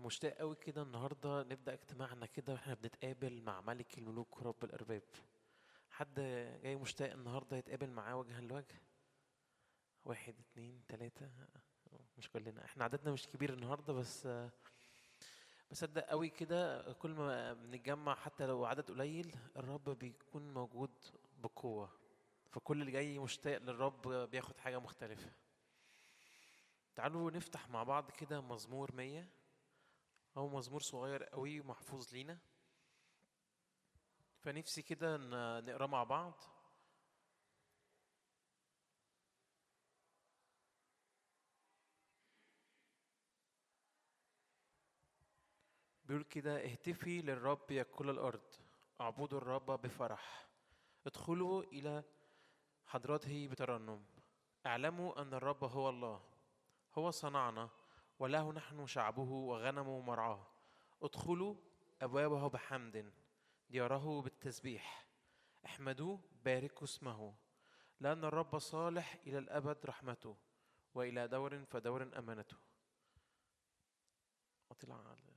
مشتاق قوي كده النهارده نبدأ اجتماعنا كده وإحنا بنتقابل مع ملك الملوك ورب الأرباب. حد جاي مشتاق النهارده يتقابل معاه وجها لوجه؟ واحد اتنين تلاتة. مش كلنا. إحنا عددنا مش كبير النهارده بس بصدق قوي كده كل ما بنتجمع حتى لو عدد قليل الرب بيكون موجود بقوة. فكل اللي جاي مشتاق للرب بياخد حاجة مختلفة. تعالوا نفتح مع بعض كده مزمور 100 هو مزمور صغير قوي محفوظ لينا. فنفسي كده نقراه مع بعض. بيقول كده اهتفي للرب يا كل الأرض. اعبدوا الرب بفرح. ادخلوا إلى حضرته بترنم. اعلموا أن الرب هو الله. هو صنعنا. وله نحن شعبه وغنمه مرعاه ادخلوا أبوابه بحمد دياره بالتسبيح. احمدوه باركوا اسمه. لأن الرب صالح إلى الأبد رحمته وإلى دور فدور أمانته. أطلع على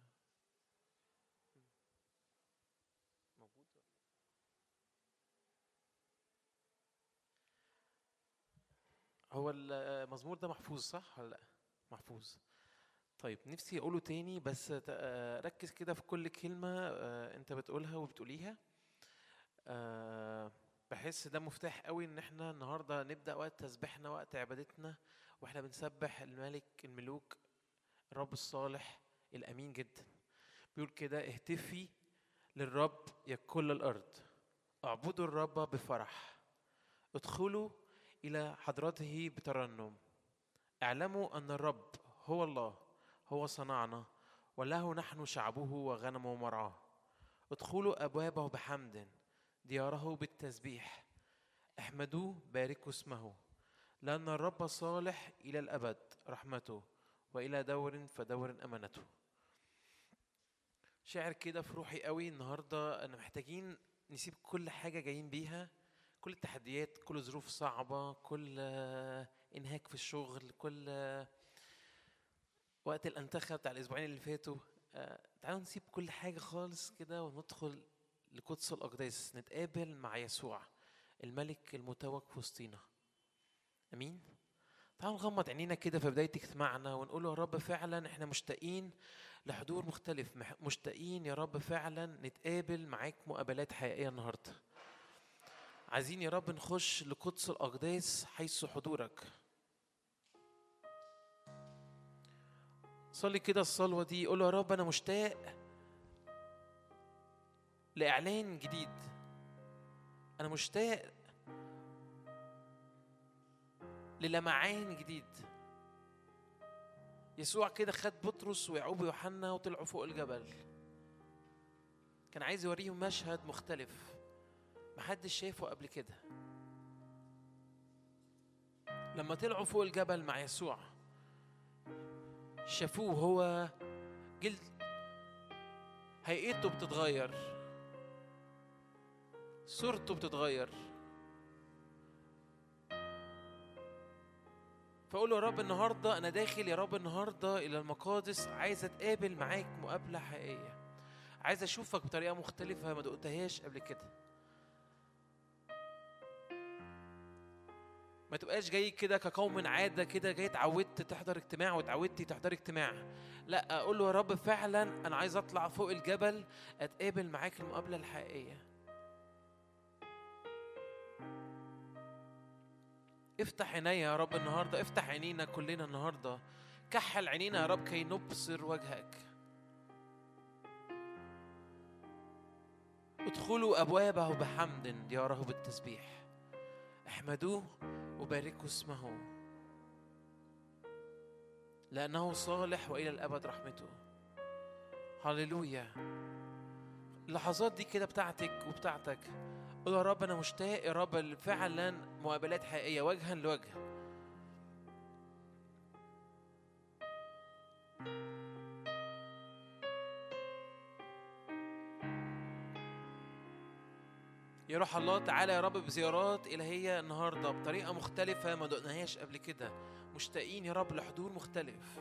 هو المزمور ده محفوظ صح ولا لأ؟ محفوظ. طيب نفسي أقوله تاني بس آه، ركز كده في كل كلمة آه، أنت بتقولها وبتقوليها. آه، بحس ده مفتاح قوي إن إحنا النهارده نبدأ وقت تسبيحنا وقت عبادتنا وإحنا بنسبح الملك الملوك الرب الصالح الأمين جدا. بيقول كده اهتفي للرب يا كل الأرض. اعبدوا الرب بفرح. ادخلوا إلى حضرته بترنم. اعلموا أن الرب هو الله. هو صنعنا وله نحن شعبه وغنمه مرعاه ادخلوا أبوابه بحمد دياره بالتسبيح. احمدوه باركوا اسمه. لأن الرب صالح إلى الأبد رحمته. وإلى دور فدور أمانته. شاعر كده في روحي قوي النهارده ان محتاجين نسيب كل حاجة جايين بيها. كل التحديات كل ظروف صعبة كل إنهاك في الشغل كل وقت الانتخه بتاع الاسبوعين اللي فاتوا آه، تعالوا نسيب كل حاجة خالص كده وندخل لقدس الأقداس نتقابل مع يسوع الملك المتوج في وسطينا. آمين؟ تعالوا نغمض عينينا كده في بداية اجتماعنا ونقول يا رب فعلا إحنا مشتاقين لحضور مختلف مشتاقين يا رب فعلا نتقابل معاك مقابلات حقيقية النهاردة. عايزين يا رب نخش لقدس الأقداس حيث حضورك. صلي كده الصلوة دي قول يا رب أنا مشتاق لإعلان جديد. أنا مشتاق للمعان جديد. يسوع كده خد بطرس ويعقوب ويوحنا وطلعوا فوق الجبل. كان عايز يوريهم مشهد مختلف محدش شافه قبل كده. لما طلعوا فوق الجبل مع يسوع شافوه هو جلد هيئته بتتغير صورته بتتغير. فأقول له يا رب النهارده أنا داخل يا رب النهارده إلى المقادس عايز أتقابل معاك مقابلة حقيقية. عايز أشوفك بطريقة مختلفة ما دقتهاش قبل كده. ما تبقاش جاي كده كقوم عادة كده جاي اتعودت تحضر اجتماع واتعودتي تحضر اجتماع. لا أقول له يا رب فعلا أنا عايز أطلع فوق الجبل أتقابل معاك المقابلة الحقيقية. افتح عينيا يا رب النهارده افتح عينينا كلنا النهارده. كحل عينينا يا رب كي نبصر وجهك. ادخلوا أبوابه بحمد دياره بالتسبيح احمدوه وباركوا اسمه. لأنه صالح وإلى الأبد رحمته. هللويا. اللحظات دي كده بتاعتك وبتاعتك. قول يا رب أنا مشتاق يا رب فعلا مقابلات حقيقية وجها لوجه. يا روح الله تعالى يا رب بزيارات إلهية النهاردة بطريقة مختلفة ما دقناهاش قبل كده. مشتاقين يا رب لحضور مختلف.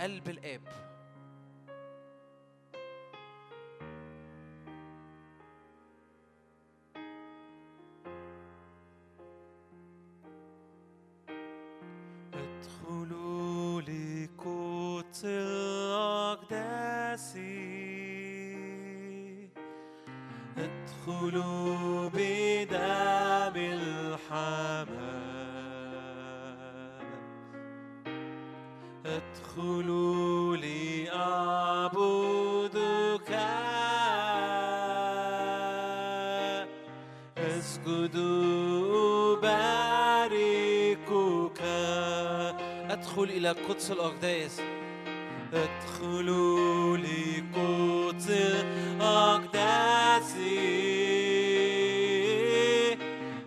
قلب الآب. أدخل إلى قدس الأقداس. ادخلوا لقدس الأقداس.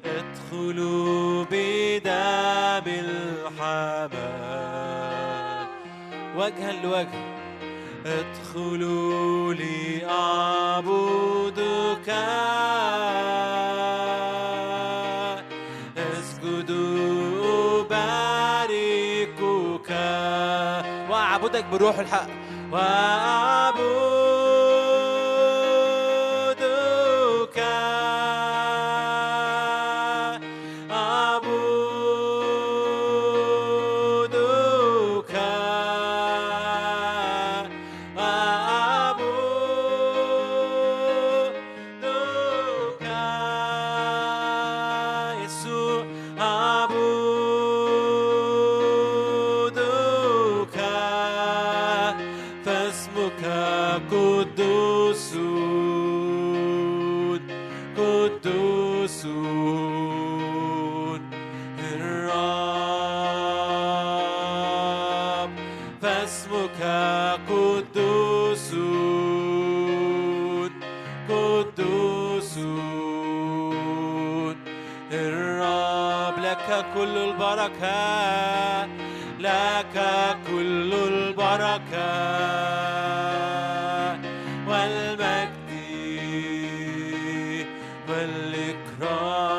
ادخلوا بدم الحمام. وجها لوجه. ادخلوا لأعبدك اسجدوا وأعبدك بروح الحق. وأعبدك البركة لك كل البركة والمجد والإكرام.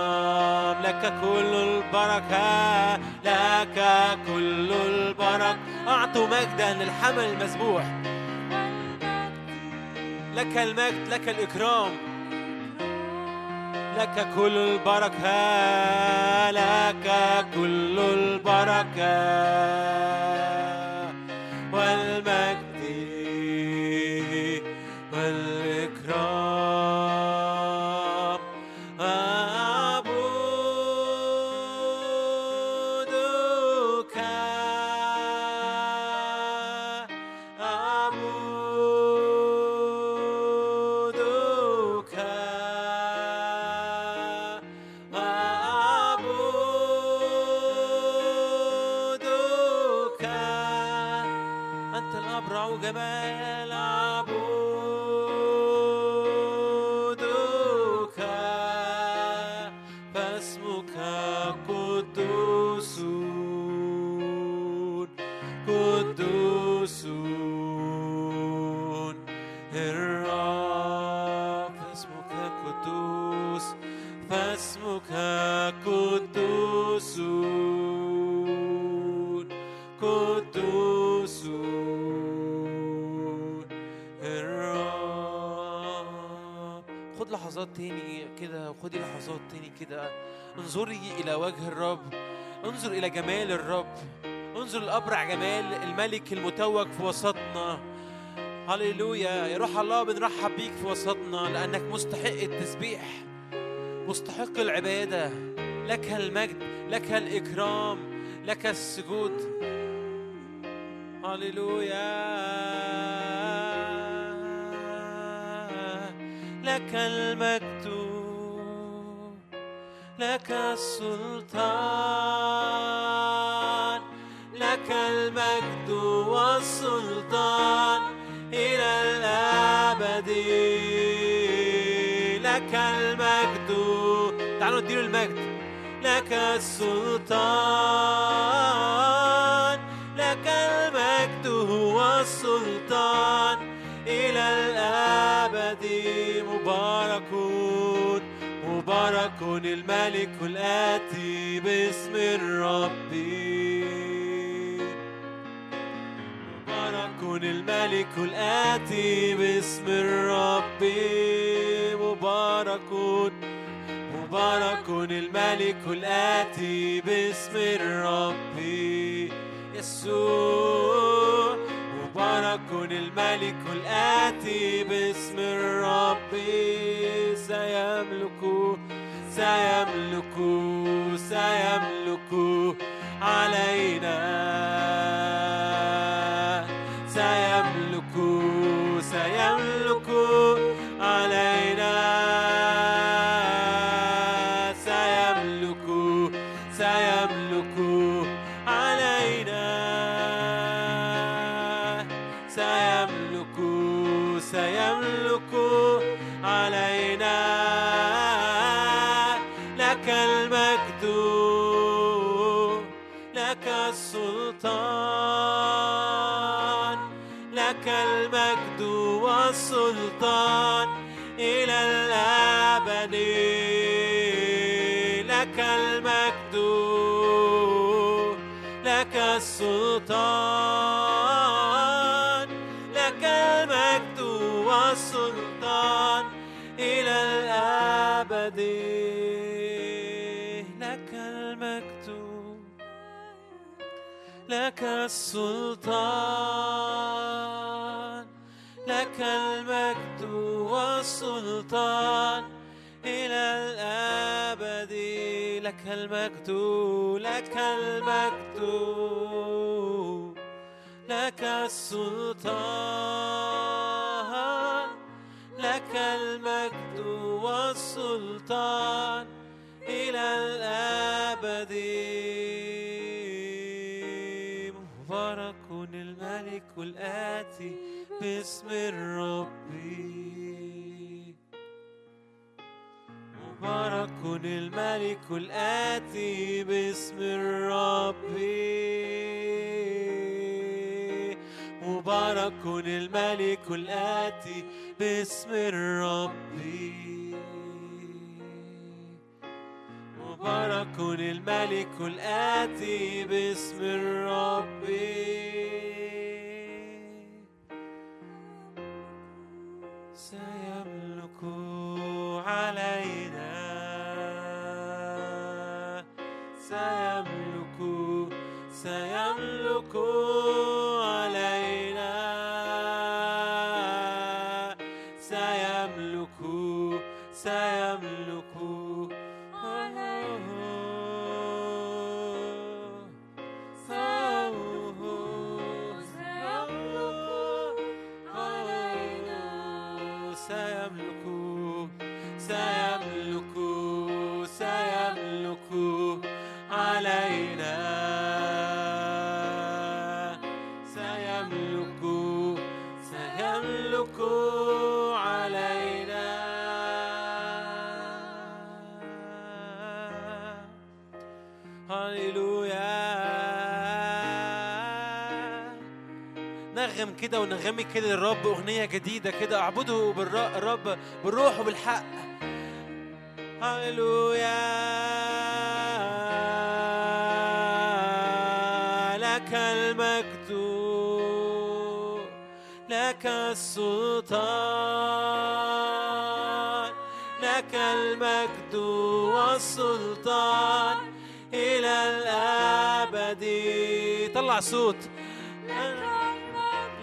لك كل البركة لك كل البركة. أعطوا مجدا للحمل المذبوح لك المجد لك الإكرام. لك كل البركة لك كل البركة. انظري إلى وجه الرب. انظر إلى جمال الرب. انظر لأبرع جمال الملك المتوج في وسطنا. هللويا. يا روح الله بنرحب بيك في وسطنا لأنك مستحق التسبيح. مستحق العبادة. لك المجد لك الإكرام لك السجود. هللويا. لك المجد. لك السلطان لك المجد والسلطان إلى الأبد. لك المجد تعالوا نديله المجد. لك السلطان لك المجد والسلطان إلى الأبد. مبارك. مبارك الملك الآتي باسم الرب. الملك الآتي باسم الرب. مبارك مبارك الملك الآتي باسم الرب. يسوع مبارك الملك الآتي باسم الرب. سيملك سيملك سيملك علينا. السلطان لك المجد والسلطان إلى الأبد. لك المجد لك السلطان لك المجد والسلطان. إلى الأبد لك المجد لك المجد لك السلطان لك المجد والسلطان إلى الأبد. مبارك الملك الآتي باسم الرب. مبارك الملك الآتي باسم الرب. مبارك الملك الآتي باسم الرب. مبارك الملك الآتي باسم الرب. سيملك كده ونغمي كده للرب أغنية جديدة كده. اعبده بالرب بالروح وبالحق. هللويا. لك المجد. لك السلطان. لك المجد والسلطان إلى الأبد. طلع صوت.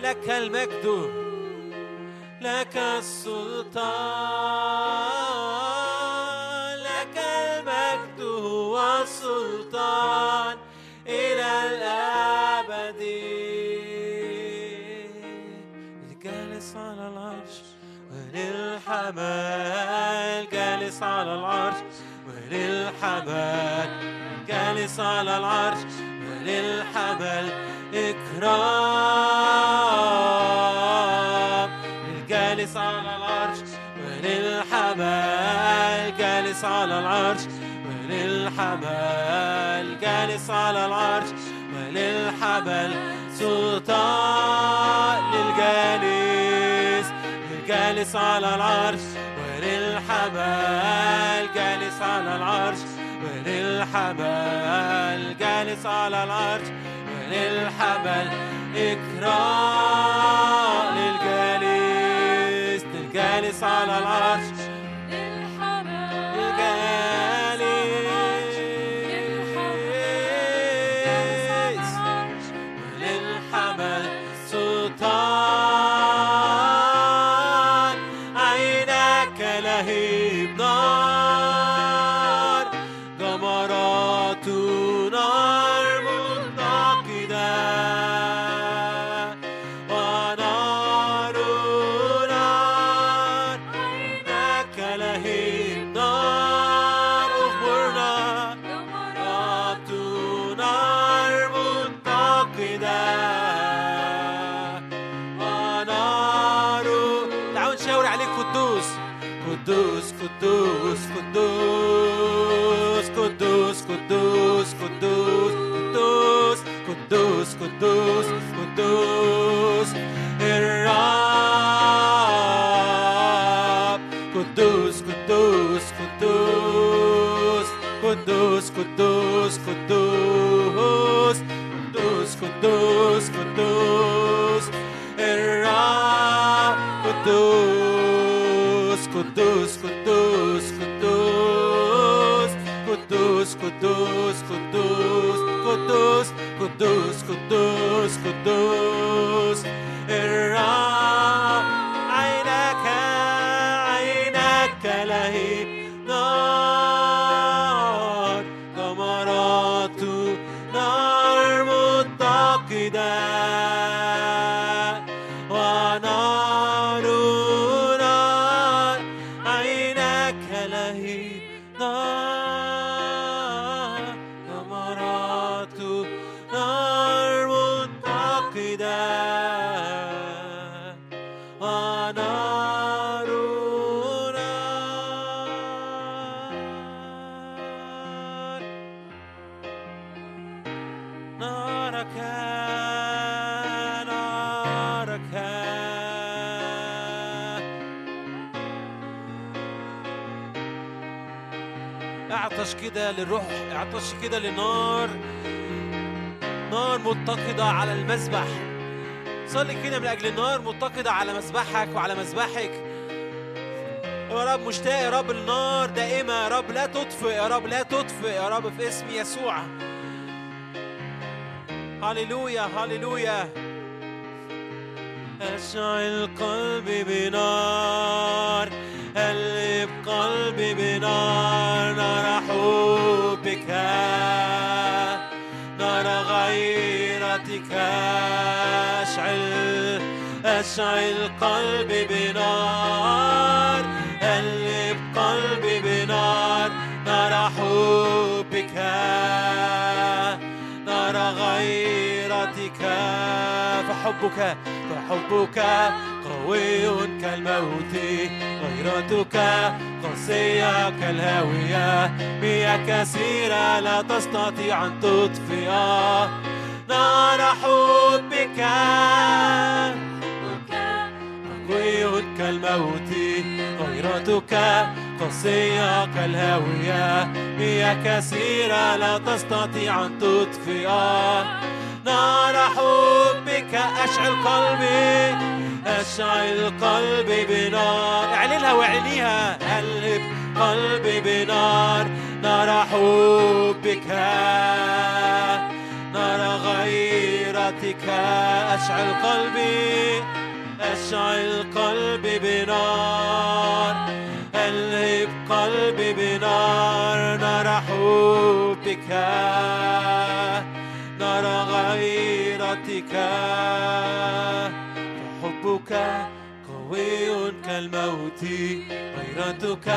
لك المجد لك السلطان لك المجد والسلطان إلى الأبد. الجالس على العرش وللحمال جالس على العرش وللحمال جالس على العرش وللحمل إكرام الجالس على العرش وللحمل جالس على العرش وللحمل جالس على العرش وللحمل سلطان للجالس الجالس على العرش وللحمل جالس على العرش وللحمل جالس على العرش للحبل إكرام للجالس للجالس على العرش. قدوس قدوس قدوس قدوس قدوس قدوس الرب قدوس قدوس قدوس قدوس قدوس قدوس قدوس قدوس قدوس قدوس قدوس اعطش كده للنار نار متقدة على المذبح صلي كده من أجل النار متقدة على مذبحك وعلى مذبحك يا رب مشتاق يا رب النار دائمة. يا رب لا تطفئ يا رب لا تطفئ يا رب في اسم يسوع. هللويا هللويا. أشعل قلبي بنار قلب قلبي بنار. نار حبك نار غيرتك أشعل أشعل قلبي بنار قلب قلبي بنار نار حبك نار غيرتك فحبك فحبك. قوي كالموت غيرتك قاسية كالهاوية مياه كثيرة لا تستطيع أن تطفئ. نار حبك قوي كالموت غيرتك قاسية كالهاوية مياه كثيرة لا تستطيع أن تطفئ. نار حبك أشعل قلبي أشعل قلبي بنار. اعلنها واعلنيها قلب قلبي بنار. نار حبك نار غيرتك. أشعل قلبي أشعل قلبي بنار. قلب قلبي بنار. نار حبك نار غيرتك. فحبك قوي كالموت غيرتك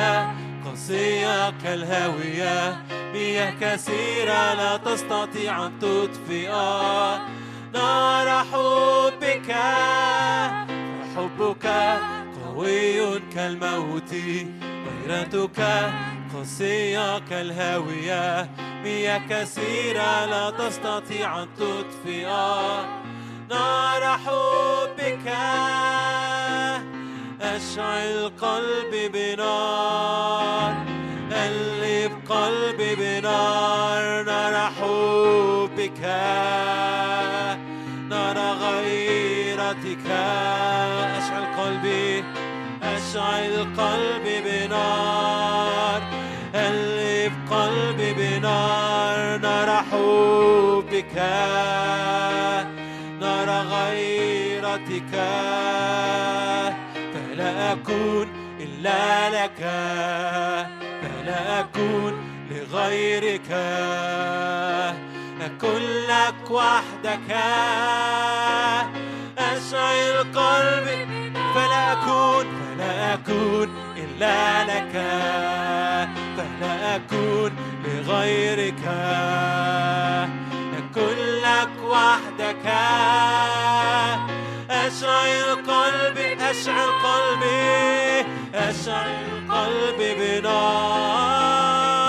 قاسية كالهاوية. مياه كثيرة لا تستطيع أن تطفئ. نار حبك فحبك قوي كالموت غيرتك قاسية كالهاوية مياه كثيرة لا تستطيع أن تطفئ نار حبك أشعل قلبي بنار. قلب قلبي بنار. نار حبك نار غيرتك. أشعل قلبي أشعل قلبي بنار. قلب قلبي بنار نار حبك نار غيرتك. فلا أكون إلا لك فلا أكون لغيرك. أكون لك وحدك. أشعل قلبي فلا أكون فلا أكون إلا لك. فلا أكون لغيرك أكون لك وحدك. أشعل قلبي أشعل قلبي اشعل قلبي بنار.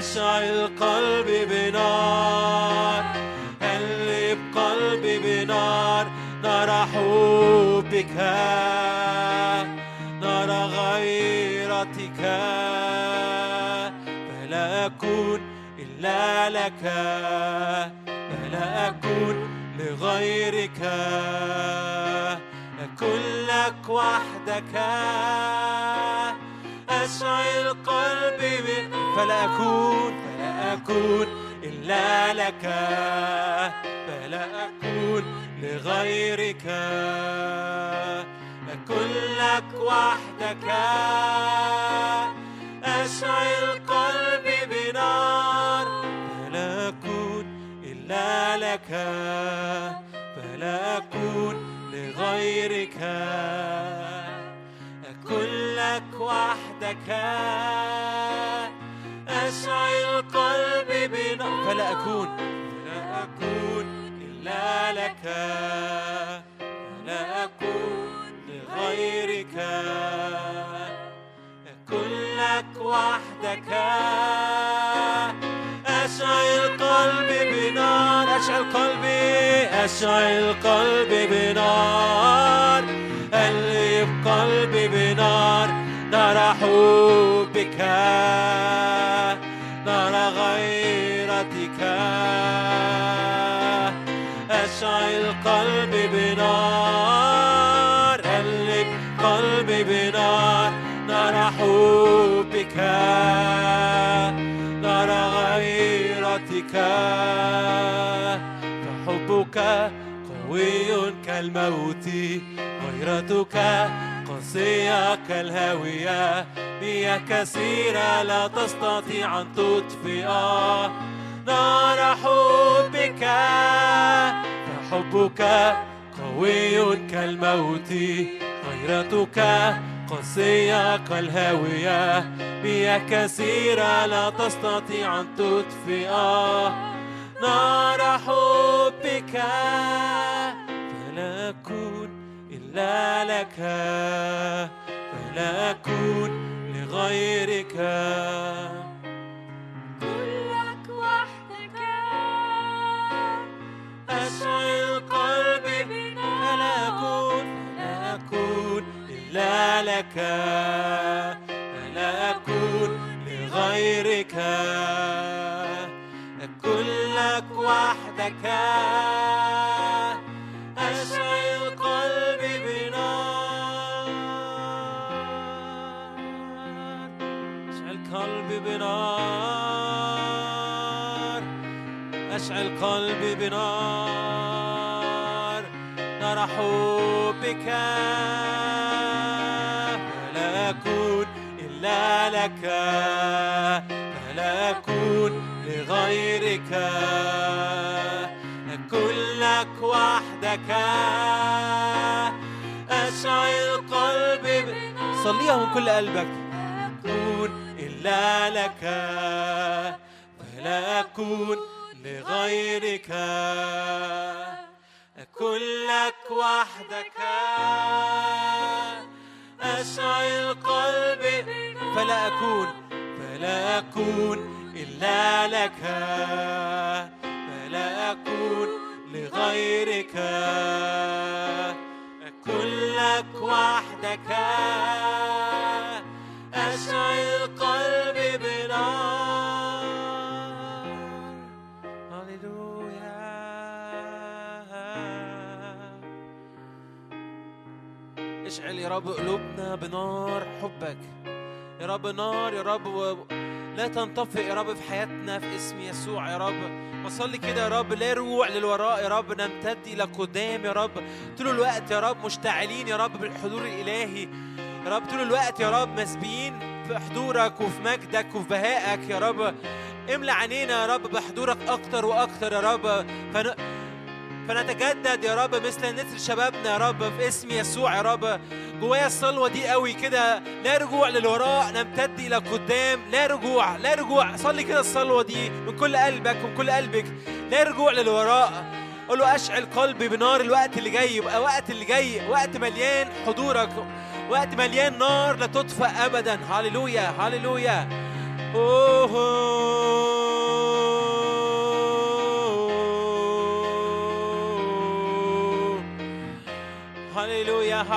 اشعل قلبي بنار قلب قلبي بنار نار حبك نار غيرتك فلا أكون إلا لك فلا أكون لغيرك أكون لك وحدك. أشعل قلبي من فلا أكون فلا أكون إلا لك. فلا أكون لغيرك. أكون لك وحدك. أشعل قلبي بنار. فلا أكون إلا لك. فلا أكون لغيرك. أكون لك وحدك. أشعل قلبي بنار فلا أكون. فلا أكون إلا لك. فلا أكون لغيرك. أكون لك وحدك. أشعل قلبي بنار. أشعل قلبي أشعل قلبي بنار. قلب قلبي بنار نار حبك نار غيرتك. أشعل قلبي بنار قلب قلبي بنار نار حبك نار غيرتك. فحبك قوي كالموت غيرتك قاسية كالهاوية. مياه كثيرة لا تستطيع أن تطفئ. نار حبك فحبك قوي كالموت. غيرتك قاسية كالهاوية. مياه كثيرة لا تستطيع أن تطفئ. نار حبك فلا أكون إلا لك فلا أكون لغيرك. كلك وحدك أشعل قلبي فلا أكون فلا أكون إلا لك فلا أكون لغيرك. وحدك. أشعل قلبي بنار أشعل قلبي بنار أشعل قلبي بنار نار حبك فلا أكون إلا لك. لغيرك أكون لك وحدك. أشعل قلبي. صليها من كل قلبك. أكون إلا لك. فلا أكون لغيرك. أكون لك وحدك. أشعل قلبي فلا أكون فلا أكون إلا لك فلا أكون لغيرك. أكون لك وحدك أشعل قلبي بنار هللويا. اشعل يا رب قلوبنا بنار حبك. يا رب نار يا رب. لا تنطفئ يا رب في حياتنا في اسم يسوع يا رب. بصلي كده يا رب لا روع للوراء يا رب نمتد إلى قدام يا رب. طول الوقت يا رب مشتعلين يا رب بالحضور الإلهي. يا رب طول الوقت يا رب مسبيين في حضورك وفي مجدك وفي بهائك يا رب. املى عينينا يا رب بحضورك أكتر وأكتر يا رب. فن... فنتجدد يا رب مثل نسر شبابنا يا رب في اسم يسوع يا رب. جوايا الصلوة دي قوي كده. لا رجوع للوراء نمتد إلى قدام. لا رجوع لا رجوع. صلي كده الصلوة دي من كل قلبك ومن كل قلبك. لا رجوع للوراء. قول له أشعل قلبي بنار الوقت اللي جاي. يبقى وقت اللي جاي وقت مليان حضورك. وقت مليان نار لا تطفأ أبدا. هللويا هللويا. أوه.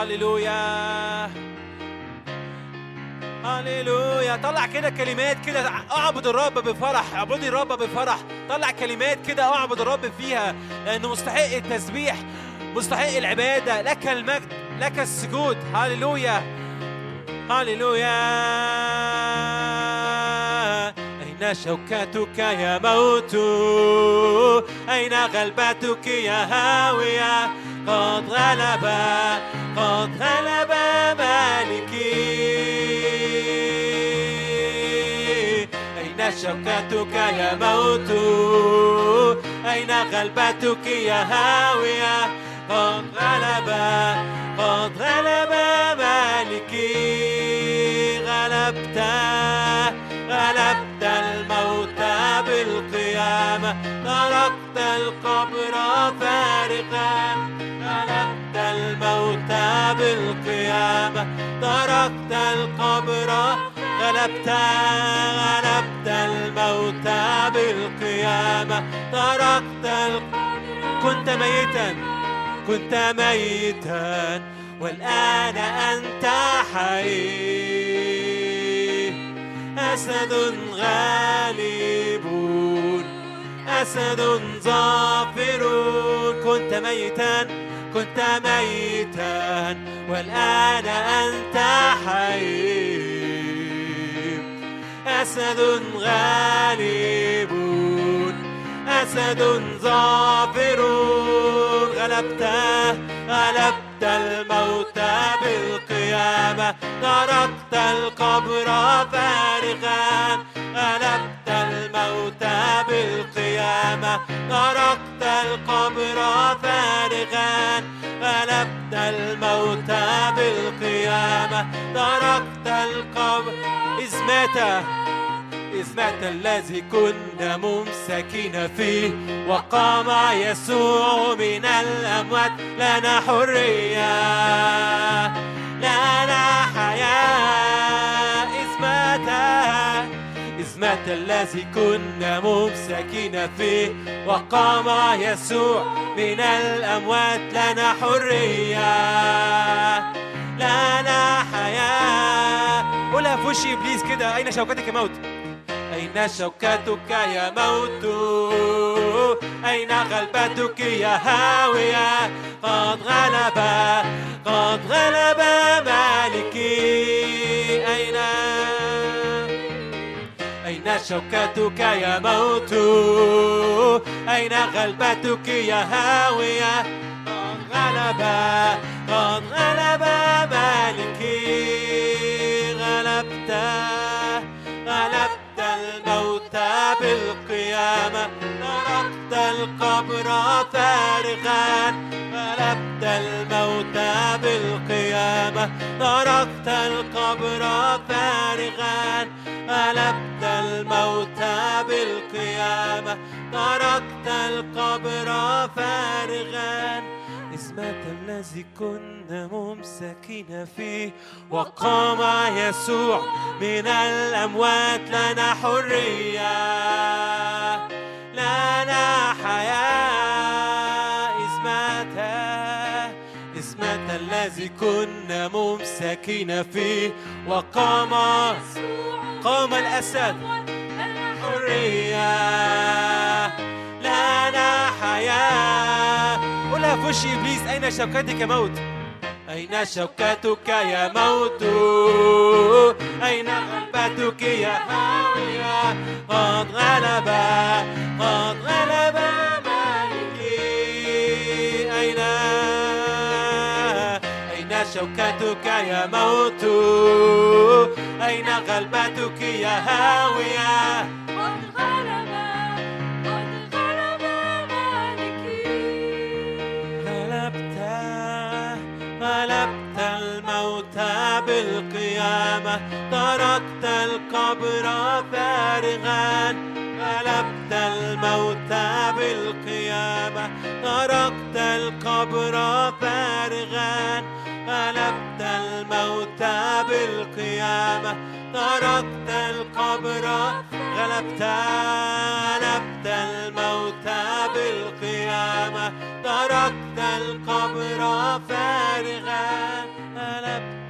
هللويا. هللويا. طلع كده كلمات كده اعبد الرب بفرح اعبدي الرب بفرح. طلع كلمات كده اعبد الرب فيها لأنه مستحق التسبيح مستحق العبادة. لك المجد لك السجود. هللويا. هللويا. أين شوكتك يا موت؟ أين غلبتك يا هاوية؟ قد غلب قد غلب مالكي. أين شوكتك يا موت؟ أين غلبتك يا هاوية؟ قد غلب قد غلب مالكي. غلبت غلبت الموت بالقيامة. تركت القبر فارغا غلبت الموت بالقيامة. تركت القبر غلبت غلبت الموت بالقيامة. تركت القبر كنت ميتا كنت ميتا والآن أنت حي. أسد غالب. أسد ظافر. كنت ميتا كنت ميتا والآن أنت حي. أسد غالب. أسد ظافر. غلبت غلبت الموت بالقيامة تركت القبر فارغا. غلبت الموت بالقيامة تركت القبر فارغا. غلبت الموت بالقيامة تركت القبر. إذ مات إذ الذي كنا ممسكين فيه وقام يسوع من الأموات. لنا حرية لنا حياة إذ مات الذي كنا ممسكين فيه وقام يسوع من الأموات. لنا حرية لنا حياة قولها في وش إبليس كده. أين شوكتك يا موت؟ أين شوكتك يا موت؟ أين غلبتك يا هاوية؟ قد غلب قد غلب مالكي. أين أين شوكتك يا موت؟ أين غلبتك يا هاوية؟ قد غلب قد غلب مالكي. غلبت غلبت الموت بالقيامة تركت القبر فارغا غلبت الموت بالقيامة تركت القبر فارغا غلبت الموت بالقيامة تركت القبر فارغا. اسمة الذي كنا ممسكين فيه وقام يسوع من الأموات لنا حرية. لنا حياة. الذي كنا ممسكين فيه وقام قام الأسد. حرية. لنا حياة. وش إبليس أين شوكتك يا موت؟ أين شوكتك يا موت؟ أين غلبتك يا هاوية قد غلب قد غلب مالكي أين أين شوكتك يا موت؟ أين غلبتك يا هاوية بالقيامة تركت القبر فارغا غلبت الموت بالقيامة. تركت القبر فارغا غلبت الموت بالقيامة. تركت القبر غلبت غلبت الموت بالقيامة. تركت القبر فارغا غلبت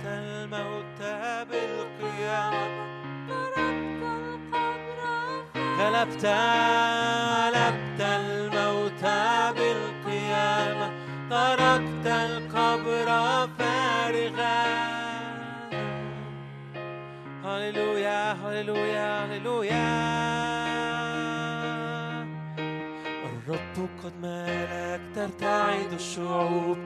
غلبت غلبت الموت بالقيامة تركت القبر فارغا. هللويا هللويا هللويا. قد مالك ترتعد الشعوب.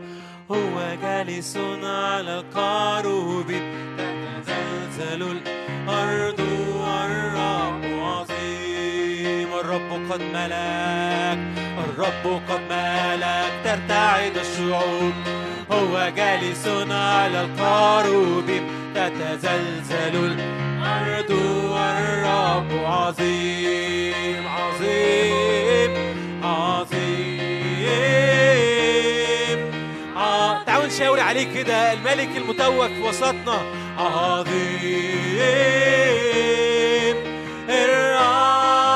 هو جالس على القاروب تتزلزل الأرض والرب عظيم. الرب قد ملك الرب قد ملك ترتعد الشعوب. هو جالس على القاروب تتزلزل الأرض والرب عظيم. عظيم. عظيم ع- تعالوا نشاور عليه كده الملك المتوج في وسطنا. عظيم الرب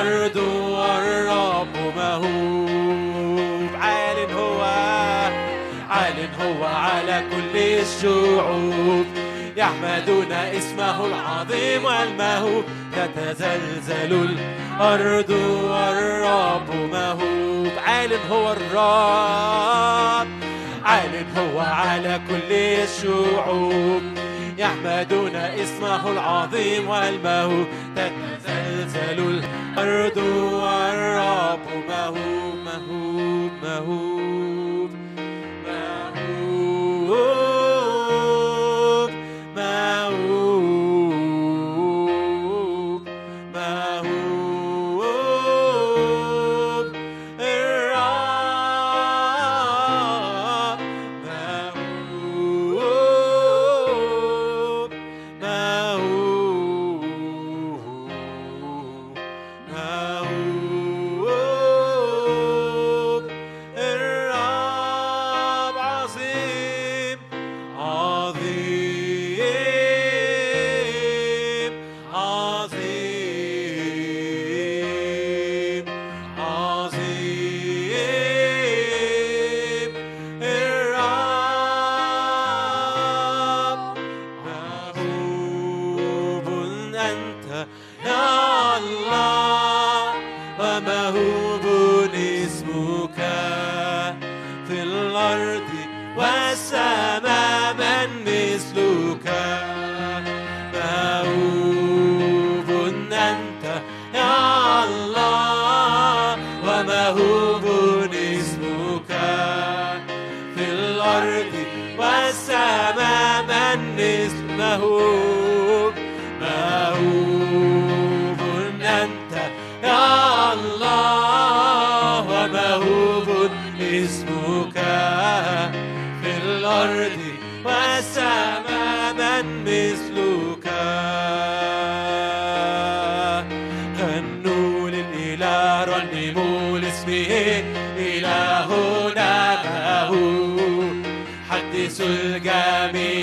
الأرض والرب مهوب. عال هو عال هو على كل الشعوب. يحمدون اسمه العظيم والمهوب. تتزلزل الأرض والرب مهوب. عال هو الرب عال هو على كل الشعوب. يحمدون اسمه العظيم والمهوب تتزلزل الأرض والرب مهوب مهوب مهوب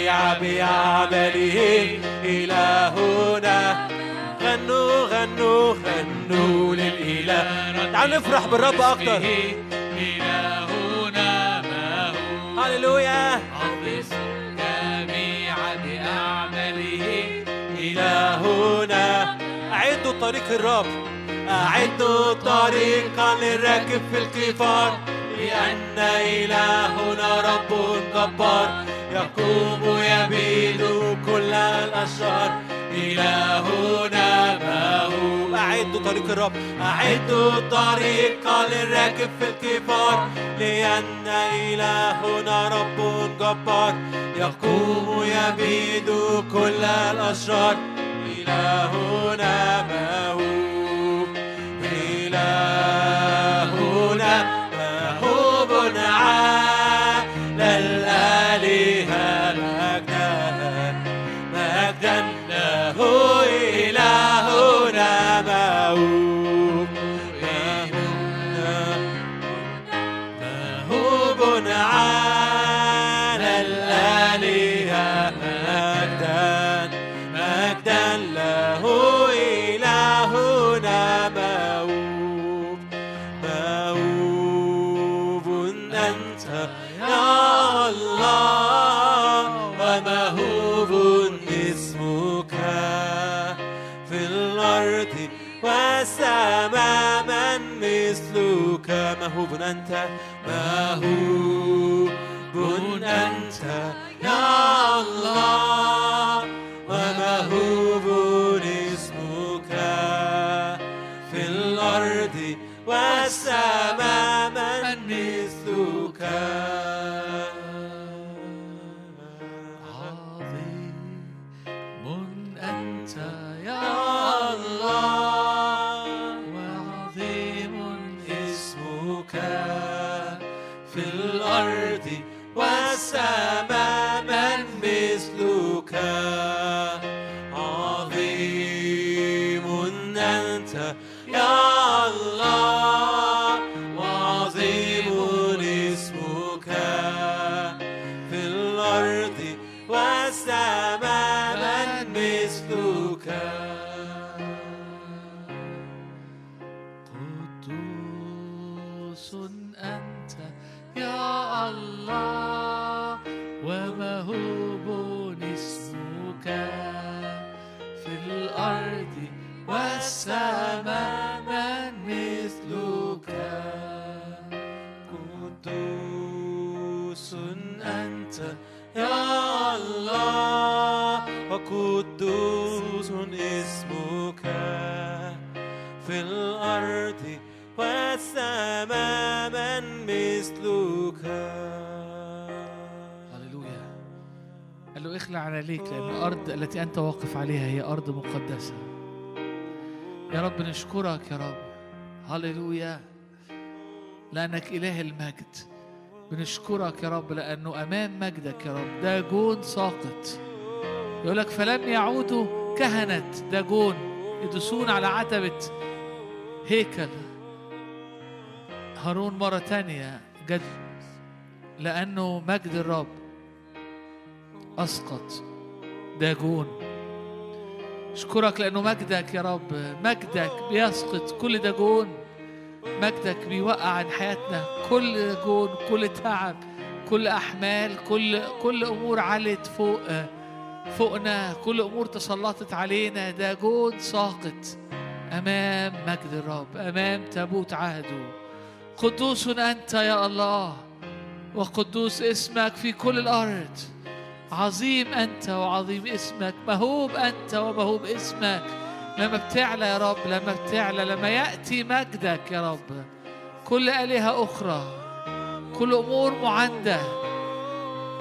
الجميع بأعماله إلهنا غنوا غنوا غنوا للإله. تعالوا نفرح بالرب أكتر. إلهنا ما هو. هللويا. إلهنا أعدوا طريق الرب أعدوا طريقا للراكب في القفار. لأن إلهنا رب جبار. يقوم يبيد كل الأشرار. إلهنا موهوب أعدوا طريق الرب. أعدوا الطريق للراكب في الكفار. لأن إلهنا رب جبار. يقوم يبيد كل الأشرار. إلهنا موهوب إلهنا موهوب أنت؟ موهوب أنت؟ يا الله وموهوب اسمك في الأرض والسماء من اخلع عليك لأن الأرض التي أنت واقف عليها هي أرض مقدسة. يا رب نشكرك يا رب. هللويا. لأنك إله المجد. بنشكرك يا رب لأنه أمام مجدك يا رب داجون ساقط. يقول لك فلم يعودوا كهنة داجون يدوسون على عتبة هيكل. هارون مرة تانية جد لأنه مجد الرب. أسقط. داجون أشكرك لأنه مجدك يا رب. مجدك بيسقط كل داجون مجدك بيوقع عن حياتنا كل داجون كل تعب كل أحمال كل كل أمور علت فوق فوقنا. كل أمور تسلطت علينا. داجون ساقط. أمام مجد الرب أمام تابوت عهده. قدوس أنت يا الله وقدوس اسمك في كل الأرض. عظيم أنت وعظيم اسمك مهوب أنت ومهوب اسمك. لما بتعلى يا رب لما بتعلى لما يأتي مجدك يا رب. كل آلهة أخرى كل أمور معندة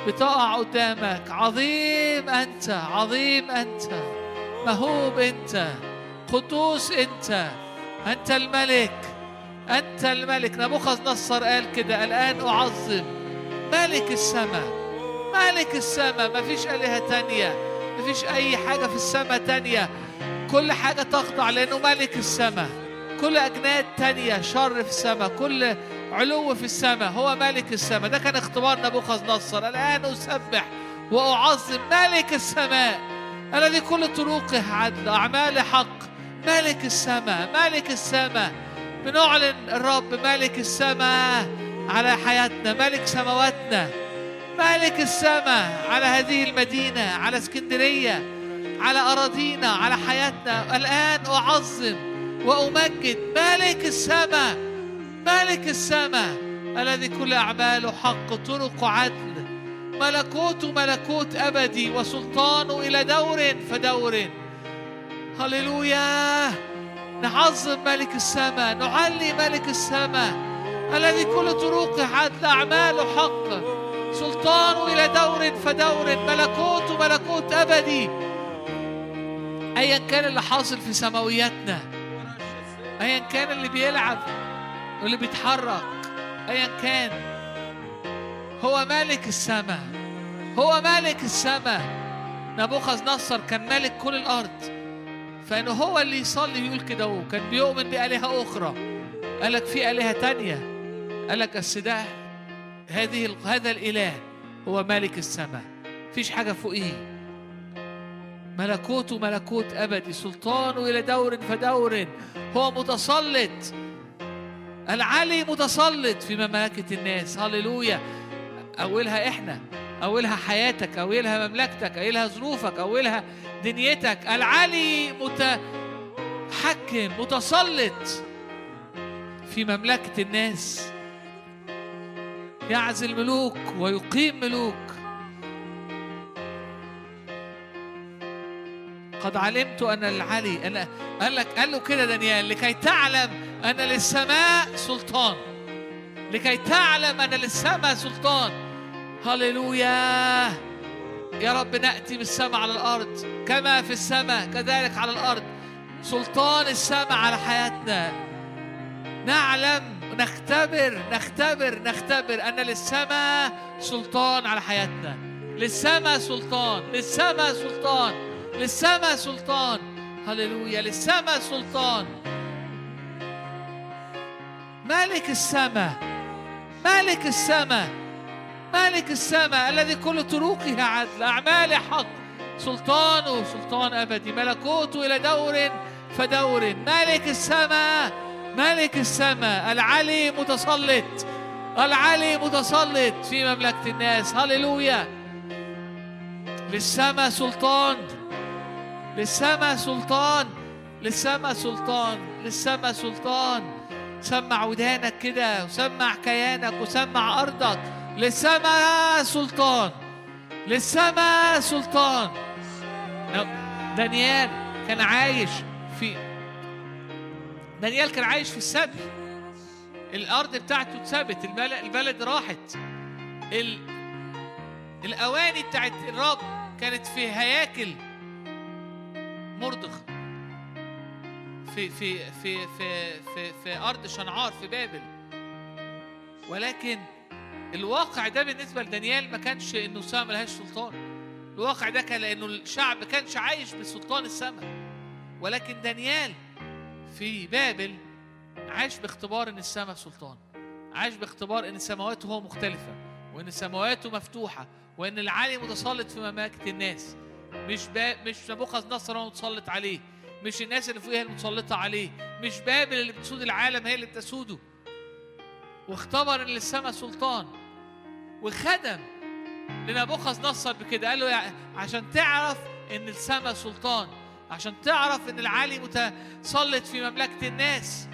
بتقع قدامك. عظيم أنت عظيم أنت مهوب أنت قدوس أنت أنت الملك أنت الملك. نبوخذ نصر قال كده الآن أعظم ملك السماء. ملك السماء مفيش آلهة تانية مفيش أي حاجة في السماء تانية. كل حاجة تخضع لأنه ملك السماء. كل أجناد تانية شر في السماء كل علو في السماء هو ملك السماء. ده كان اختبار نبوخذ نصر الآن أسبح وأعظم ملك السماء. الذي كل طرقه عدل أعمال حق. ملك السماء ملك السماء. بنعلن الرب ملك السماء على حياتنا ملك سماواتنا. ملك السماء على هذه المدينة على اسكندرية على أراضينا على حياتنا. الآن أعظم وأمجد ملك السماء ملك السماء الذي كل أعماله حق طرق عدل ملكوته ملكوت أبدي وسلطانه إلى دور فدور. هللويا. نعظم ملك السماء نعلي ملك السماء الذي كل طرقه عدل أعماله حق. سلطانه إلى دور فدور ملكوت ملكوت أبدي. أيا كان اللي حاصل في سماوياتنا أيا كان اللي بيلعب واللي بيتحرك أيا كان. هو مالك السماء هو مالك السماء. نبوخذ نصر كان مالك كل الأرض. فإنه هو اللي يصلي بيقول كده هو كان بيؤمن بآلهة أخرى. قال لك في آلهة تانية. قال لك بس ده هذه هذا الإله هو مالك السماء. مفيش حاجة فوقيه. ملكوته ملكوت أبدي سلطانه إلى دور فدور. هو متسلط. العلي متسلط في مملكة الناس. هللويا. أولها إحنا أولها حياتك أولها مملكتك أولها ظروفك أولها دنيتك. العلي متحكم متسلط في مملكة الناس. يعزل ملوك ويقيم ملوك. قد علمت أن العلي أنا قال لك قال له كده دانيال لكي تعلم أن للسماء سلطان. لكي تعلم أن للسماء سلطان. هللويا. يا رب نأتي بالسماء على الأرض كما في السماء كذلك على الأرض. سلطان السماء على حياتنا. نعلم نختبر نختبر نختبر أن للسماء سلطان على حياتنا. للسماء سلطان للسماء سلطان للسماء سلطان. هللويا للسماء سلطان. مالك السماء مالك السماء مالك السماء الذي كل طرقه عدل أعماله حق. سلطانه سلطان أبدي. ملكوته إلى دور فدور. مالك السماء مالك السماء العلي متسلط العلي متسلط في مملكة الناس. هللويا. للسماء سلطان. للسماء سلطان. للسماء سلطان. للسماء سلطان. سمع ودانك كده وسمع كيانك وسمع أرضك. للسماء سلطان. للسماء سلطان. دانيال كان عايش في دانيال كان عايش في السبي الأرض بتاعته اتثبت البلد, راحت. ال... الأواني بتاعت الرب كانت في هياكل مرضخ. في في في في في في أرض شنعار في بابل. ولكن الواقع ده بالنسبة لدانيال ما كانش إنه السماء ملهاش سلطان. الواقع ده كان لأنه الشعب كانش عايش بسلطان السماء. ولكن دانيال في بابل عاش باختبار إن السماء سلطان عاش باختبار إن سماواته هو مختلفة وإن سماواته مفتوحة وإن العالي متسلط في مملكة الناس. مش با... مش نبوخذ نصر هو متسلط عليه مش الناس اللي فوقها المتسلطة عليه مش بابل اللي بتسود العالم هي اللي بتسوده. واختبر إن للسماء سلطان وخدم لنبوخذ نصر بكده قال له عشان تعرف إن السماء سلطان. عشان تعرف إن العالي متسلط في مملكة الناس.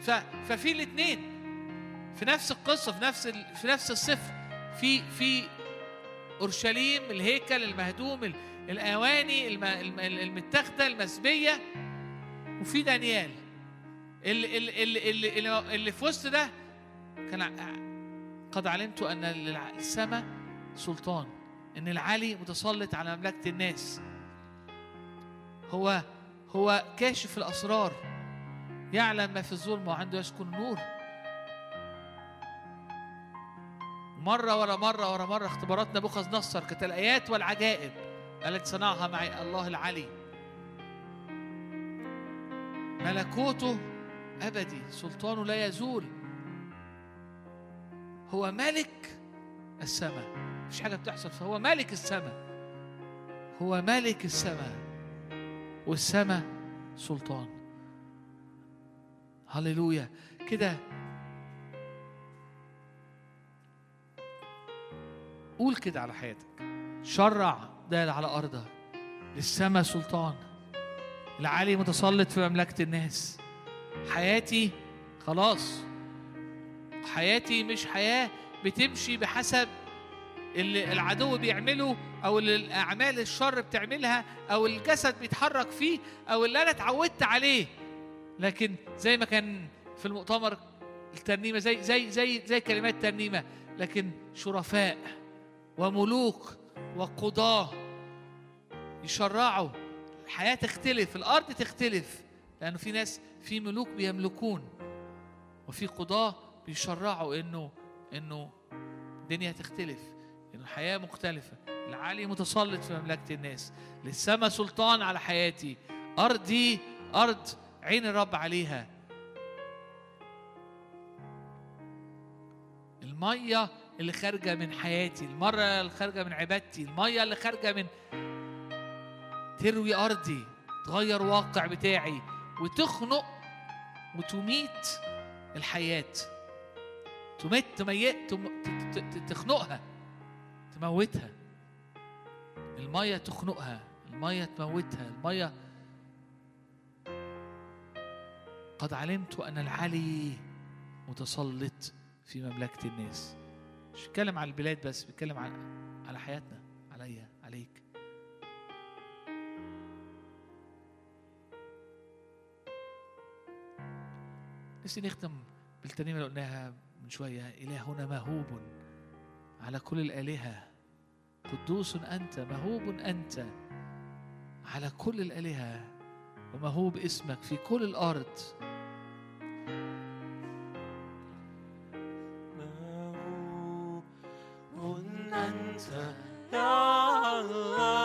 ف... ففي الاثنين في نفس القصة في نفس ال... في نفس السفر في في أورشليم الهيكل المهدوم ال- الأواني الم- الم- المتاخدة المسبية وفي دانيال. اللي, اللي, اللي, اللي, في وسط ده كان قد علمت أن السماء سلطان. إن العلي متسلط على مملكة الناس. هو هو كاشف الأسرار. يعلم ما في الظلم وعنده يسكن النور. مرة ورا مرة ورا مرة اختبارات نبوخذ نصر كانت الآيات والعجائب التي صنعها معي الله العلي. ملكوته أبدي سلطانه لا يزول. هو ملك السماء. مفيش حاجة بتحصل. فهو ملك السماء. هو ملك السماء. والسماء سلطان. هللويا. كده قول كده على حياتك. شرع ده على أرضك للسماء سلطان. العالي متسلط في مملكة الناس. حياتي خلاص. حياتي مش حياة بتمشي بحسب اللي العدو بيعمله أو اللي الأعمال الشر بتعملها أو الجسد بيتحرك فيه أو اللي أنا اتعودت عليه. لكن زي ما كان في المؤتمر الترنيمة زي زي زي زي كلمات ترنيمة لكن شرفاء وملوك وقضاة يشرعوا. الحياة تختلف الأرض تختلف لأنه في ناس في ملوك بيملكون وفي قضاة بيشرعوا إنه إنه الدنيا تختلف. انه الحياة مختلفة. العالي متسلط في مملكة الناس. للسما سلطان على حياتي. أرضي أرض عين الرب عليها. المية اللي خارجة من حياتي المرة اللي خارجة من عبادتي المية اللي خارجة من تروي أرضي تغير واقع بتاعي وتخنق وتميت الحياة. تميت تميت تخنقها. تموتها. المية تخنقها المية تموتها المية. قد علمت أن العلي متسلط في مملكة الناس. مش بيتكلم على البلاد بس بيتكلم على على حياتنا عليا عليك. نفسي نختم بالترنيمه اللي قلناها من شوية. إلهنا مهوب على كل الآلهة. قدوس أنت مهوب أنت على كل الآلهة ومهوب اسمك في كل الأرض. موهوب أنت يا الله.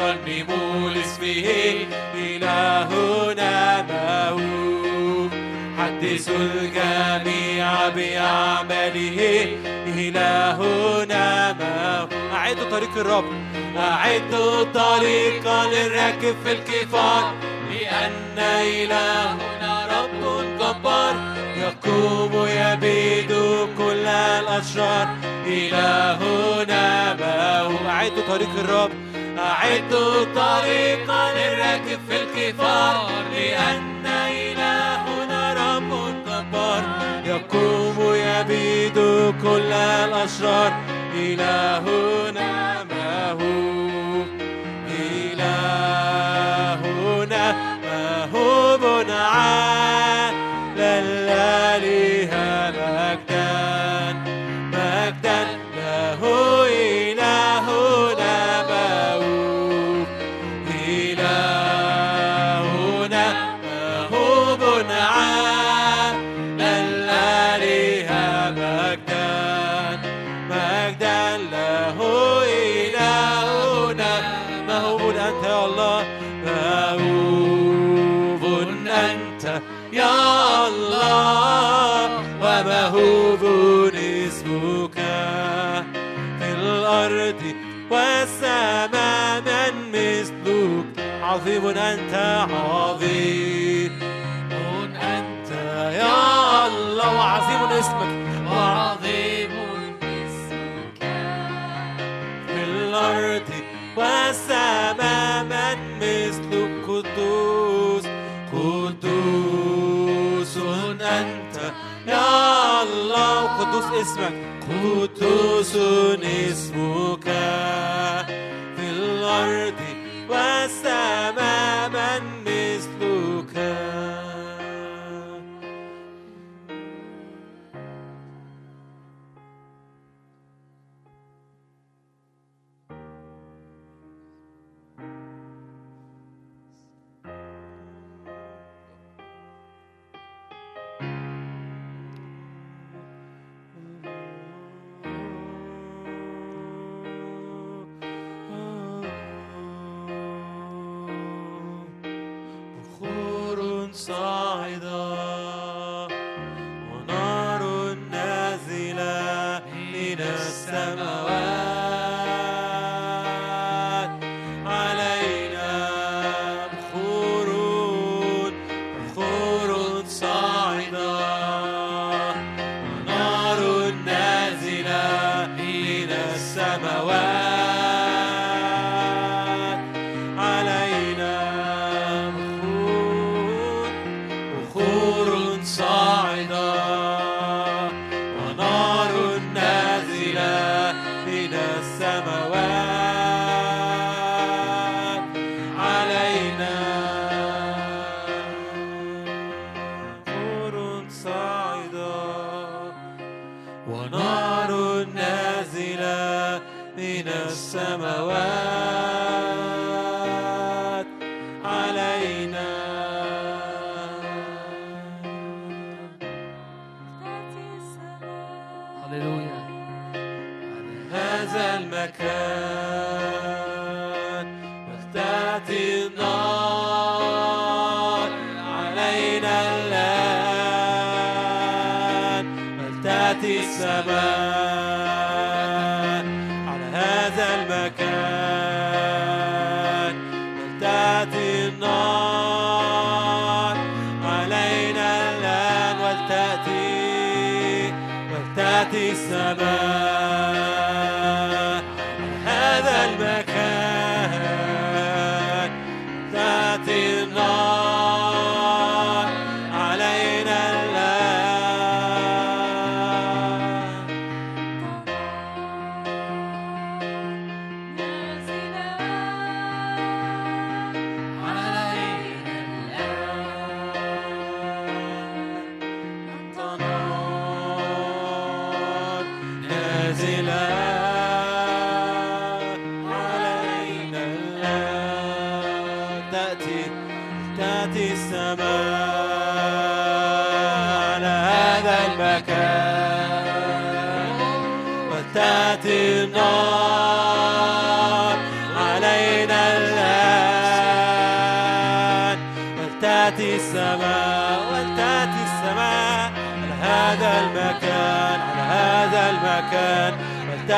رنموا لاسمه إلهنا موهوب حدثوا الجميع بأعماله إلهنا موهوب أعدوا طريق الرب. أعدوا طريقا للراكب في الكفار. لأن إلهنا رب جبار. يقوم يبيد كل الأشرار. إلهنا موهوب أعدوا طريق الرب. أعدوا طريقا للراكب في الكفار لأن إلهنا رب جبار يقوم يبيد كل الأشرار. إلهنا موهوب إلهنا موهوب على عظيم أنت عظيم أنت يا الله وعظيم اسمك. وعظيم اسمك. في الأرض والسماء من مثل قدوس قدوس أنت يا الله قدوس اسمك. قدوس اسمك. في الأرض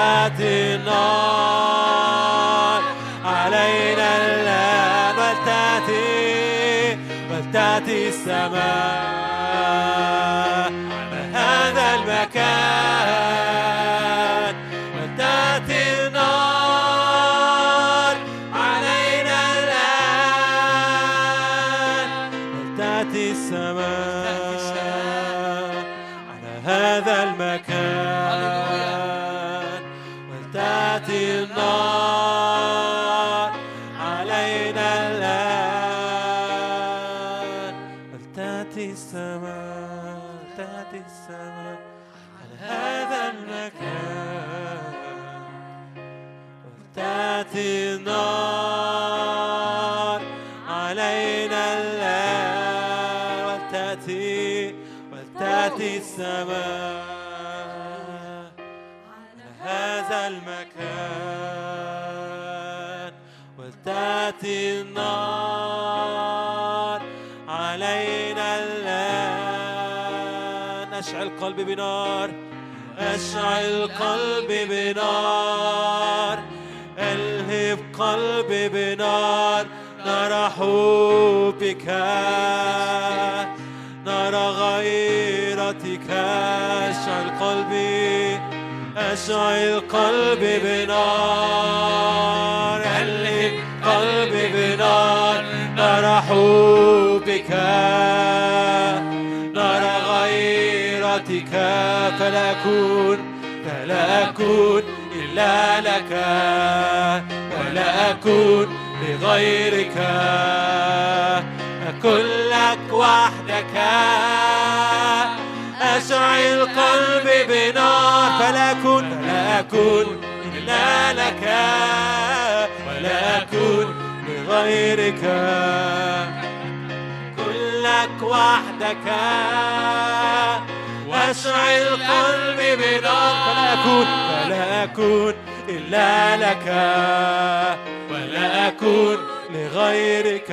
أشعلت النار علينا الآن بل تأتي السماء على هذا المكان. قلبي بنار. أشعل قلبي بنار. ألهب قلبي بنار. نرى حبك. نرى غيرتك. أشعل قلبي أشعل قلبي بنار. ألهب قلبي بنار. نرى حبك. طاعتك فلا أكون فلا أكون إلا لك ولا أكون لغيرك. أكون لك وحدك أشعل قلبي بنار فلا أكون فلا أكون إلا لك ولا أكون لغيرك. كلك وحدك. واشعل قلبي بنار فلا أكون فلا أكون إلا لك. ولا أكون لغيرك.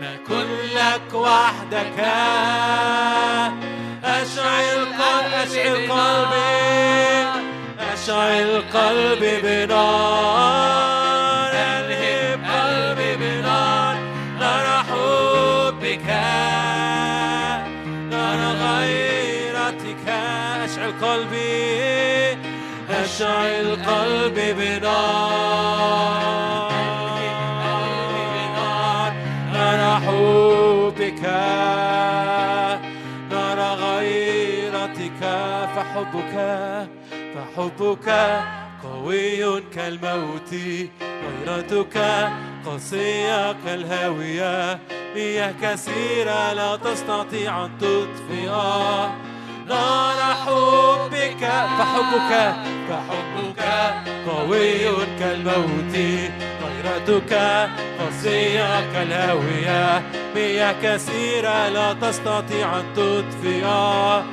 ما كلك وحدك. أشعل قلبي أشعل قلبي أشعل قلبي بنار. أشعل قلبي بنار. نار حبك نار غيرتك فحبك فحبك قوي كالموت. غيرتك قاسية كالهاوية. مياه كثيرة لا تستطيع أن تطفئها. نار حبك. فحبك فحبك قوي كالموت. غيرتك قاسية كالهاوية. مياه كثيرة لا تستطيع أن تطفئها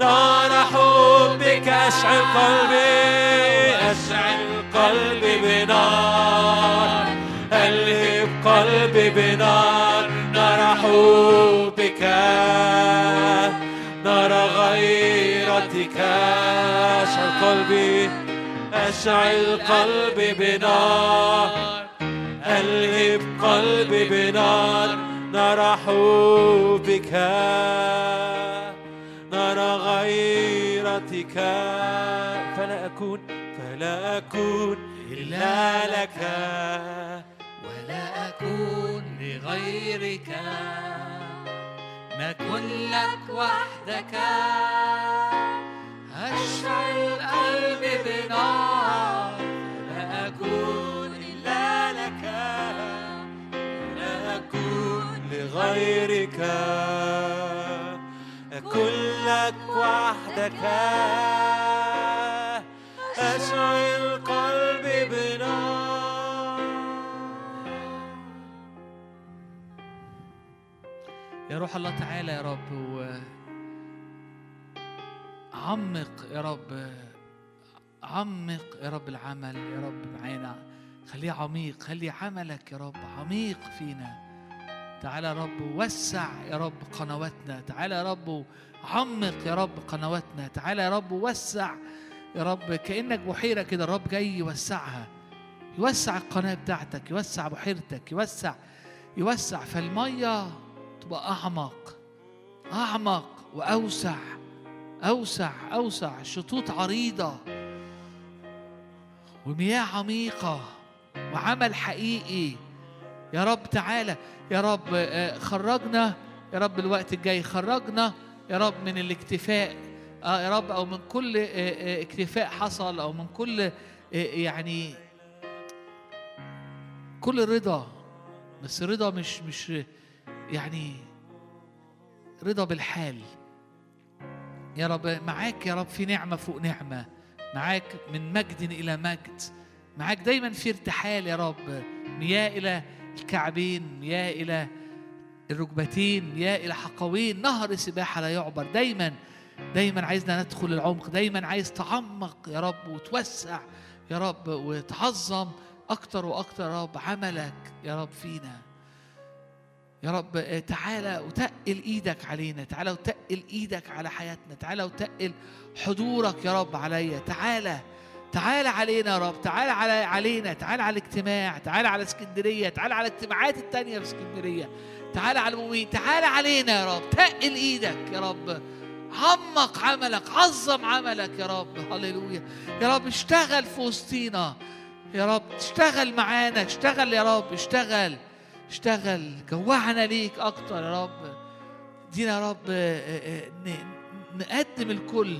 نار حبك أشعل قلبي. أشعل قلبي بنار. ألهب قلبي بنار. نار حبك. غيرتك أشعل قلبي أشعل قلبي بنار. ألهب قلبي بنار نار حبك نار غيرتك. فلا أكون فلا أكون إلا لك. ولا أكون لغيرك. ما كن لك وحدك. أشعل قلبي بنار لا أكون إلا لك لا أكون لغيرك أكون لك وحدك أشعل قلبي بنار يا روح الله تعالى يا رب و عمق يا رب عمق يا رب العمل يا رب معانا. خليه عميق خلي عملك يا رب عميق فينا. تعالى يا رب وسع يا رب قنواتنا. تعالى يا رب عمق يا رب قنواتنا. تعالى يا رب وسع يا رب كأنك بحيرة كده. الرب جاي يوسعها يوسع القناة بتاعتك يوسع بحيرتك يوسع يوسع فالمية تبقى أعمق أعمق وأوسع. أوسع أوسع شطوط عريضة ومياه عميقة وعمل حقيقي. يا رب تعالى يا رب آه، خرجنا. يا رب الوقت الجاي خرجنا. يا رب من الاكتفاء آه يا رب أو من كل آه، اكتفاء حصل أو من كل يعني كل رضا. بس رضا مش مش يعني رضا بالحال. يا رب معاك يا رب في نعمة فوق نعمة. معاك من مجد إلى مجد. معاك دايما في ارتحال يا رب. مياه إلى الكعبين مياه إلى الركبتين مياه إلى حقوين. نهر سباحة لا يعبر. دايما دايما عايزنا ندخل العمق. دايما عايز تعمق يا رب وتوسع يا رب وتعظم أكتر وأكتر يا رب عملك يا رب فينا. يا رب تعالى وتقل إيدك علينا تعالى وتقل إيدك على حياتنا تعالى وتقل حضورك يا رب عليا تعالى تعالى علينا يا رب تعالى على علينا تعالى على الاجتماع تعالى على اسكندرية تعالى على الاجتماعات التانية في اسكندرية تعالى على المؤمنين تعالى علينا يا رب تقل إيدك يا رب عمق عملك عظم عملك يا رب هللويا يا رب اشتغل في وسطينا يا رب اشتغل معانا اشتغل يا رب اشتغل. اشتغل جوعنا ليك أكتر يا رب. ادينا يا رب آه، آه، ن- نقدم الكل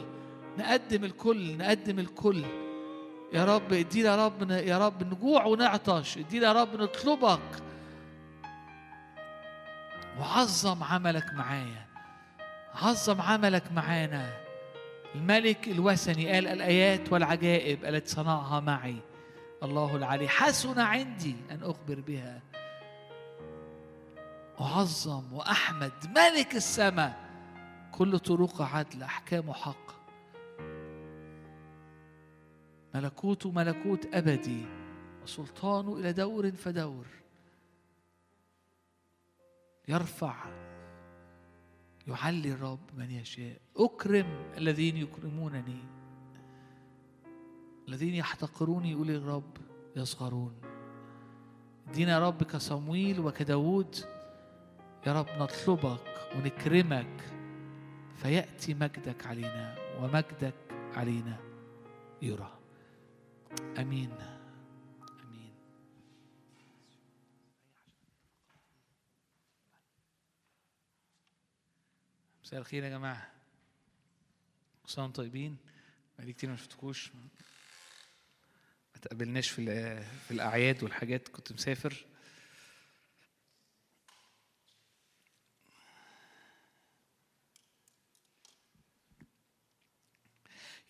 نقدم الكل نقدم الكل. يا رب ادينا يا رب يا رب نجوع ونعطش. ادينا يا رب نطلبك. وعظم عملك معايا. عظم عملك معانا. الملك الوثني قال الآيات والعجائب التي صنعها معي. الله العلي. حسن عندي أن أخبر بها. أعظم وأحمد ملك السماء كل طرق عدل أحكامه حق. ملكوته ملكوت أبدي وسلطانه إلى دور فدور. يرفع يعلي الرب من يشاء. أكرم الذين يكرمونني الذين يحتقروني يقول الرب يصغرون. ادينا يا رب كصمويل وكداود. يا رب نطلبك ونكرمك فيأتي مجدك علينا ومجدك علينا يرى. آمين. آمين. مساء الخير يا جماعة. كل سنه طيبين؟ بقالي كتير ما شفتكوش. ما تقابلناش في في الأعياد والحاجات كنت مسافر.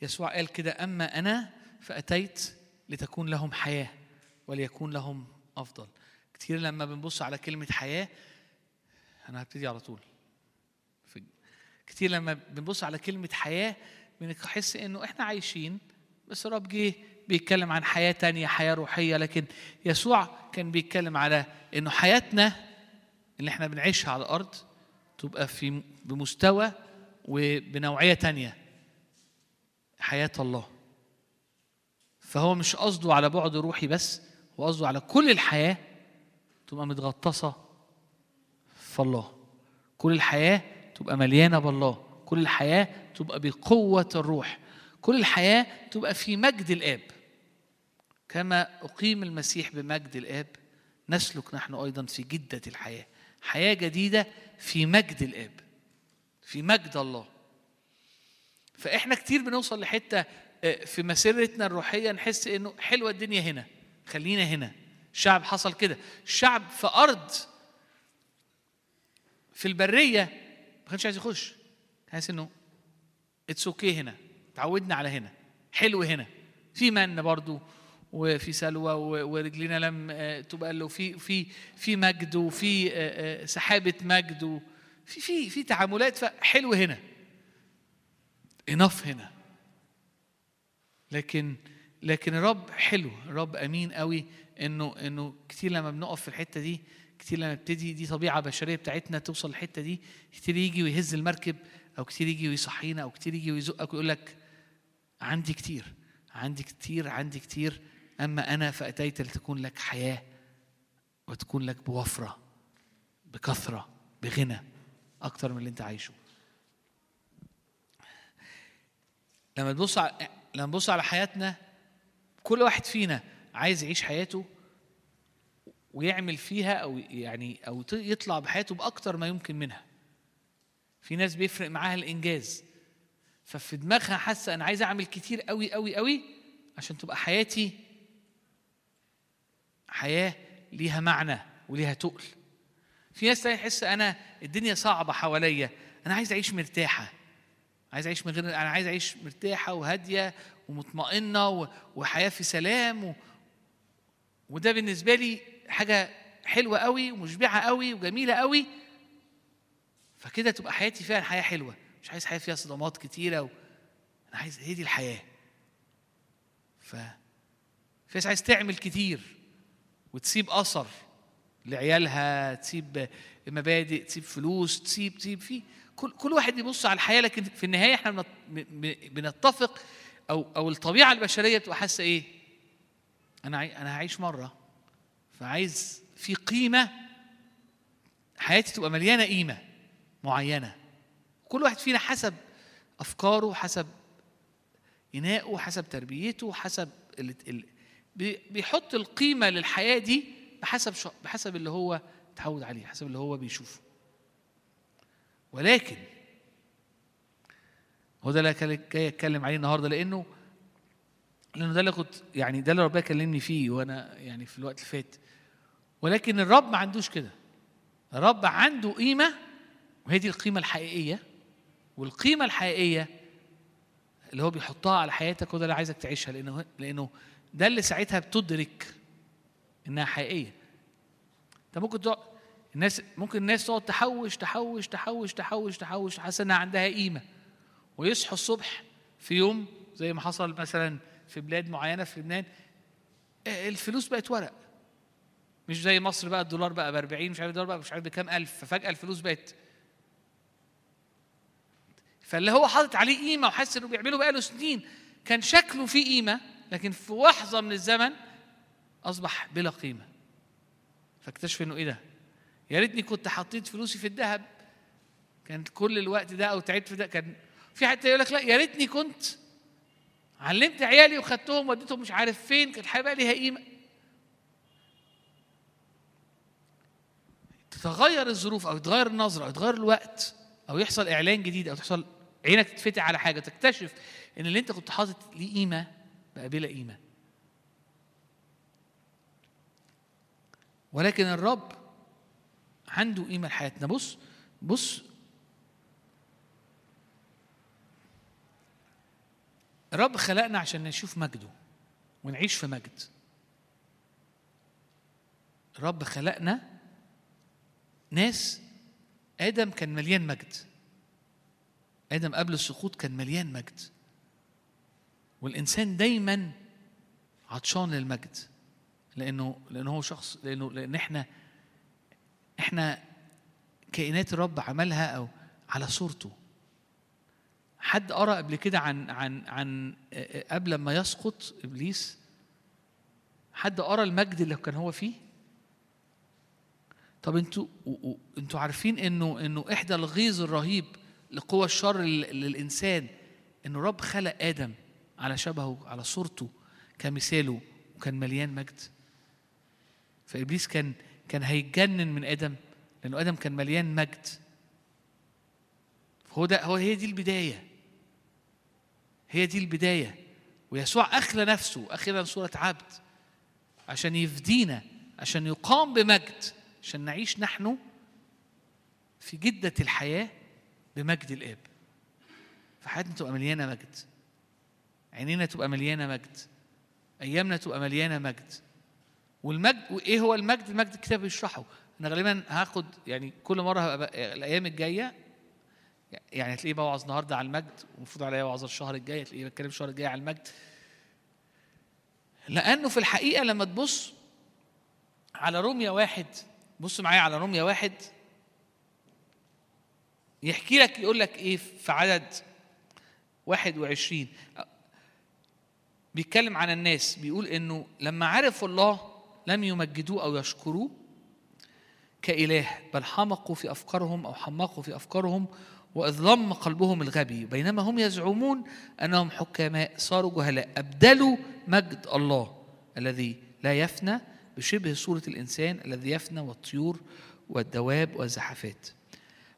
يسوع قال كده أما أنا فأتيت لتكون لهم حياة وليكون لهم أفضل. كتير لما بنبص على كلمة حياة أنا هبتدي على طول. كتير لما بنبص على كلمة حياة بنحس إنه إحنا عايشين بس الرب جه بيتكلم عن حياة تانية حياة روحية. لكن يسوع كان بيتكلم على إنه حياتنا اللي إحنا بنعيشها على الأرض تبقى في بمستوى وبنوعية تانية. حياة الله. فهو مش قصده على بعد روحي بس هو قصده على كل الحياة تبقى متغطسة في الله. كل الحياة تبقى مليانة بالله. كل الحياة تبقى بقوة الروح. كل الحياة تبقى في مجد الآب. كما أقيم المسيح بمجد الآب نسلك نحن أيضا في جدة الحياة. حياة جديدة في مجد الآب في مجد الله. فإحنا كتير بنوصل لحتة آه، في مسيرتنا الروحية نحس إنه حلوة الدنيا هنا خلينا هنا. الشعب حصل كده. الشعب في أرض في البرية ما كانش عايز يخش. حاسس إنه it's okay هنا. تعودنا على هنا. حلو هنا. في من برضو وفي سلوى ورجلينا لم آه، تبقى له في في في مجد وفي آه، سحابة مجد وفي في في تعاملات. فحلو هنا. انف هنا. لكن لكن الرب حلو. الرب أمين قوي انه إنه كتير لما بنقف في الحتة دي كتير لما نبتدي دي طبيعة بشرية بتاعتنا توصل للحته دي كتير يجي ويهز المركب أو كتير يجي ويصحينا أو كتير يجي ويزقك ويقول لك عندي كتير عندي كتير عندي كتير أما أنا فأتيت لتكون لك حياة وتكون لك بوفرة بكثرة بغنى أكتر من اللي أنت عايشه. لما تبص على لما نبص على حياتنا كل واحد فينا عايز يعيش حياته ويعمل فيها أو يعني أو يطلع بحياته بأكتر ما يمكن منها. في ناس بيفرق معاها الإنجاز. ففي دماغها حاسة أنا عايز أعمل كتير قوي قوي قوي عشان تبقى حياتي حياة ليها معنى وليها تقل. في ناس تانية تحس أنا الدنيا صعبة حواليا أنا عايز أعيش مرتاحة. عايز أعيش من غير أنا عايز أعيش مرتاحة وهادية ومطمئنة. وحياة في سلام و... وده بالنسبة لي حاجة حلوة قوي ومشبعة قوي وجميلة قوي فكده تبقى حياتي فعلا حياه حلوة مش عايز حياة فيها صدمات كتيرة و... أنا عايز هي دي الحياة ف في ناس عايز تعمل كتير وتسيب أثر لعيالها تسيب مبادئ تسيب فلوس تسيب تسيب في كل كل واحد يبص على الحياة لكن في النهاية إحنا بنتفق أو أو الطبيعة البشرية بتبقى حاسة إيه؟ أنا أنا هعيش مرة فعايز في قيمة حياتي تبقى مليانة قيمة معينة كل واحد فينا حسب أفكاره حسب إناءه حسب تربيته حسب بيحط القيمة للحياة دي بحسب. بحسب اللي هو اتعود عليه حسب اللي هو بيشوفه ولكن هو ده اللي جاي أتكلم عليه النهارده لأنه لأنه ده اللي كنت يعني ده اللي ربنا كلمني فيه وأنا يعني في الوقت اللي فات. ولكن الرب ما عندوش كده. الرب عنده قيمة وهي دي القيمة الحقيقية. والقيمة الحقيقية اللي هو بيحطها على حياتك وده اللي عايزك تعيشها لأنه لأنه ده اللي ساعتها بتدرك إنها حقيقية. أنت ممكن تقعد الناس ممكن الناس تقعد تحوش تحوش تحوش تحوش تحوش حاسة إنها عندها قيمة. ويصحوا الصبح في يوم زي ما حصل مثلا في بلاد معينة في لبنان آه، الفلوس بقت ورق. مش زي مصر بقى الدولار بقى ب 40 مش عارف الدولار بقى مش عارف بكام ألف ففجأة الفلوس بقت. فاللي هو حاطط عليه قيمة وحاسس إنه بيعمله بقاله سنين. كان شكله فيه قيمة لكن في لحظة من الزمن أصبح بلا قيمة. فاكتشف إنه إيه ده؟ يا ريتني كنت حطيت فلوسي في الذهب. كان كل الوقت ده أو تعبت في ده. كان في حد يقول لك لا يا ريتني كنت علمت عيالي وخدتهم وديتهم مش عارف فين. كانت هيبقى ليها قيمة. تتغير الظروف أو يتغير النظرة أو يتغير الوقت أو يحصل إعلان جديد أو تحصل عينك تتفتح على حاجة تكتشف إن اللي أنت كنت حاطط ليه قيمة بقى بلا قيمة. ولكن الرب عنده قيمة لحياتنا. بص بص. الرب خلقنا عشان نشوف مجده ونعيش في مجد. الرب خلقنا ناس. آدم كان مليان مجد. آدم قبل السقوط كان مليان مجد. والإنسان دايما عطشان للمجد. لأنه لأنه هو شخص لأنه لأن إحنا إحنا كائنات الرب عملها أو على صورته. حد قرأ قبل كده عن عن عن قبل ما يسقط إبليس؟ حد قرأ المجد اللي كان هو فيه؟ طب أنتوا أنتوا عارفين إنه إنه إحدى الغيظ الرهيب لقوى الشر لل- للإنسان إنه رب خلق آدم على شبهه على صورته كمثاله وكان مليان مجد. فإبليس كان كان هيتجنن من آدم لأنه آدم كان مليان مجد. هو ده هو هي دي البداية. هي دي البداية. ويسوع أخلى نفسه اخذا صورة عبد عشان يفدينا عشان يقام بمجد عشان نعيش نحن في جدة الحياة بمجد الآب. فحياتنا تبقى مليانة مجد. عينينا تبقى مليانة مجد. أيامنا تبقى مليانة مجد. والمجد وإيه هو المجد؟ المجد الكتاب بيشرحه. أنا غالبا هاخد يعني كل مرة هبقى الأيام الجاية يعني هتلاقيه بوعظ النهارده على المجد ومفروض عليا وعظ الشهر الجاي هتلاقيه بتكلم الشهر الجاي على المجد. لأنه في الحقيقة لما تبص على روميا واحد بص معايا على روميا واحد يحكي لك يقول لك إيه في عدد 21 بيتكلم عن الناس بيقول إنه لما عرفوا الله لم يمجدوه أو يشكروه كإله بل حمقوا في أفكارهم أو حمقوا في أفكارهم وأظلم قلبهم الغبي. بينما هم يزعمون أنهم حكماء صاروا جهلاء. أبدلوا مجد الله الذي لا يفنى بشبه صورة الإنسان الذي يفنى والطيور والدواب والزحفات.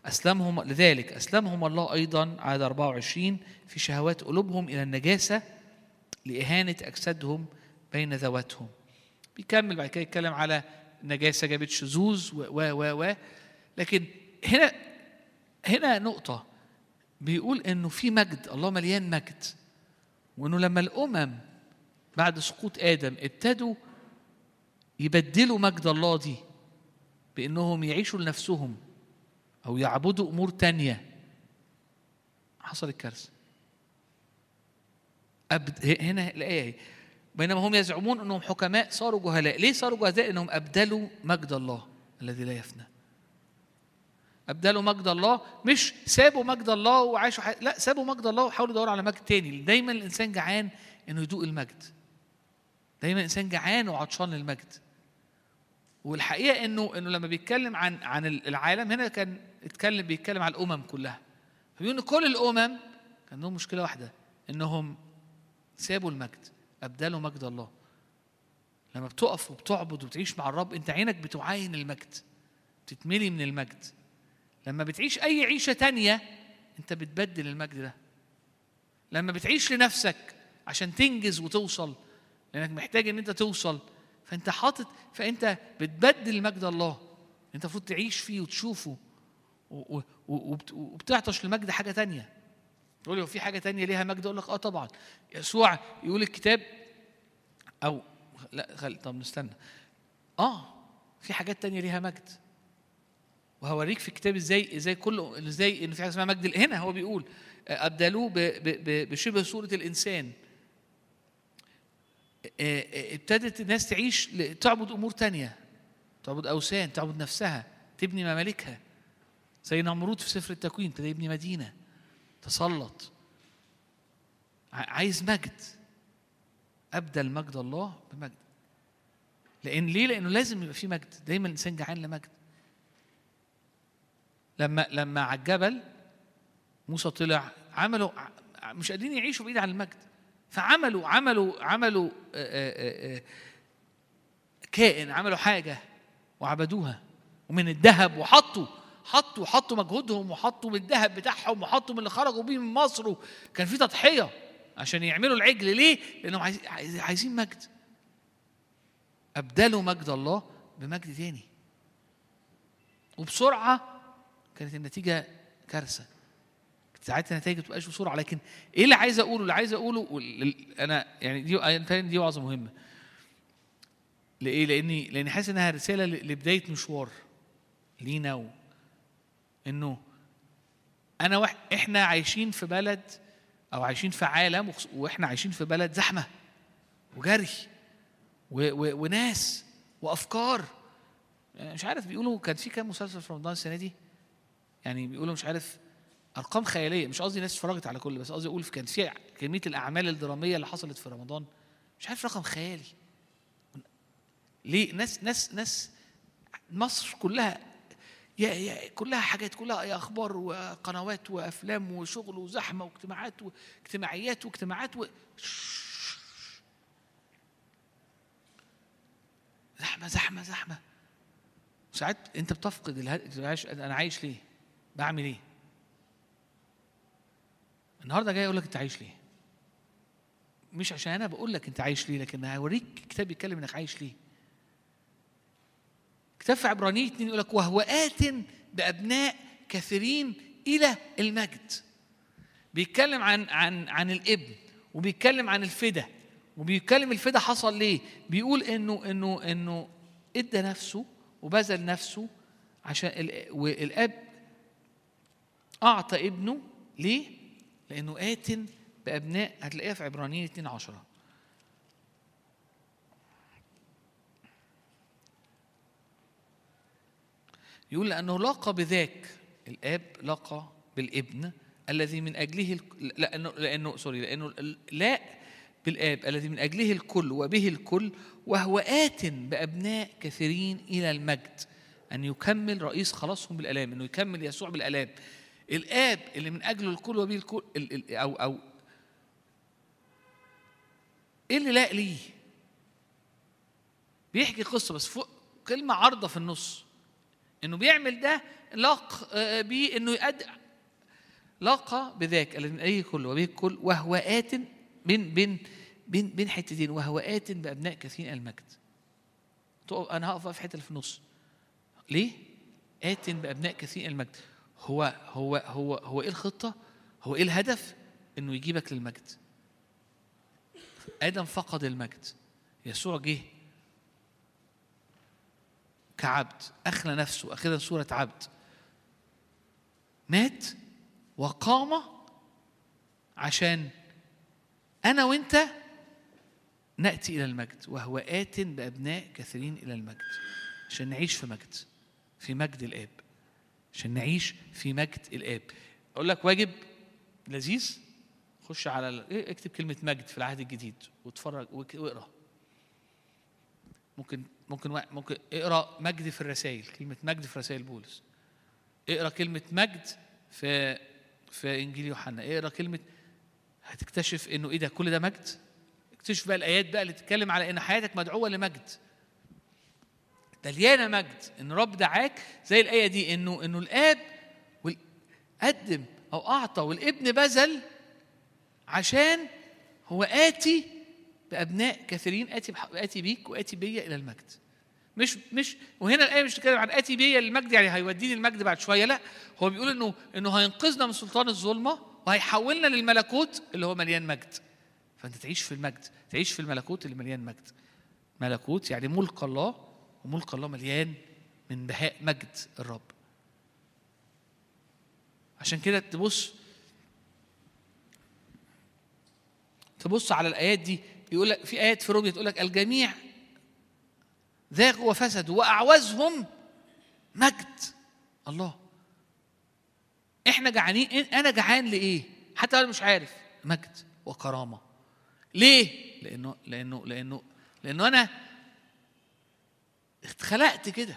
أسلمهم لذلك أسلمهم الله أيضا عدد 24 في شهوات قلوبهم إلى النجاسة لإهانة أجسادهم بين ذواتهم. بيكمل بعد كده يتكلم على النجاسة جابت شذوذ و و و لكن هنا هنا نقطة بيقول إنه في مجد الله مليان مجد. وإنه لما الأمم بعد سقوط آدم ابتدوا يبدلوا مجد الله دي بإنهم يعيشوا لنفسهم أو يعبدوا أمور تانية. حصل الكارثة. أبد هنا الآية بينما هم يزعمون انهم حكماء صاروا جهلاء. ليه صاروا جهلاء؟ انهم أبدلوا مجد الله الذي لا يفنى. أبدلوا مجد الله مش سابوا مجد الله وعاشوا حي... لا سابوا مجد الله وحاولوا يدوروا على مجد تاني. دايما الإنسان جعان إنه يدوق المجد. دايما الإنسان جعان وعطشان للمجد. والحقيقة إنه إنه لما بيتكلم عن عن العالم هنا كان اتكلم بيتكلم على الأمم كلها. فبيقول إن كل الأمم كان لهم مشكلة واحدة إنهم سابوا المجد. ابدلوا مجد الله. لما بتقف وبتعبد وبتعيش مع الرب أنت عينك بتعاين المجد بتتملي من المجد. لما بتعيش أي عيشة تانية أنت بتبدل المجد ده. لما بتعيش لنفسك عشان تنجز وتوصل لأنك محتاج إن أنت توصل فأنت حاطط فأنت بتبدل مجد الله. أنت المفروض تعيش فيه وتشوفه وبتعطش لمجد حاجة تانية. تقول لي هو في حاجة تانية ليها مجد؟ أقول لك آه طبعا. يسوع يقول الكتاب أو لا خل... طب نستنى. آه في حاجات تانية ليها مجد. وهوريك في الكتاب إزاي إزاي كله إزاي إن في حاجة اسمها مجد. هنا هو بيقول أبدلوه بشبه صورة الإنسان. آه، آه، ابتدت الناس تعيش تعبد أمور تانية. تعبد أوثان تعبد نفسها تبني ممالكها. زي نمرود في سفر التكوين ابتدى يبني مدينة. تسلط. عايز مجد. أبدل مجد الله بمجد. لأن ليه؟ لأنه لازم يبقى في مجد. دايما الإنسان جعان لمجد. لما لما على الجبل موسى طلع عملوا مش قادرين يعيشوا بعيد عن المجد. فعملوا عملوا عملوا كائن عملوا حاجة وعبدوها. ومن الذهب وحطوا حطوا حطوا مجهودهم وحطوا من الذهب بتاعهم وحطوا من اللي خرجوا بيه من مصر. كان في تضحية عشان يعملوا العجل. ليه؟ لأنهم عايز- عايز- عايزين مجد. أبدلوا مجد الله بمجد تاني. وبسرعة كانت النتيجة كارثة. ساعات النتائج ما بتبقاش بسرعة. لكن إيه اللي عايز أقوله؟ اللي عايز أقوله أنا يعني دي دي وعظة مهمة. ليه لإني لإني حاسس إنها رسالة ل- لبداية مشوار لينا. إنه أنا وح... إحنا عايشين في بلد أو عايشين في عالم وإحنا عايشين في بلد زحمة وجري و... و... وناس وأفكار. يعني مش عارف بيقولوا كان في كام مسلسل في رمضان السنة دي؟ يعني بيقولوا مش عارف أرقام خيالية. مش قصدي ناس اتفرجت على كل بس قصدي أقول كان في كمية الأعمال الدرامية اللي حصلت في رمضان. مش عارف رقم خيالي. ليه؟ ناس ناس ناس مصر كلها يا يا كلها حاجات كلها أخبار وقنوات وأفلام وشغل وزحمة واجتماعات واجتماعيات واجتماعات و... زحمة زحمة زحمة ساعات أنت بتفقد الهد... عايش أنا عايش ليه؟ بعمل إيه؟ النهارده جاي أقول لك أنت عايش ليه؟ مش عشان أنا بقول لك أنت عايش ليه لكن هوريك كتاب بيتكلم إنك عايش ليه كتاب في عبرانية اتنين يقول لك وهو آت بأبناء كثيرين إلى المجد. بيتكلم عن عن عن الابن وبيتكلم عن الفدا. وبيتكلم الفدا حصل ليه؟ بيقول إنه إنه إنه إدى نفسه وبذل نفسه عشان ال- والأب أعطى ابنه ليه؟ لأنه آت بأبناء هتلاقيها في عبرانيين 2 10 يقول لأنه لاقى بذاك. الآب لاقى بالابن الذي من أجله لأنه لأنه سوري لأنه لا بالآب الذي من أجله الكل وبه الكل وهو آت بأبناء كثيرين إلى المجد. أن يكمل رئيس خلاصهم بالآلام أنه يكمل يسوع بالآلام. الآب اللي من أجله الكل وبه الكل ال- ال- أو أو إيه اللي لاق ليه؟ بيحكي قصة بس فوق كلمة عارضة في النص. إنه بيعمل ده لاق آه، بيه إنه يقد لاقى بذاك الذي أي كل وبه الكل وهو آت بين بين بين بين حتتين وهو آت بابناء كثيرين المجد أنا هقف في اللي في النص ليه؟ آت بأبناء كثيرين المجد هو هو هو هو إيه الخطة؟ هو إيه الهدف؟ إنه يجيبك للمجد آدم فقد المجد يسوع جه كعبد أخلى نفسه أخذ صورة عبد. مات وقام عشان أنا وأنت نأتي إلى المجد وهو آت بأبناء كثيرين إلى المجد عشان نعيش في مجد في مجد الآب. عشان نعيش في مجد الآب. أقول لك واجب لذيذ خش على إيه، اكتب كلمة مجد في العهد الجديد واتفرج واقرأ. ممكن ممكن ممكن اقرأ مجد في الرسائل كلمة مجد في رسائل بولس. اقرأ كلمة مجد في في إنجيل يوحنا. اقرأ كلمه هتكتشف إنه إيه ده؟ كل ده مجد؟ اكتشف بقى الآيات بقى اللي تتكلم على إن حياتك مدعوة لمجد. مليانة مجد. إن رب دعاك زي الآية دي انه إنه الآب قدم أو أعطى والابن بذل عشان هو آتي بأبناء كثيرين آتي آتي بيك وآتي بيا إلى المجد. مش مش وهنا الآية مش بتتكلم عن آتي بيا للمجد يعني هيوديني المجد بعد شوية لا. هو بيقول إنه إنه هينقذنا من سلطان الظلمة وهيحولنا للملكوت اللي هو مليان مجد. فأنت تعيش في المجد تعيش في الملكوت اللي مليان مجد. ملكوت يعني ملك الله وملك الله مليان من بهاء مجد الرب. عشان كده تبص تبص على الآيات دي يقول لك في آيات في روميا تقول لك الجميع ذاقوا وفسدوا وأعوزهم مجد. الله. إحنا جعانين أنا جعان لإيه؟ حتى أنا مش عارف. مجد وكرامة. ليه؟ لأنه لأنه لأنه لأنه أنا اتخلقت كده.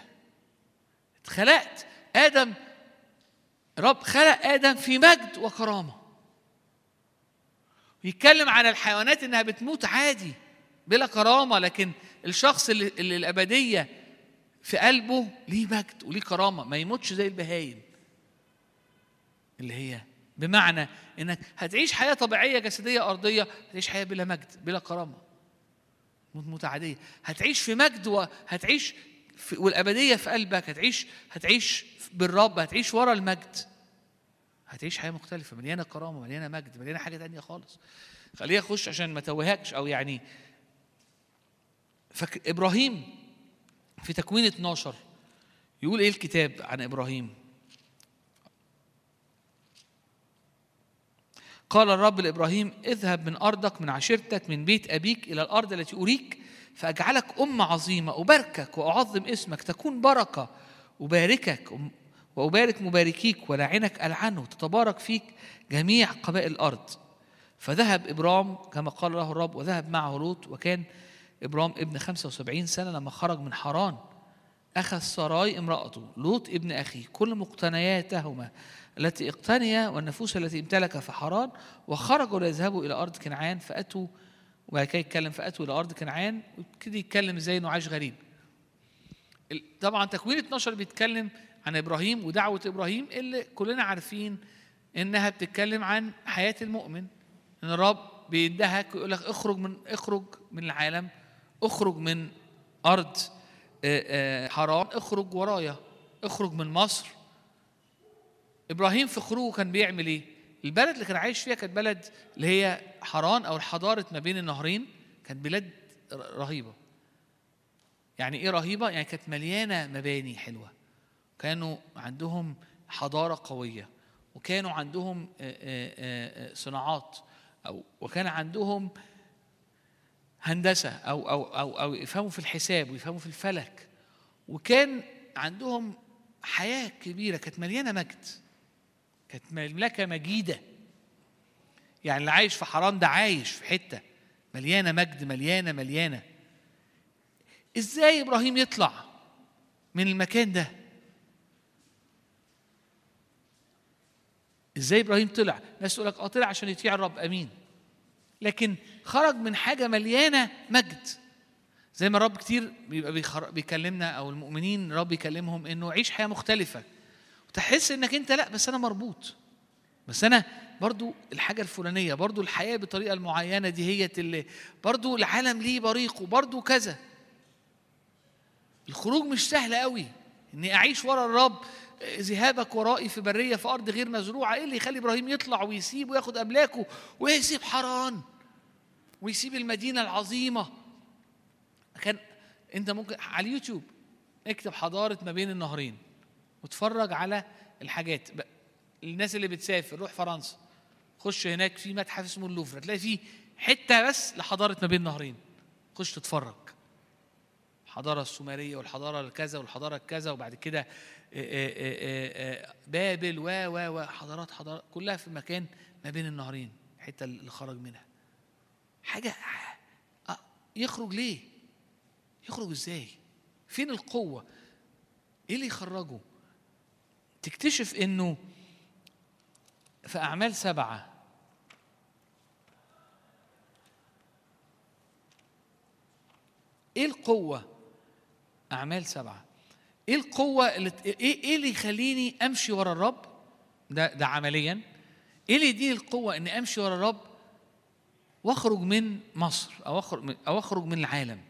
اتخلقت. آدم رب خلق آدم في مجد وكرامة. يتكلم عن الحيوانات إنها بتموت عادي بلا كرامة لكن الشخص اللي, اللي الأبدية في قلبه ليه مجد وليه كرامة ما يموتش زي البهايم. اللي هي بمعنى إنك هتعيش حياة طبيعية جسدية أرضية هتعيش حياة بلا مجد بلا كرامة. موت موت عادية. هتعيش في مجد وهتعيش في والأبدية في قلبك هتعيش هتعيش بالرب هتعيش ورا المجد. هتعيش حياة مختلفة مليانة كرامة مليانة مجد مليانة حاجة تانية خالص. خليها أخش عشان ما توهكش أو يعني فك إبراهيم في تكوين 12 يقول إيه الكتاب عن إبراهيم؟ قال الرب لإبراهيم اذهب من أرضك من عشيرتك من بيت أبيك إلى الأرض التي أريك فأجعلك أمة عظيمة أباركك وأعظم اسمك تكون بركة أباركك وأبارك مباركيك ولعنك ألعنه تتبارك فيك جميع قبائل الأرض. فذهب إبرام كما قال له الرب وذهب معه لوط وكان إبرام ابن 75 سنة لما خرج من حران أخذ سراي امرأته لوط ابن أخيه كل مقتنياتهما التي اقتنيا والنفوس التي امتلك في حران وخرجوا ليذهبوا إلى أرض كنعان فأتوا وبعد كده يتكلم فأتوا إلى أرض كنعان وابتدي يتكلم إزاي إنه عاش غريب طبعا تكوين 12 بيتكلم عن إبراهيم ودعوة إبراهيم اللي كلنا عارفين إنها بتتكلم عن حياة المؤمن. إن الرب بيندهك ويقول لك اخرج من اخرج من العالم اخرج من أرض حرام اخرج ورايا اخرج من مصر. إبراهيم في خروجه كان بيعمل إيه؟ البلد اللي كان عايش فيها كانت بلد اللي هي حران أو الحضارة ما بين النهرين كانت بلاد رهيبة. يعني إيه رهيبة؟ يعني كانت مليانة مباني حلوة. كانوا عندهم حضارة قوية وكانوا عندهم صناعات أو وكان عندهم هندسة أو أو أو أو يفهموا في الحساب ويفهموا في الفلك. وكان عندهم حياة كبيرة كانت مليانة مجد كانت مملكة مجيدة. يعني اللي عايش في حرام ده عايش في حتة مليانة مجد مليانة مليانة. إزاي إبراهيم يطلع من المكان ده؟ إزاي إبراهيم طلع؟ ناس تقول لك آه طلع عشان يطيع الرب آمين. لكن خرج من حاجة مليانة مجد. زي ما الرب كتير بيبقى. بيكلمنا أو المؤمنين الرب يكلمهم إنه عيش حياة مختلفة. وتحس إنك أنت لأ بس أنا مربوط. بس أنا برضو الحاجة الفلانية برضو الحياة بالطريقة المعينة دي هي اللي برضو العالم ليه بريق وبرضو كذا. الخروج مش سهل قوي إني أعيش ورا الرب ذهابك ورائي في برية في أرض غير مزروعة إيه اللي يخلي إبراهيم يطلع ويسيب وياخد أملاكه ويسيب حران ويسيب المدينة العظيمة؟ كان أنت ممكن على اليوتيوب اكتب حضارة ما بين النهرين واتفرج على الحاجات. الناس اللي بتسافر روح فرنسا خش هناك في متحف اسمه اللوفر تلاقي فيه حتة بس لحضارة ما بين النهرين. خش تتفرج. الحضارة السومرية والحضارة الكذا والحضارة الكذا وبعد كده بابل و و و حضارات حضارات كلها في مكان ما بين النهرين الحتة اللي خرج منها حاجة يخرج ليه؟ يخرج إزاي؟ فين القوة؟ إيه اللي يخرجه؟ تكتشف إنه في أعمال سبعة إيه القوة؟ أعمال سبعة إيه القوة اللي إيه إيه اللي يخليني أمشي ورا الرب؟ ده ده عمليا. إيه اللي يديني القوة إني أمشي ورا الرب؟ وأخرج من مصر أو أخرج من أو أخرج من العالم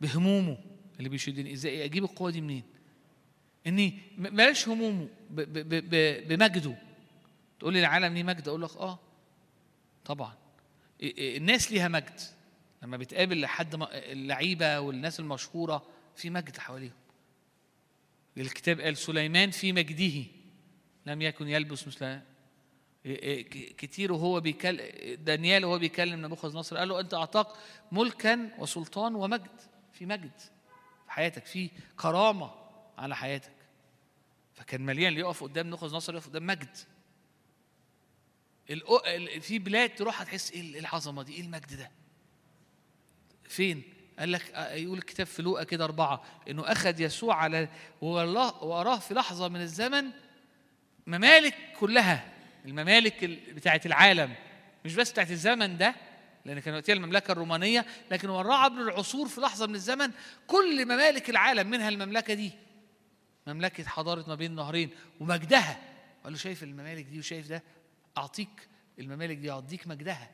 بهمومه اللي بيشدني؟ إزاي؟ أجيب القوة دي منين؟ إني بلاش همومه ب- ب- ب- بمجده. تقول لي العالم ليه مجد؟ أقول لك آه طبعا. الناس ليها مجد. لما بتقابل ما- اللعيبة والناس المشهورة في مجد حواليهم. الكتاب قال سليمان في مجده. لم يكن يلبس مثل ك- كتير وهو بيكلم دانيال وهو بيكلم نبوخذ نصر قال له أنت اعطاك ملكا وسلطان ومجد في مجد في حياتك في كرامة على حياتك. فكان مليان اللي يقف قدام نبوخذ نصر يقف قدام مجد. في بلاد تروح هتحس إيه إيه العظمة دي؟ إيه المجد ده؟ فين؟ قال لك آه، يقول الكتاب في لوقا كده أربعة إنه أخذ يسوع على والله وأراه في لحظة من الزمن ممالك كلها الممالك ال- بتاعة العالم مش بس بتاعة الزمن ده لأن كان وقتها المملكة الرومانية لكن وراه عبر العصور في لحظة من الزمن كل ممالك العالم منها المملكة دي مملكة حضارة ما بين نهرين ومجدها. قال له شايف الممالك دي وشايف ده؟ أعطيك الممالك دي أعطيك مجدها.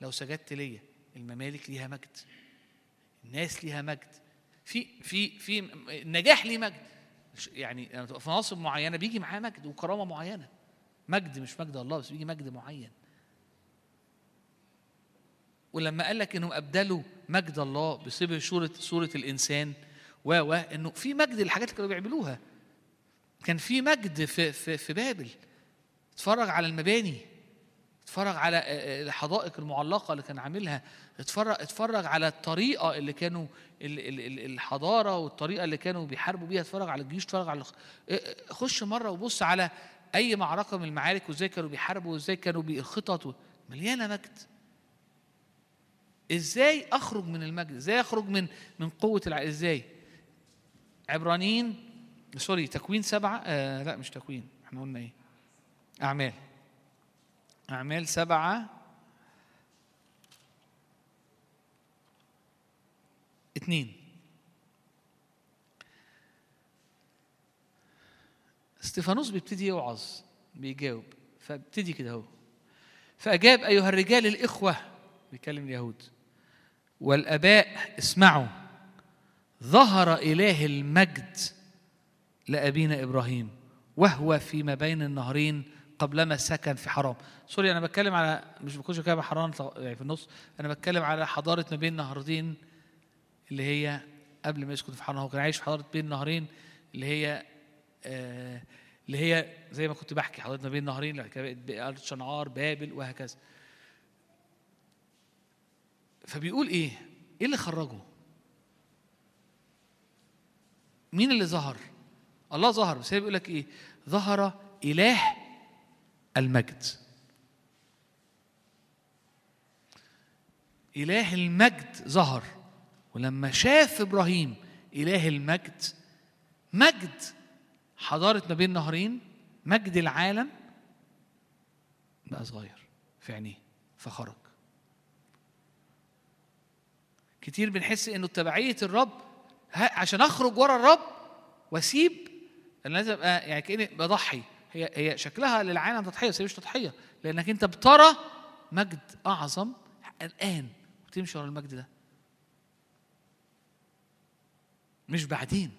لو سجدت ليا الممالك ليها مجد. الناس ليها مجد. في في في النجاح ليه مجد. يعني لما تبقى في مناصب معينة بيجي معاه مجد وكرامة معينة. مجد مش مجد الله بس بيجي مجد معين. ولما قال لك إنهم أبدلوا مجد الله بصبغ صورة صورة الإنسان و و إنه في مجد للحاجات اللي كانوا بيعملوها. كان في مجد في في في بابل. اتفرج على المباني. اتفرج على آه، آه، الحدائق المعلقة اللي كان عاملها اتفرج اتفرج على الطريقة اللي كانوا ال- ال- ال- الحضارة والطريقة اللي كانوا بيحاربوا بيها اتفرج على الجيوش اتفرج على آه، خش مرة وبص على أي معركة من المعارك وإزاي كانوا بيحاربوا وإزاي كانوا بالخطط مليانة مجد. إزاي أخرج من المجد؟ إزاي أخرج من من قوة الع... إزاي؟ عبرانيين سوري تكوين سبعة آه لا مش تكوين إحنا قلنا إيه؟ أعمال. أعمال سبعة. اتنين. استيفانوس بيبتدي يوعظ بيجاوب. فابتدي كده أهو. فأجاب أيها الرجال الإخوة بيكلم اليهود. والآباء اسمعوا. ظهر إله المجد لأبينا إبراهيم وهو فيما بين النهرين قبلما سكن في حرام سوري أنا بتكلم على مش بكونش بتكلم على حرام يعني في النص أنا بتكلم على حضارة ما بين نهرين اللي هي قبل ما يسكن في حرام هو كان عايش في حضارة بين نهرين اللي هي آه اللي هي زي ما كنت بحكي حضارة ما بين نهرين شنعار بابل وهكذا فبيقول إيه؟ إيه اللي خرجه؟ مين اللي ظهر؟ الله ظهر بس هي بيقول لك إيه؟ ظهر إله المجد. إله المجد ظهر ولما شاف إبراهيم إله المجد مجد حضارة ما بين نهرين مجد العالم بقى صغير في عينيه فخرج كتير بنحس إنه تبعيه الرب عشان أخرج ورا الرب وأسيب أنا لازم ابقى يعني كأني بضحي هي هي شكلها للعالم تضحية بس هي مش تضحية لأنك أنت بترى مجد أعظم الآن وتمشي ورا المجد ده. مش بعدين.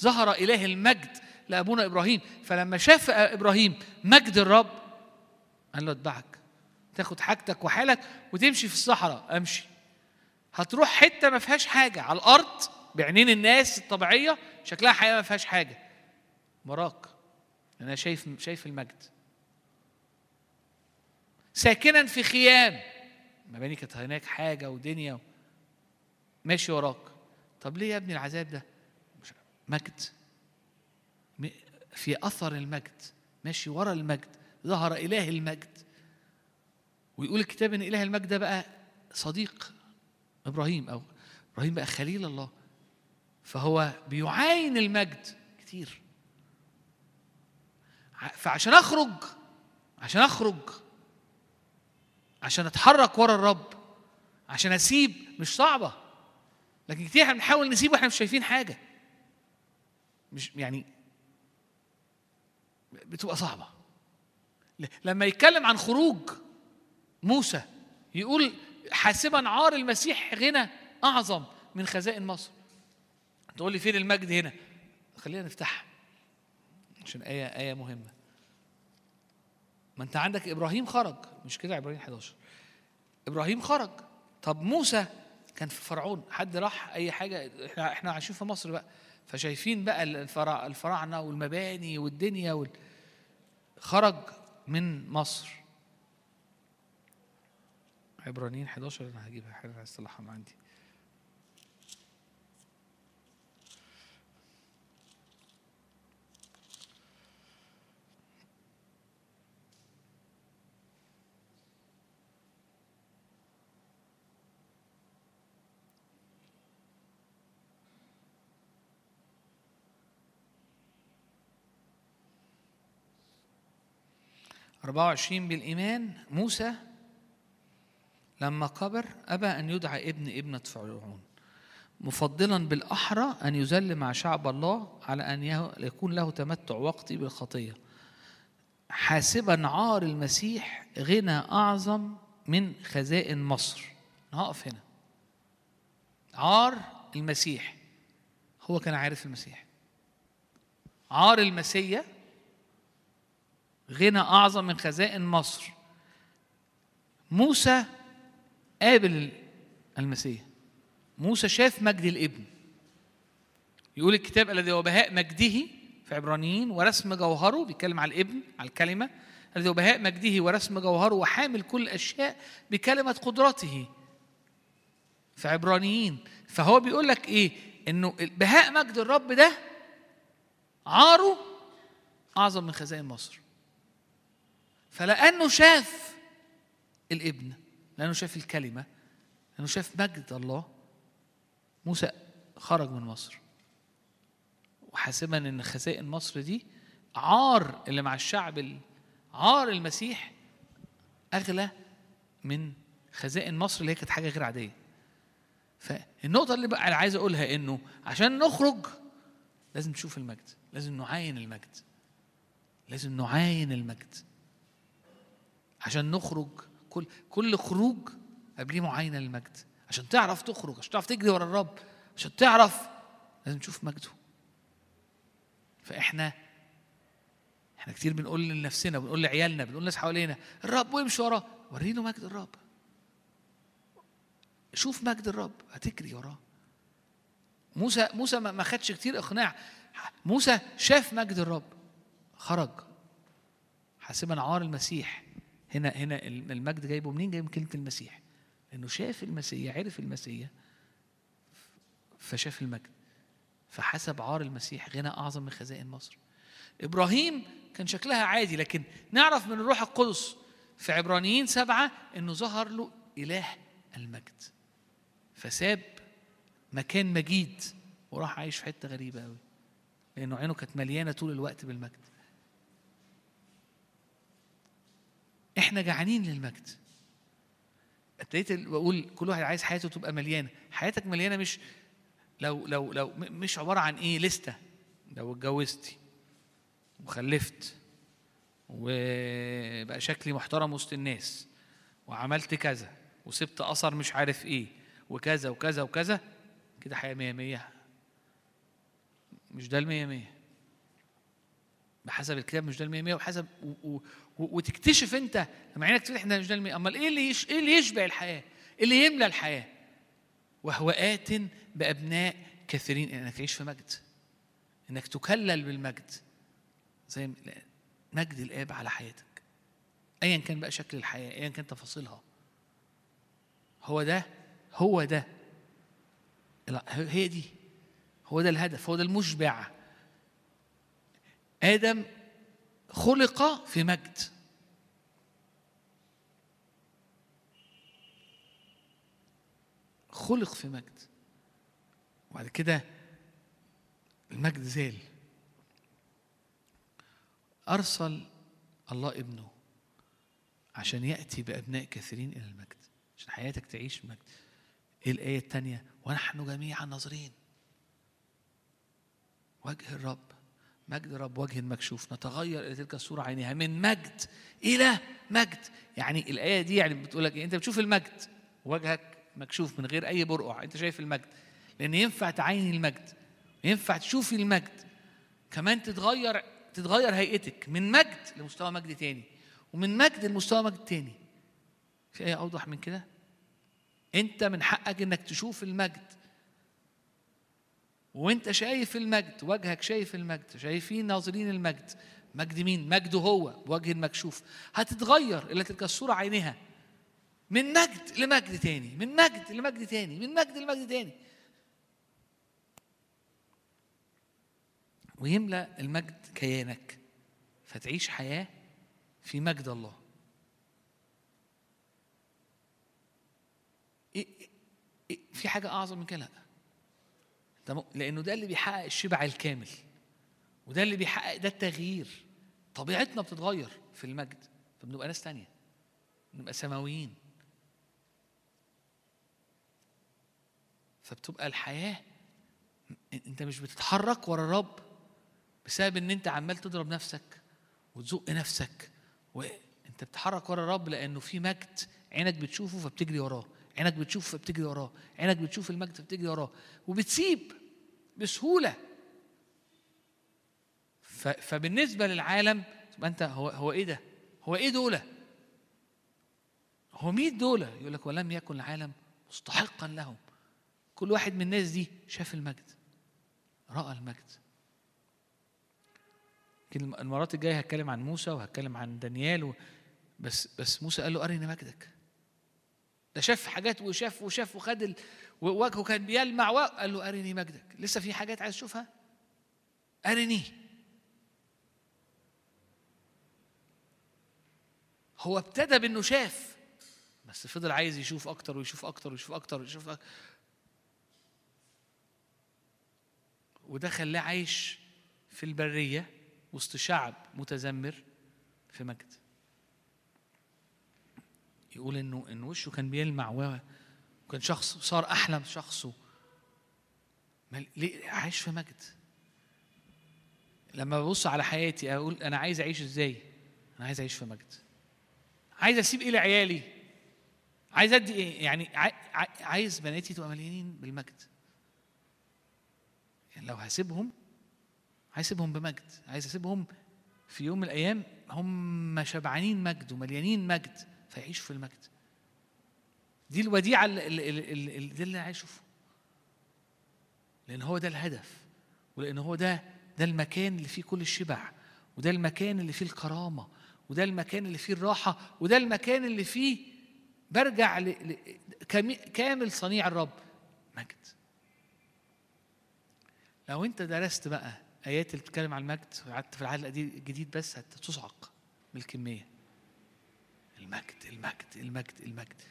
ظهر إله المجد لأبونا إبراهيم فلما شاف إبراهيم مجد الرب قال له أتبعك. تاخد حاجتك وحالك وتمشي في الصحراء. أمشي. هتروح حتة ما فيهاش حاجة على الأرض بعينين الناس الطبيعية شكلها حياه ما فيهاش حاجة. وراك. أنا شايف شايف المجد. ساكنا في خيام. مباني كانت هناك حاجة ودنيا ماشي وراك. طب ليه يا ابني العذاب ده؟ مجد. في أثر المجد. ماشي ورا المجد. ظهر إله المجد. ويقول الكتاب إن إله المجد ده بقى صديق إبراهيم أو إبراهيم بقى خليل الله. فهو بيعاين المجد كتير. فعشان أخرج عشان أخرج عشان أتحرك ورا الرب عشان أسيب مش صعبة لكن كتير إحنا بنحاول نسيب وإحنا مش شايفين حاجة. مش يعني بتبقى صعبة. لما يتكلم عن خروج موسى يقول حاسبا عار المسيح غنى أعظم من خزائن مصر. تقول لي فين المجد هنا؟ خلينا نفتحها. عشان آية آية مهمة. ما أنت عندك إبراهيم خرج. مش كده إبراهيم 11 إبراهيم خرج. طب موسى كان في فرعون. حد راح أي حاجة؟ إحنا إحنا عايشين في مصر بقى. فشايفين بقى الفرع الفراعنة والمباني والدنيا وال... خرج من مصر. عبرانيين 11 أنا هجيبها. حاجة عايز أصلحها عندي. أربعة وعشرين بالإيمان موسى لما كبر أبى أن يدعى ابن ابنة فرعون مفضلا بالأحرى أن يذل مع شعب الله على أن يكون له تمتع وقتي بالخطية. حاسبا عار المسيح غنى أعظم من خزائن مصر. هقف هنا. عار المسيح. هو كان عارف المسيح. عار المسيح غنى أعظم من خزائن مصر. موسى قابل المسيح. موسى شاف مجد الابن. يقول الكتاب الذي هو بهاء مجده في عبرانيين ورسم جوهره بيتكلم على الابن على الكلمة الذي هو بهاء مجده ورسم جوهره وحامل كل الأشياء بكلمة قدرته في عبرانيين. فهو بيقول لك إيه؟ إنه بهاء مجد الرب ده عاره أعظم من خزائن مصر. فلأنه شاف الابن لأنه شاف الكلمة لأنه شاف مجد الله موسى خرج من مصر. وحاسبا إن خزائن مصر دي عار اللي مع الشعب ال- عار المسيح أغلى من خزائن مصر اللي هي كانت حاجة غير عادية. فالنقطة اللي بقى عايز أقولها إنه عشان نخرج لازم نشوف المجد لازم نعاين المجد لازم نعاين المجد. عشان نخرج كل كل خروج قبليه معاينة للمجد. عشان تعرف تخرج عشان تعرف تجري ورا الرب عشان تعرف لازم تشوف مجده. فاحنا إحنا كتير بنقول لنفسنا بنقول لعيالنا بنقول للناس حوالينا الرب وامشي وراه وريله مجد الرب. شوف مجد الرب هتجري وراه. موسى موسى ما خدش كتير إقناع. موسى شاف مجد الرب خرج. حاسبا عار المسيح. هنا هنا المجد جايبه منين؟ جايب من كلمة المسيح. لأنه شاف المسيح عرف المسيح فشاف المجد. فحسب عار المسيح غنى أعظم من خزائن مصر. إبراهيم كان شكلها عادي لكن نعرف من الروح القدس في عبرانيين سبعة إنه ظهر له إله المجد. فساب مكان مجيد وراح عايش في حتة غريبة قوي لأنه عينه كانت مليانة طول الوقت بالمجد. إحنا جعانين للمجد. ابتديت بقول كل واحد عايز حياته تبقى مليانة. حياتك مليانة مش لو لو لو مش عبارة عن إيه لستة. لو اتجوزتي وخلفت وبقى شكلي محترم وسط الناس وعملت كذا وسبت أثر مش عارف إيه وكذا وكذا وكذا كده حياة مية مية. مش ده المية مية. بحسب الكتاب مش ده المية مية وحسب و و وتكتشف انت لما عينك تفتح ده مش ده المية أمال إيه اللي إيه اللي يشبع الحياة؟ إيه اللي يملى الحياة؟ وهو آت بأبناء كثيرين إنك تعيش في مجد إنك تكلل بالمجد زي مجد الآب على حياتك ايا كان بقى شكل الحياة ايا كان تفاصيلها هو ده هو ده هي دي هو ده الهدف هو ده المشبع آدم خلق في مجد. خلق في مجد. وبعد كده المجد زال. أرسل الله ابنه عشان يأتي بأبناء كثيرين إلى المجد عشان حياتك تعيش مجد. إيه الآية الثانية ونحن جميعا ناظرين. وجه الرب. مجد رب وجه مكشوف. نتغير إلى تلك الصورة عينها من مجد إلى مجد. يعني الآية دي يعني بتقول لك إيه؟ أنت بتشوف المجد. وجهك مكشوف من غير أي برقع. أنت شايف المجد. لأن ينفع تعيني المجد. ينفع تشوفي المجد. كمان تتغير تتغير هيئتك من مجد لمستوى مجد تاني. ومن مجد لمستوى مجد تاني. في آية أوضح من كده؟ أنت من حقك إنك تشوف المجد. وانت شايف المجد وجهك شايف المجد شايفين ناظرين المجد. مجد مين؟ مجده هو بوجه مكشوف هتتغير إلى تلك الصورة عينها من مجد لمجد تاني من مجد لمجد تاني من مجد لمجد تاني. ويملأ المجد كيانك. فتعيش حياة في مجد الله. إيه إيه إيه في حاجة أعظم من كده؟ لا لأنه ده اللي بيحقق الشبع الكامل وده اللي بيحقق ده التغيير. طبيعتنا بتتغير في المجد فبنبقى ناس تانية بنبقى سماويين. فبتبقى الحياة إنت مش بتتحرك ورا الرب بسبب إن إنت عمال تضرب نفسك وتزق نفسك وانت بتتحرك ورا الرب لأنه في مجد عينك بتشوفه فبتجري وراه. عينك بتشوف فبتجري وراه عينك بتشوف المجد فبتجري وراه وبتسيب بسهولة فبالنسبة للعالم تبقى أنت هو هو إيه ده؟ هو إيه دول؟ هو مين دول؟ يقول لك ولم يكن العالم مستحقا لهم كل واحد من الناس دي شاف المجد رأى المجد المرات الجاية هتكلم عن موسى وهتكلم عن دانيال و... بس بس موسى قال له أرني مجدك ده شاف حاجات وشاف وشاف وخد ال... ووجهه كان بيلمع وقال له أرني مجدك. لسه في حاجات عايز تشوفها؟ أرني. هو ابتدى بإنه شاف بس فضل عايز يشوف أكتر ويشوف أكتر ويشوف أكتر ويشوف أكتر. وده خلاه عايش في البرية وسط شعب متذمر في مجد. يقول إنه إن وشه كان بيلمع وكان شخص صار أحلى من شخصه. ليه؟ عايش في مجد. لما ببص على حياتي أقول أنا عايز أعيش إزاي؟ أنا عايز أعيش في مجد. عايز أسيب إيه لعيالي؟ عايز أدي إيه؟ يعني عاي- عاي- عايز بناتي تبقى مليانين بالمجد. يعني لو هسيبهم عايز اسيبهم بمجد. عايز أسيبهم في يوم من الأيام هم شبعانين مجد ومليانين مجد. فيعيشوا في المجد. دي الوديعة اللي, اللي, اللي, اللي, أشوفه. لأن هو ده الهدف ولأن هو ده ده المكان اللي فيه كل الشبع وده المكان اللي فيه الكرامة وده المكان اللي فيه الراحة وده المكان اللي فيه برجع ل... كامل صنيع الرب مجد. لو أنت درست بقى آيات اللي بتتكلم عن المجد وقعدت في العهد الجديد بس هتصعق بالكميه المجد المجد المجد المجد.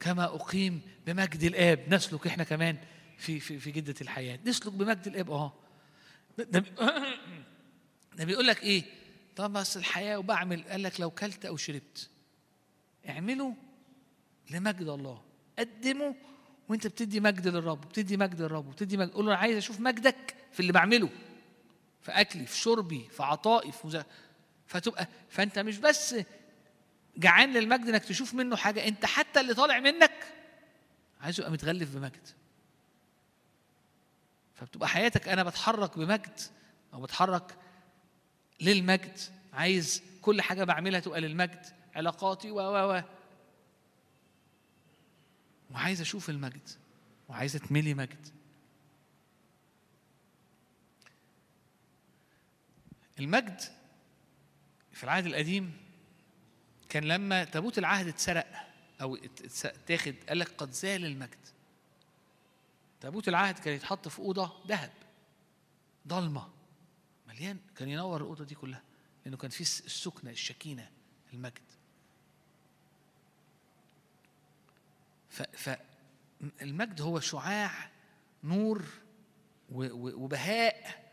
كما أقيم بمجد الآب نسلك إحنا كمان في في في جدة الحياة. نسلك بمجد الآب آه ده, ده, بيقول لك إيه؟ طب بس الحياة وبعمل. قال لك لو كلت أو شربت اعمله لمجد الله. قدمه وأنت بتدي مجد للرب بتدي مجد للرب بتدي مجد. قول له أنا عايز أشوف مجدك في اللي بعمله في أكلي في شربي في عطائي في مزا... فتبقى فأنت مش بس جعان للمجد إنك تشوف منه حاجة. أنت حتى اللي طالع منك عايزه يبقى متغلف بمجد. فبتبقى حياتك أنا بتحرك بمجد أو بتحرك للمجد. عايز كل حاجة بعملها تبقى للمجد. علاقاتي و و و. وعايز أشوف المجد. وعايز أتملي مجد. المجد في العهد القديم كان لما تابوت العهد اتسرق أو اتاخد قال لك قد زال المجد تابوت العهد كان يتحط في أوضة ذهب ضلمة مليان كان ينور الأوضة دي كلها لأنه كان في الس- السكنة الشكينة المجد ف ف المجد هو شعاع نور وبهاء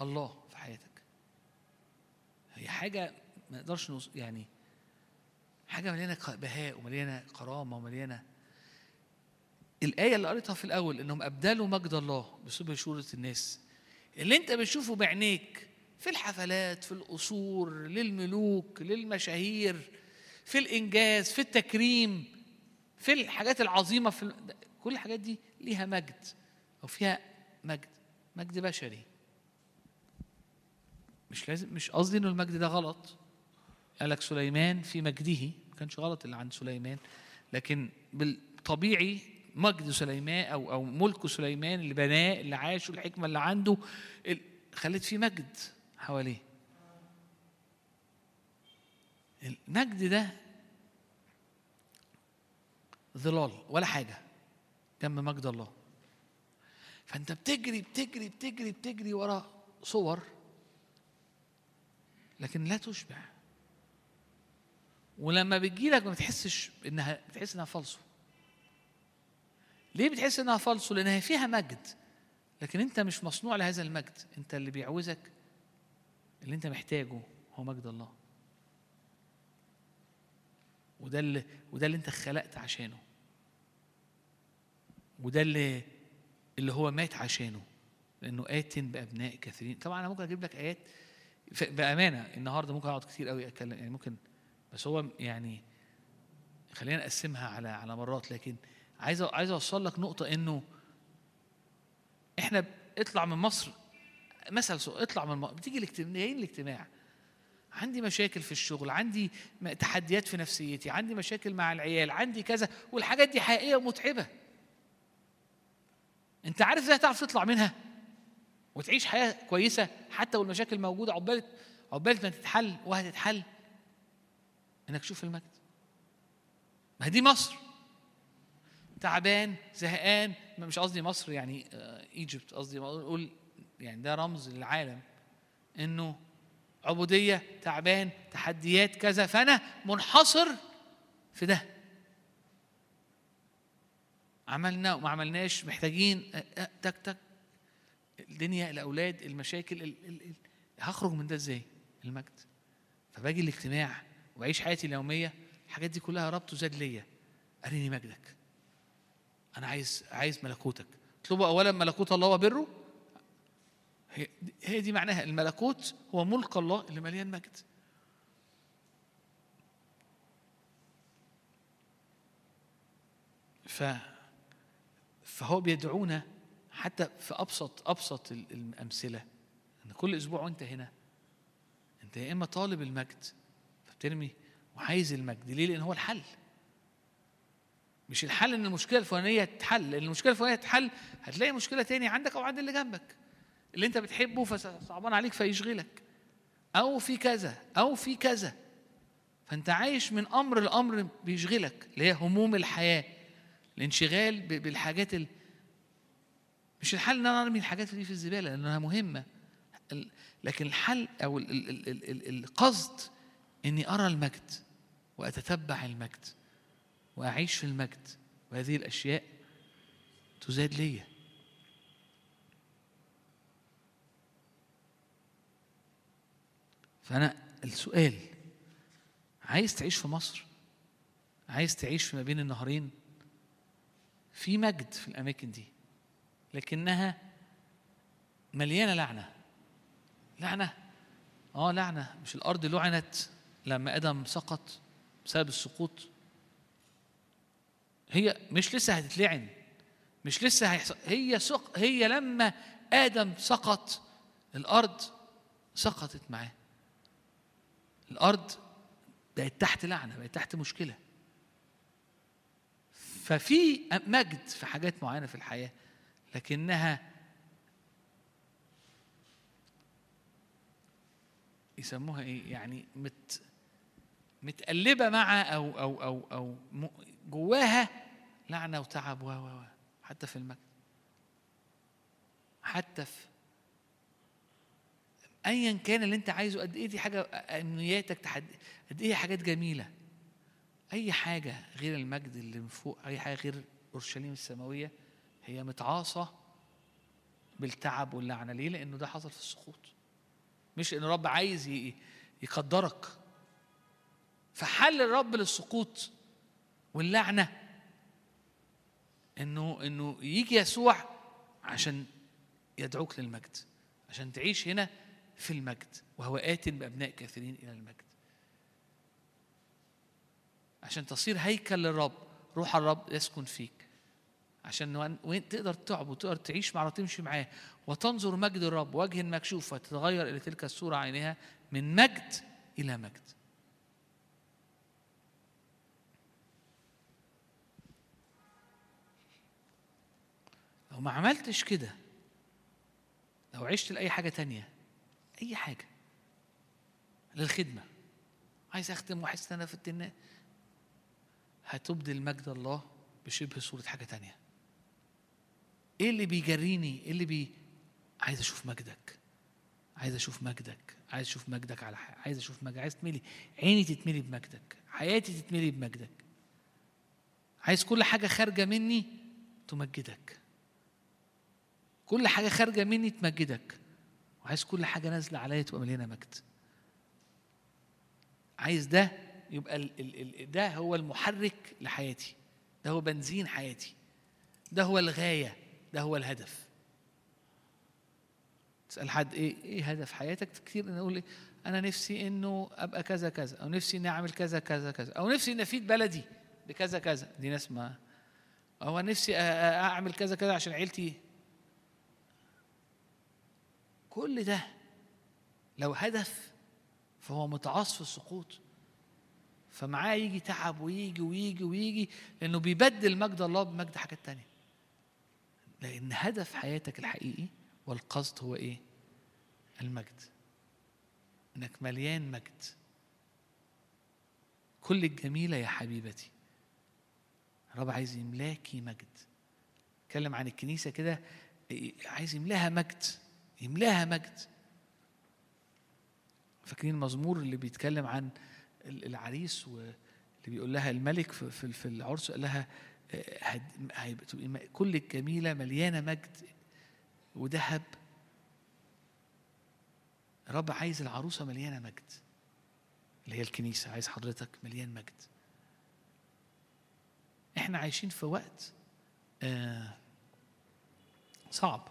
الله في حياتك هي حاجة ما نقدرش. يعني حاجة مليانة ق- بهاء ومليانة كرامة ومليانة. الآية اللي قريتها في الأول إنهم أبدلوا مجد الله بسبب شورة الناس. اللي أنت بتشوفه بعينيك في الحفلات في القصور للملوك للمشاهير في الإنجاز في التكريم في الحاجات العظيمة في كل الحاجات دي ليها مجد أو فيها مجد مجد بشري. مش لازم مش قصدي إنه المجد ده غلط. قال لك سليمان في مجده كانش غلط اللي عند سليمان لكن بالطبيعي مجد سليمان أو أو ملك سليمان اللي بناه اللي عاشه الحكمه اللي عنده خلت فيه مجد حواليه. المجد ده ظلال ولا حاجة جنب مجد الله. فأنت بتجري بتجري بتجري بتجري ورا صور لكن لا تشبع. ولما بتجيلك ما بتحسش انها بتحس إنها فالصو ليه بتحس إنها فالصو لأنها فيها مجد. لكن أنت مش مصنوع لهذا المجد. أنت اللي بيعوزك اللي أنت محتاجه هو مجد الله. وده اللي وده اللي أنت خلقت عشانه. وده اللي اللي هو مات عشانه. لأنه آت بأبناء كثيرين. طبعا أنا ممكن أجيب لك آيات. بأمانة النهارده ممكن أقعد كتير قوي أتكلم. يعني ممكن بس هو يعني خلينا نقسمها على على مرات لكن عايز عايز أوصل لك نقطة إنه إحنا اطلع من مصر مثل اطلع من مصر بتيجي الاجتماع جايين الاجتماع. عندي مشاكل في الشغل عندي تحديات في نفسيتي عندي مشاكل مع العيال عندي كذا والحاجات دي حقيقية ومتعبة. أنت عارف إزاي تعرف تطلع منها؟ وتعيش حياة كويسة حتى والمشاكل موجودة عقبال عقبال ما تتحل وهتتحل. إنك تشوف المجد. ما دي مصر. تعبان زهقان مش قصدي مصر يعني إيجيبت قصدي أقول يعني ده رمز للعالم. إنه عبودية تعبان تحديات كذا فأنا منحصر في ده. عملنا وما عملناش محتاجين أه، أه، تك تك. الدنيا الأولاد المشاكل ال ال ال هخرج من ده إزاي؟ المجد. فباجي الاجتماع واعيش حياتي اليومية الحاجات دي كلها ربط وزاد ليا. أريني مجدك. أنا عايز عايز ملكوتك. اطلبوا اولا ملكوت الله وبره. هي دي معناها. الملكوت هو ملك الله اللي مليان مجد. ف فهو بيدعونا حتى في أبسط أبسط ال- الأمثلة. إن كل أسبوع وأنت هنا أنت يا إما طالب المجد فبترمي وعايز المجد. ليه؟ لأن هو الحل. مش الحل إن المشكلة الفلانية تتحل. لأن المشكلة الفلانية تتحل هتلاقي مشكلة تاني عندك أو عند اللي جنبك. اللي أنت بتحبه فصعبان عليك فيشغلك. أو في كذا أو في كذا. فأنت عايش من أمر لأمر بيشغلك اللي هي هموم الحياة. الانشغال بالحاجات ال... مش الحل إن أنا أرمي الحاجات دي في الزبالة لأنها مهمة. لكن الحل أو ال- ال- ال- ال- ال- القصد إني أرى المجد وأتتبع المجد وأعيش في المجد وهذه الأشياء تزاد ليا. فأنا السؤال عايز تعيش في مصر؟ عايز تعيش في ما بين النهرين؟ في مجد في الأماكن دي لكنها مليانة لعنة. لعنة. آه لعنة. مش الأرض لعنت. لما آدم سقط بسبب السقوط هي مش لسه هتتلعن مش لسه هيحصل هي سق هي لما آدم سقط الأرض سقطت معاه. الأرض بقت تحت لعنة بقت تحت مشكلة. ففي مجد في حاجات معينة في الحياة لكنها يسموها إيه؟ يعني مت متقلبة مع أو أو أو أو جواها لعنة وتعب و و حتى في المجد حتى في ايا كان اللي أنت عايزه قد إيه دي حاجة امنياتك قد إيه حاجات جميلة. أي حاجة غير المجد اللي من فوق أي حاجة غير أورشليم السماوية هي متعاصة بالتعب واللعنة. ليه؟ لأنه ده حصل في السقوط. مش إن الرب عايز يقدرك. فحل الرب للسقوط واللعنة. إنه إنه يجي يسوع عشان يدعوك للمجد عشان تعيش هنا في المجد وهو آت بأبناء كثيرين إلى المجد. عشان تصير هيكل للرب روح الرب يسكن فيك. عشان وين- تقدر تعبد وتقدر تعيش مع تمشي معاه وتنظر مجد الرب وجه مكشوف وتتغير إلى تلك الصورة عينها من مجد إلى مجد. لو ما عملتش كده لو عشت لأي حاجة تانية أي حاجة للخدمة عايز أختم وأحس إن أنا في التنة هتبدل مجد الله بشبه صورة حاجة تانية. إيه اللي بيجريني؟ إيه اللي بي عايز أشوف مجدك عايز أشوف مجدك عايز أشوف مجدك على حي... عايز أشوف مجدك عايز تملي عيني تتملي بمجدك حياتي تتملي بمجدك. عايز كل حاجة خارجة مني تمجدك. كل حاجة خارجة مني تمجدك. وعايز كل حاجة نازلة عليا تبقى مليانة مجد. عايز ده يبقى ده هو المحرك لحياتي. ده هو بنزين حياتي. ده هو الغاية. ده هو الهدف. تسأل حد إيه إيه هدف حياتك؟ كتير أنا أقول إيه؟ أنا نفسي إنه أبقى كذا كذا. أو نفسي إني أعمل كذا كذا كذا. أو نفسي إني أفيد بلدي بكذا كذا. دي ناس ما أو نفسي أ- أ- أعمل كذا كذا عشان عيلتي كل ده لو هدف فهو متعاص في السقوط. فمعاه يجي تعب ويجي ويجي ويجي لأنه بيبدل مجد الله بمجد حاجات تانية. لأن هدف حياتك الحقيقي والقصد هو إيه؟ المجد. إنك مليان مجد. كل الجميلة يا حبيبتي. الرب عايز يملاكي مجد. اتكلم عن الكنيسة كده إيه، عايز يملاها مجد. يملاها مجد. فاكرين المزمور اللي بيتكلم عن ال- العريس واللي بيقول لها الملك في العرس قال لها آه، كل الجميلة مليانة مجد وذهب. الرب عايز العروسة مليانة مجد. اللي هي الكنيسة عايز حضرتك مليان مجد. إحنا عايشين في وقت آه صعب.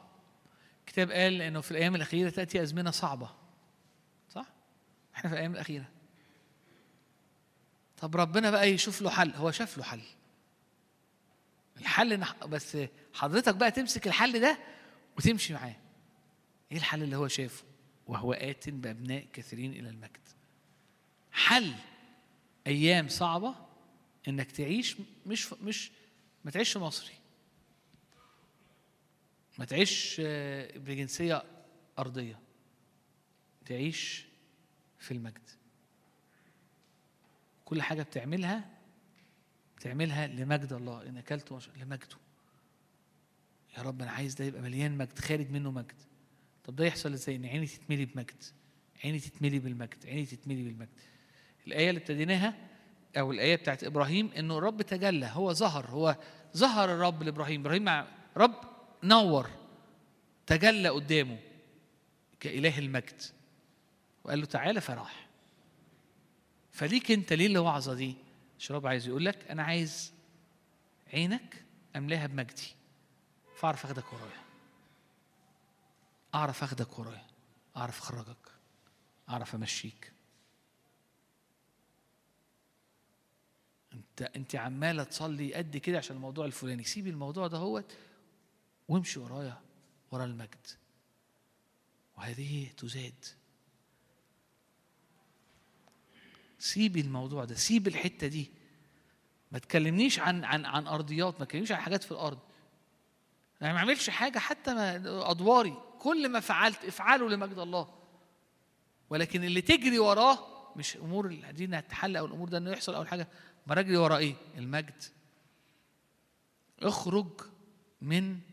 الكتاب قال إنه في الأيام الأخيرة تأتي أزمنة صعبة. صح؟ إحنا في الأيام الأخيرة. طب ربنا بقى يشوف له حل. هو شاف له حل. الحل بس حضرتك بقى تمسك الحل ده وتمشي معاه. إيه الحل اللي هو شافه؟ وهو آت بأبناء كثيرين إلى المجد. حل أيام صعبة إنك تعيش مش مش ما تعيش مصري ما تعيش آه، بجنسية أرضية. تعيش في المجد. كل حاجة بتعملها بتعملها لمجد الله. إن أكلت وش... لمجده. يا رب أنا عايز ده يبقى مليان مجد خارج منه مجد. طب ده يحصل إزاي؟ إن عيني تتملي بمجد. عيني تتملي بالمجد. عيني تتملي بالمجد. الآية اللي ابتديناها أو الآية بتاعت إبراهيم إنه الرب تجلى. هو ظهر. هو ظهر الرب لإبراهيم. إبراهيم مع رب نور تجلى قدامه كإله المجد وقال له تعالى فراح. فليك أنت ليه الوعظه دي؟ الرب عايز يقول لك أنا عايز عينك أملاها بمجدي فأعرف أخدك ورايا. أعرف أخدك ورايا أعرف أخرجك أعرف أمشيك. أنت أنت عمالة تصلي قد كده عشان الموضوع الفلاني. سيبي الموضوع ده هوت وامشي ورايا ورا المجد. وهذه تزاد. سيبي الموضوع ده سيب الحتة دي. ما تكلمنيش عن عن عن أرضيات ما تكلمنيش عن حاجات في الأرض. يعني ما أعملش حاجة حتى ما أدواري. كل ما فعلت افعله لمجد الله. ولكن اللي تجري وراه مش أمور دي انها تتحل أو الأمور ده إنه يحصل اول حاجة ما أجري ورا إيه؟ المجد. اخرج من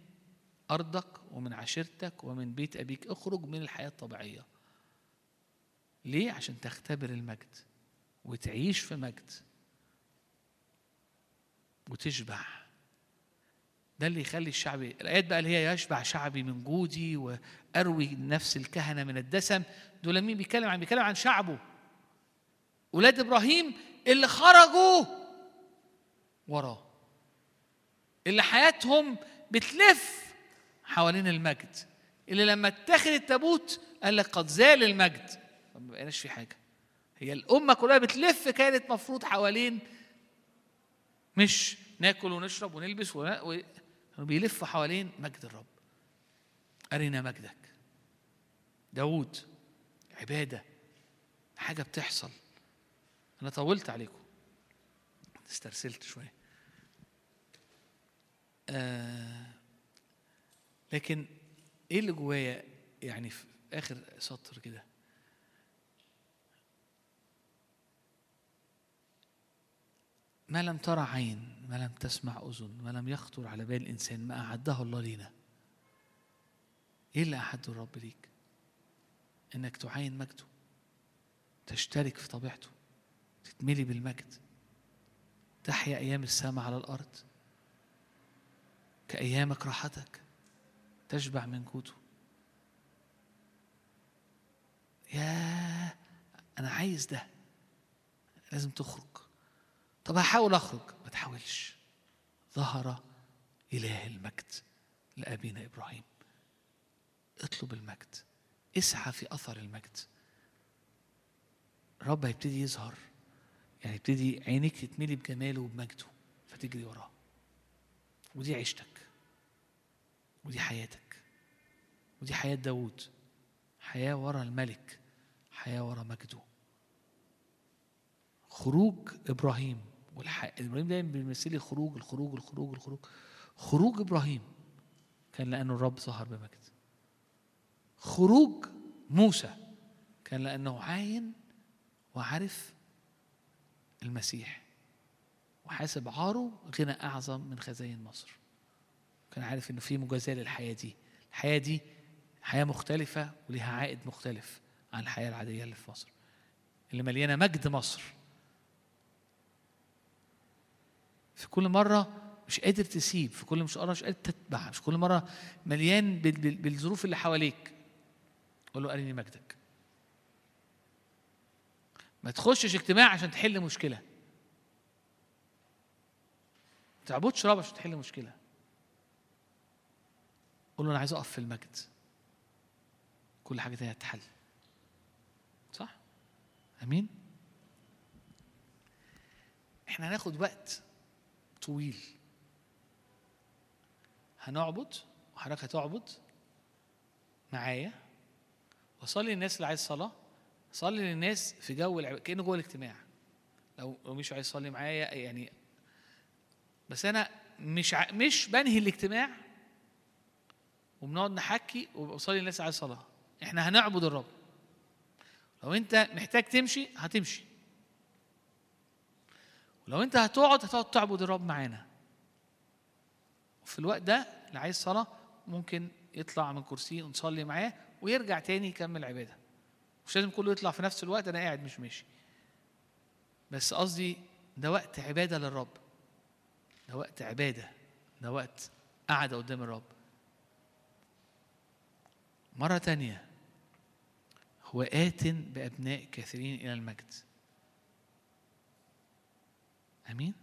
أرضك ومن عشيرتك ومن بيت أبيك اخرج من الحياة الطبيعية. ليه؟ عشان تختبر المجد وتعيش في مجد وتشبع. ده اللي يخلي الشعب الآيات بقى اللي هي يشبع شعبي من جودي وأروي نفس الكهنة من الدسم دول مين بيتكلم عن؟ بيتكلم عن شعبه. ولاد إبراهيم اللي خرجوا وراه اللي حياتهم بتلف حوالين المجد. اللي لما اتخذ التابوت قال لك قد زال المجد. ما بقيناش في حاجة. هي الأمة كلها بتلف كانت مفروض حوالين مش ناكل ونشرب ونلبس و... بيلفوا حوالين مجد الرب. أرنا مجدك. داوود عبادة. حاجة بتحصل. أنا طولت عليكم. استرسلت شوية. آه لكن إيه اللي جوايا يعني في آخر سطر كده؟ ما لم ترى عين ما لم تسمع أذن ما لم يخطر على بال الإنسان ما أعده الله لينا. إيه اللي أعده الرب ليك؟ إنك تعاين مجده تشترك في طبيعته تتملي بالمجد تحيا أيام السماء على الأرض كأيامك راحتك. تشبع من جوده يا أنا عايز ده. لازم تخرج. طب هحاول أخرج. ما تحاولش. ظهر إله المجد لأبينا إبراهيم. اطلب المجد. اسعى في أثر المجد. الرب هيبتدي يظهر. يعني يبتدي عينيك تتملي بجماله وبمجده. فتجري وراه. ودي عيشتك. ودي حياتك. ودي حياة داوود. حياة ورا الملك. حياة ورا مجده. خروج إبراهيم. والح... إبراهيم دايما بيمثل لي خروج الخروج الخروج الخروج. خروج إبراهيم كان لأنه الرب ظهر بمجد. خروج موسى كان لأنه عاين وعرف المسيح. وحاسب عاره غنى أعظم من خزاين مصر. كان عارف إنه في مجازاة للحياة دي. الحياة دي حياة مختلفة وليها عائد مختلف عن الحياة العادية اللي في مصر. اللي مليانة مجد مصر. في كل مرة مش قادر تسيب في كل مرة مش قادر تتبع مش كل مرة مليان بال- بال- بالظروف اللي حواليك. قول له أرني مجدك. ما تخشش اجتماع عشان تحل مشكلة. ما تعبدش رب عشان تحل مشكلة. قول له أنا عايز أقف في المجد. كل حاجة تانية هتتحل. صح؟ أمين؟ إحنا هناخد وقت طويل. هنعبد وحضرتك هتعبد معايا. وصلي للناس اللي عايز صلاة. صلي للناس في جو العب... كأنه جوه الاجتماع. لو لو مش عايز يصلي معايا يعني بس أنا مش ع... مش بنهي الاجتماع. وبنقعد نحكي وبصلي للناس اللي عايز صلاة إحنا هنعبد الرب. لو أنت محتاج تمشي هتمشي. ولو أنت هتقعد هتقعد تعبد الرب معانا. وفي الوقت ده اللي عايز صلاة ممكن يطلع من كرسيه ونصلي معاه ويرجع تاني يكمل عبادة. مش لازم كله يطلع في نفس الوقت أنا قاعد مش ماشي. بس قصدي ده وقت عبادة للرب. ده وقت عبادة. ده وقت قعدة قدام الرب. مرة تانية هو آت بأبناء كثيرين إلى المجد. آمين؟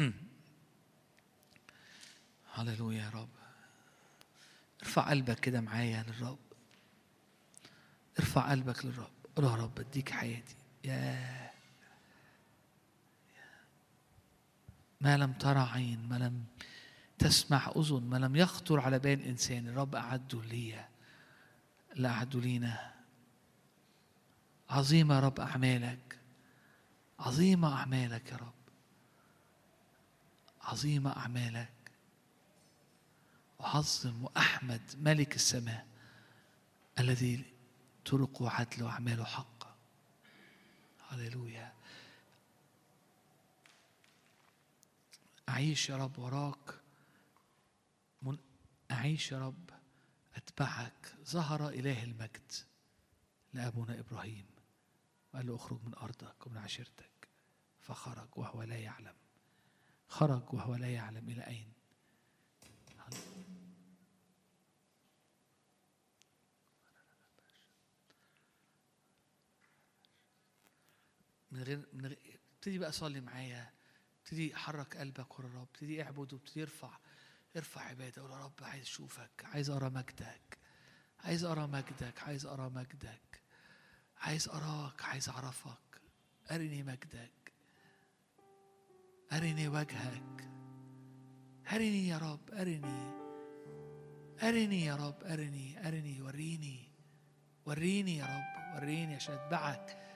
هللويا يا رب. ارفع قلبك كده معايا للرب. ارفع قلبك للرب. قول يا رب اديك حياتي. يا ما لم ترى عين ما لم تسمع أذن ما لم يخطر على بال إنسان. الرب أعده ليا لا أعده لينا. عظيمة يا رب أعمالك. عظيمة أعمالك يا رب. عظيمة أعمالك. أعظم وأحمد ملك السماء الذي طرقه عدل وأعماله حق. هللويا. أعيش يا رب وراك. من أعيش يا رب أتبعك. ظهر إله المجد لأبونا إبراهيم. وقال له أخرج من أرضك ومن عشيرتك. فخرج وهو لا يعلم. خرج وهو لا يعلم إلى أين. من غير من غير ابتدي بقى صلي معايا ابتدي حرك قلبك ورا الرب ابتدي اعبد وابتدي ارفع ارفع عبادة قول يا رب عايز اشوفك عايز أرى مجدك عايز أرى مجدك عايز أرى مجدك عايز أراك عايز أعرفك أرني مجدك أرني وجهك أرني يا رب أرني أرني يا رب أرني أرني وريني وريني يا رب وريني عشان أتبعك.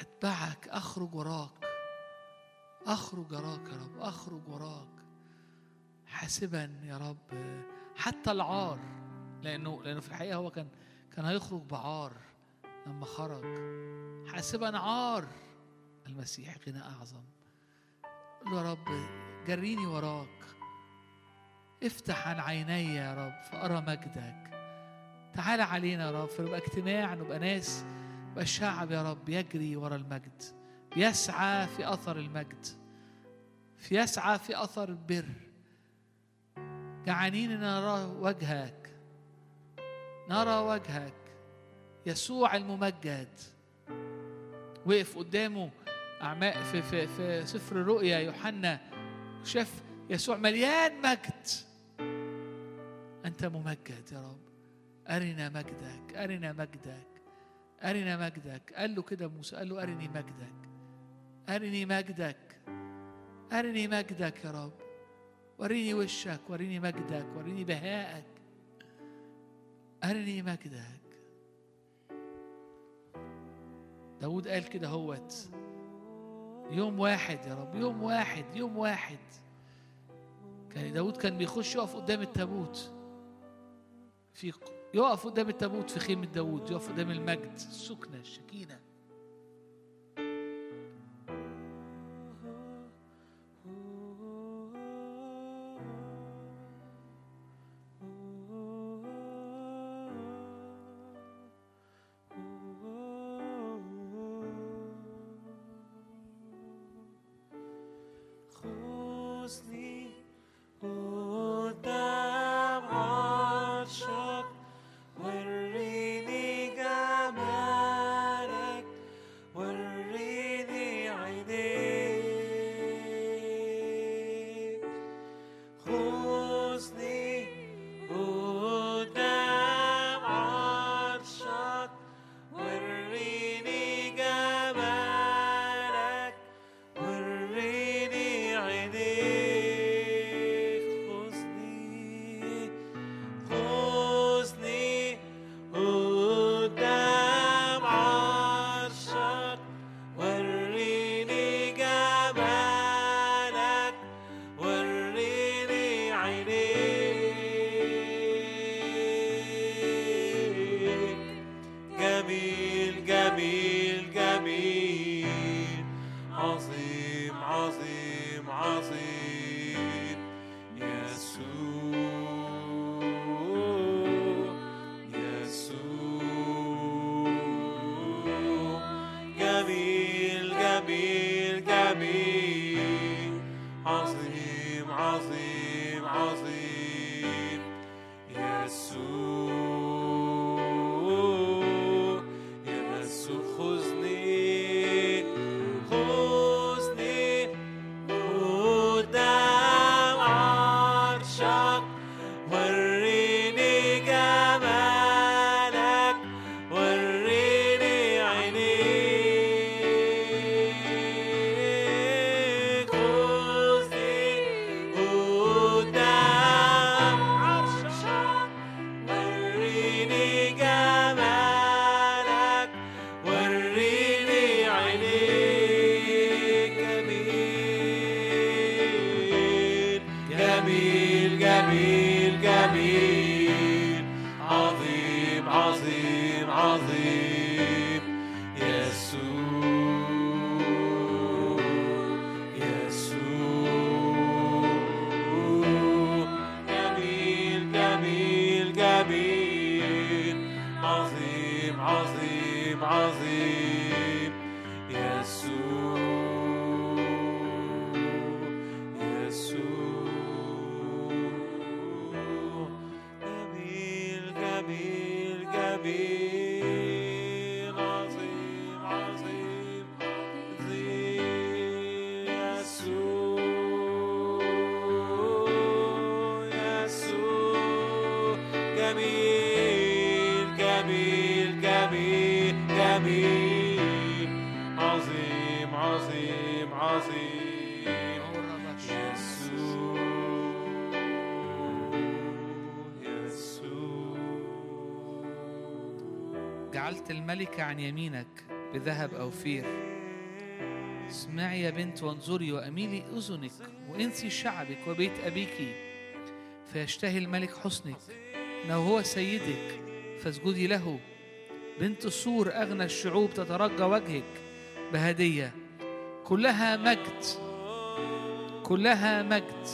أتبعك أخرج وراك. أخرج وراك يا رب أخرج وراك. حاسبا يا رب. حتى العار لأنه لأنه في الحقيقة هو كان كان هيخرج بعار لما خرج. حاسبا عار. المسيح غنى أعظم. قل يا رب جريني وراك. افتح عن عيني يا رب فأرى مجدك. تعال علينا يا رب فنبقى اجتماع نبقى ناس نبقى الشعب يا رب يجري ورا المجد يسعى في أثر المجد يسعى في أثر البر. جعانين ان نرى وجهك نرى وجهك يسوع الممجد. وقف قدامه أعماء في في في سفر الرؤيا يوحنا. شاف يسوع مليان مجد. أنت ممجد يا رب. أرنا مجدك أرنا مجدك. أرنا مجدك. قال له كده موسى قال له أرني مجدك. أرني مجدك. أرني مجدك يا رب. وريني وشك وريني مجدك وريني بهائك. أرني مجدك. داود قال كده هوت. يوم واحد يا رب يوم واحد يوم واحد. كان داود كان بيخش يقف قدام التابوت. في يقف قدام التابوت في خيمة داود يقف قدام المجد السكنة الشكينة الملكة عن يمينك بذهب أوفير اسمعي يا بنت وانظري وأميلي أذنك وانسي شعبك وبيت أبيك فيشتهي الملك حسنك. إنه هو سيدك فاسجدي له. بنت السور أغنى الشعوب تترجى وجهك بهدية. كلها مجد كلها مجد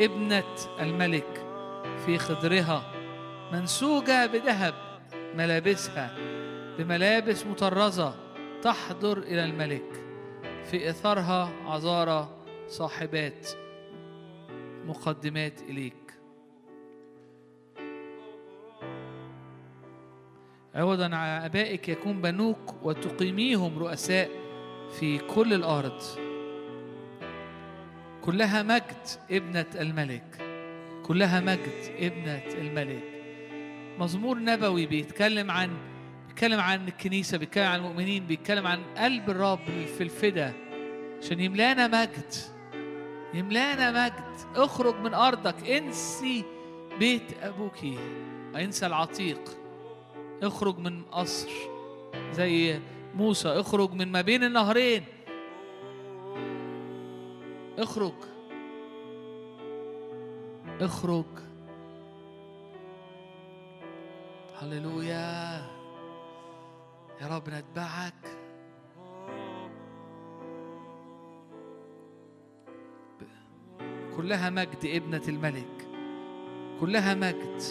ابنة الملك في خدرها منسوجة بذهب ملابسها. بملابس مطرزة تحضر إلى الملك في إثارها عذارى صاحبات مقدمات إليك. عوضا عن آبائك يكون بنوك وتقيميهم رؤساء في كل الأرض. كلها مجد ابنة الملك. كلها مجد ابنة الملك. مزمور نبوي بيتكلم عن بيتكلم عن الكنيسة بيتكلم عن المؤمنين بيتكلم عن قلب الرب في الفدا. عشان يملانا مجد. يملانا مجد. اخرج من أرضك. انسي بيت أبوك. انسى العتيق. اخرج من قصر. زي موسى. اخرج من ما بين النهرين. اخرج. اخرج. هللويا. يا رب نتبعك. كلها مجد ابنة الملك. كلها مجد.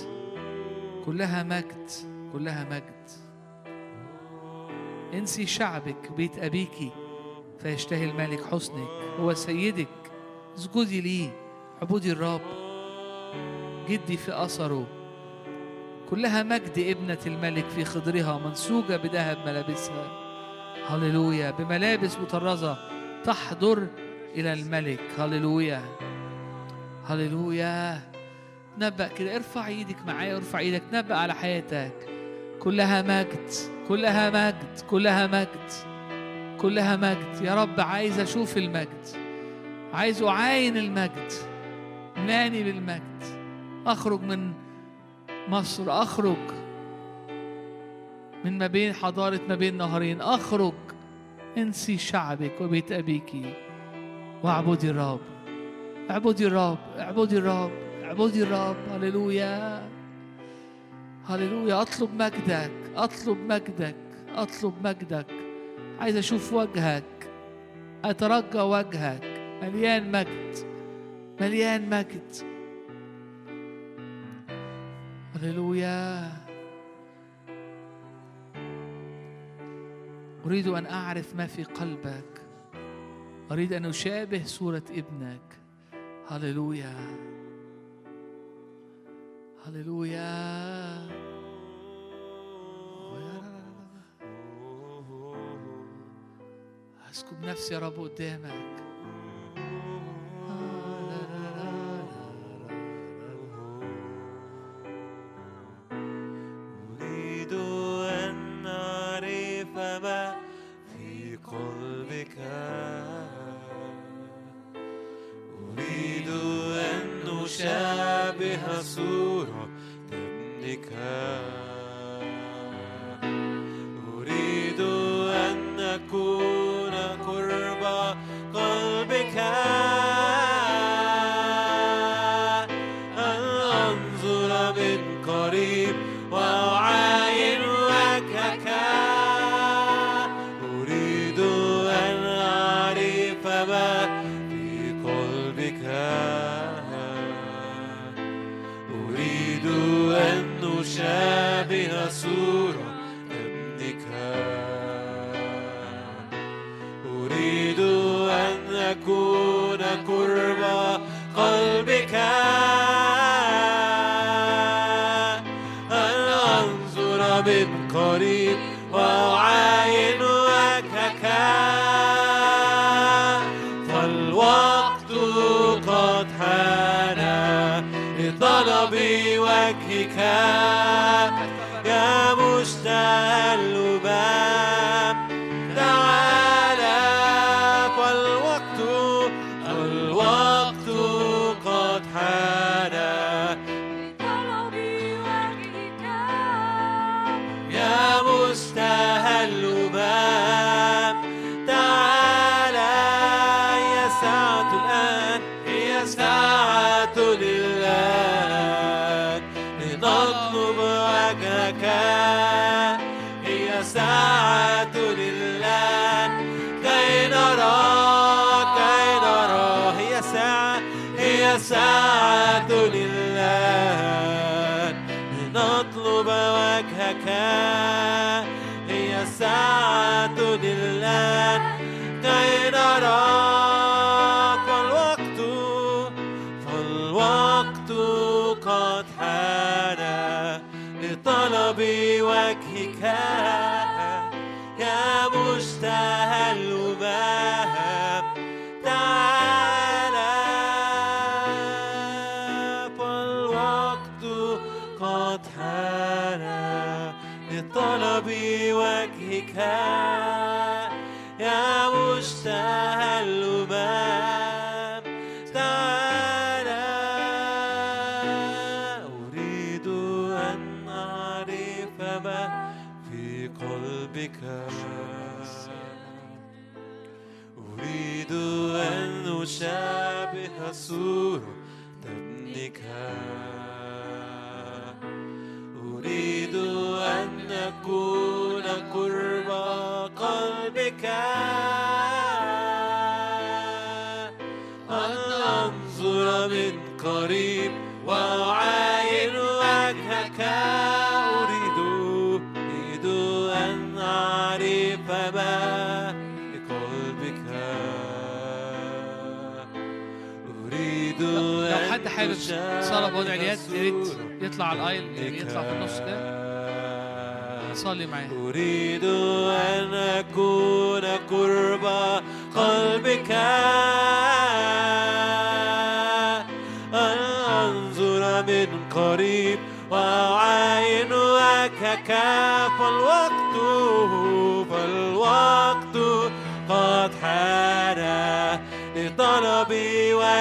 كلها مجد. كلها مجد. انسي شعبك بيت أبيك فيشتهي الملك حسنك. هو سيدك. اسجدي ليه عبودي الرب. جدي في أثره. كلها مجد ابنة الملك في خضرها منسوجة بذهب ملابسها. هللويا بملابس مطرزة تحضر إلى الملك. هللويا هللويا. نبأ كده ارفع إيدك معايا وارفع إيدك نبأ على حياتك. كلها مجد كلها مجد كلها مجد كلها مجد. يا رب عايز أشوف المجد عايز أعاين المجد ملاني بالمجد. أخرج من مصر أخرج من ما بين حضارة ما بين نهرين. أخرج انسي شعبك وبيت أبيك. واعبدي الرب. اعبدي الرب اعبدي الرب اعبدي الرب. هللويا. هللويا. أطلب مجدك أطلب مجدك أطلب مجدك. عايز أشوف وجهك. أترجى وجهك. مليان مجد مليان مجد. هللويا. أريد أن أعرف ما في قلبك. أريد أن أشابه صورة ابنك. هللويا. هللويا. أسكب نفسي يا رب قدامك.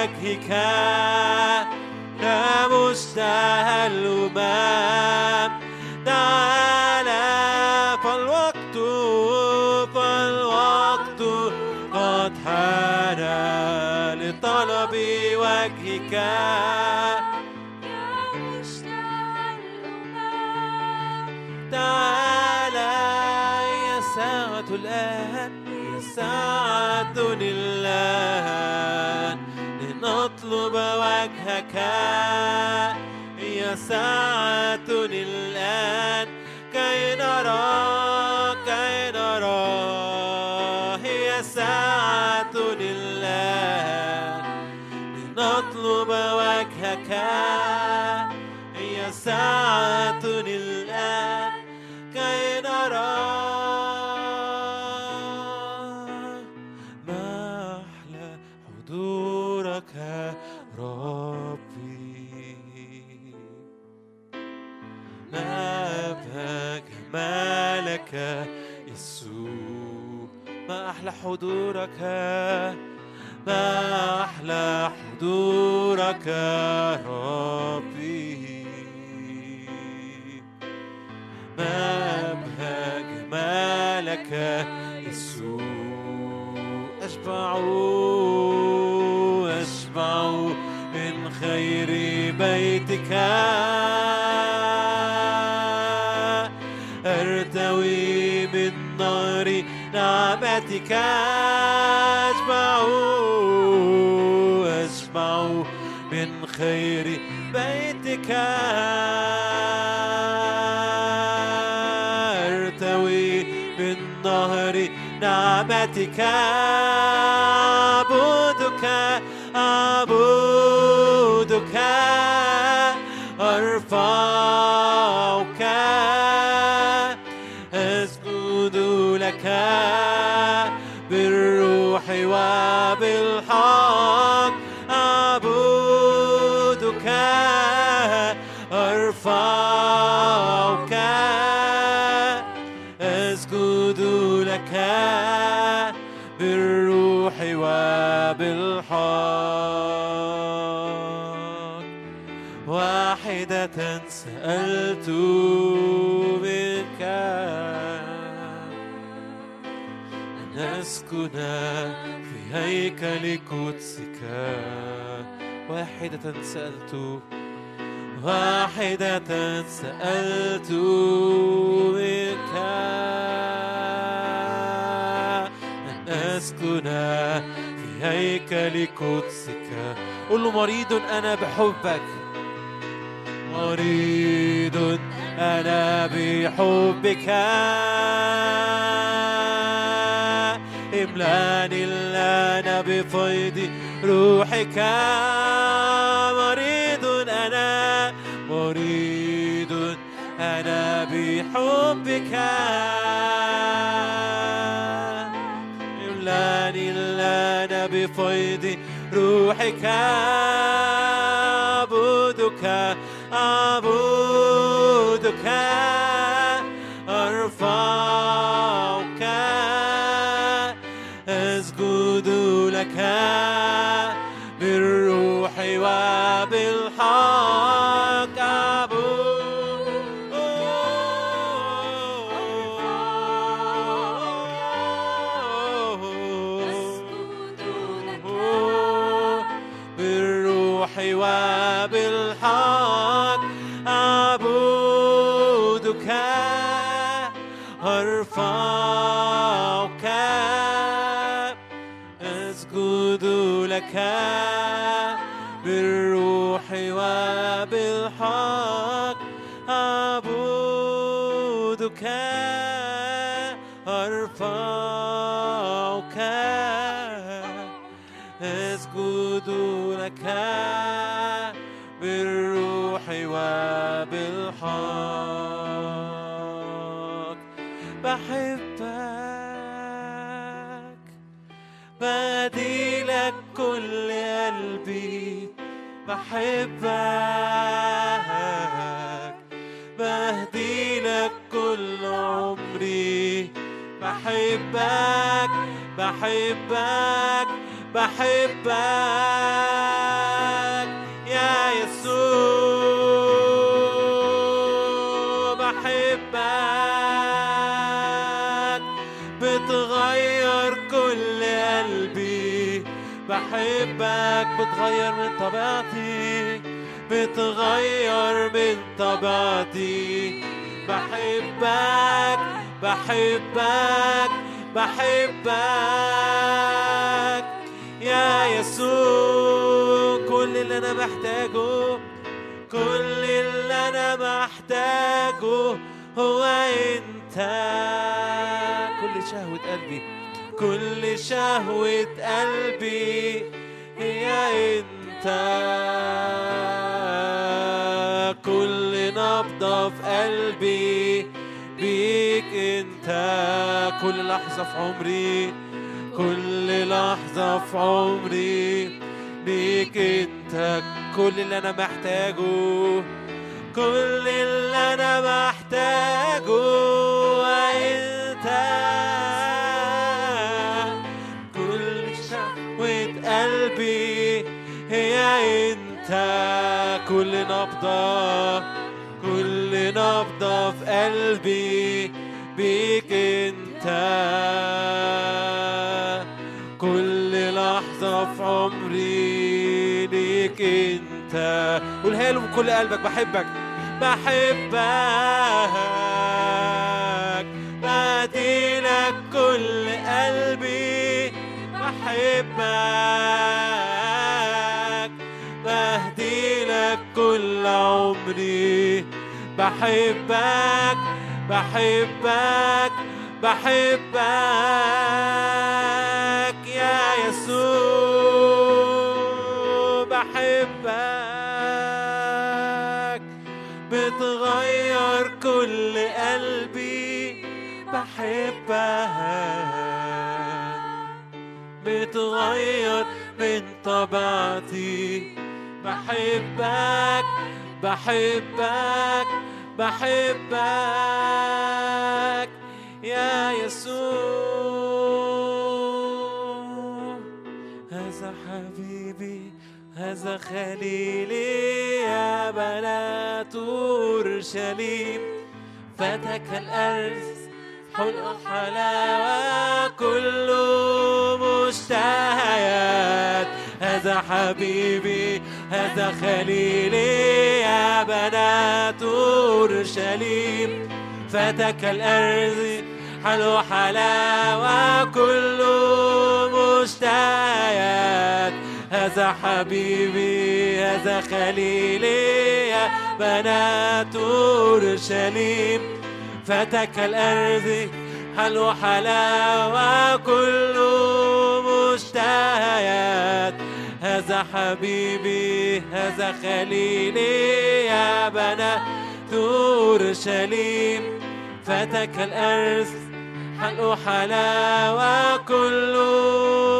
وجهك لا مستهل باب تعالى فالوقت فالوقت قد حان لطلب وجهك. وجهك هي ساعة الآن كي نرى كي نرى هي ساعة الآن لنطلب وجهك هي ساعة حضورك ما أحلى حضورك ربي. ما أبهى جمالك يسوع أشبع أشبع من خير بيتك. حياتك أجمع أجمع من خير بيتك. أرتوي من نهر نعمتك. أكلت منك أن أسكن في هيكل قدسك. واحدة سألت واحدة سألت بك. أن أسكن في هيكل قدسك. قل له مريض أنا بحبك. مريض أنا بحبك. املاني الآن بفيض روحك. مريض أنا مريض أنا بحبك. املاني الآن بفيض روحك. Oh. بحبك بهدي لك كل عمري. بحبك بحبك بحبك يا يسوع. بحبك بتغير كل قلبي. بحبك بتغير من طبيعتي بتغير من طبيعتي. بحبك بحبك بحبك. يا يسوع كل اللي أنا محتاجه كل اللي أنا محتاجه هو أنت. كل شهوة قلبي كل شهوة قلبي هي أنت. كل نبضة في قلبي بيك أنت. كل لحظة في عمري كل لحظة في عمري بيك أنت. كل اللي أنا محتاجه كل انت كل نبضة كل نبضة في قلبي بيك انت. كل لحظة في عمري ليك انت. قولها له بكل قلبك بحبك. بحبك. بديلك كل قلبي بحبك. كل عمري. بحبك بحبك بحبك يا يسوع. بحبك. بتغير كل قلبي. بحبك. بتغير من طبيعتي. بحبك بحبك بحبك يا يسوع. هذا حبيبي هذا خليلي يا بنات أورشليم فتك الأرز حلق حلاوة كل مشتهيات. هذا حبيبي هذا خليلي يا بنات أورشليم. فتك الأرض حلو حلاوة كل مشتهيات هذا حبيبي هذا خليلي يا بنات أورشليم. فتك الأرض حلو حلاوة كل مشتهيات هذا حبيبي هذا خليلي يا بنات أورشليم فتك الأرض حلو حلاوة كل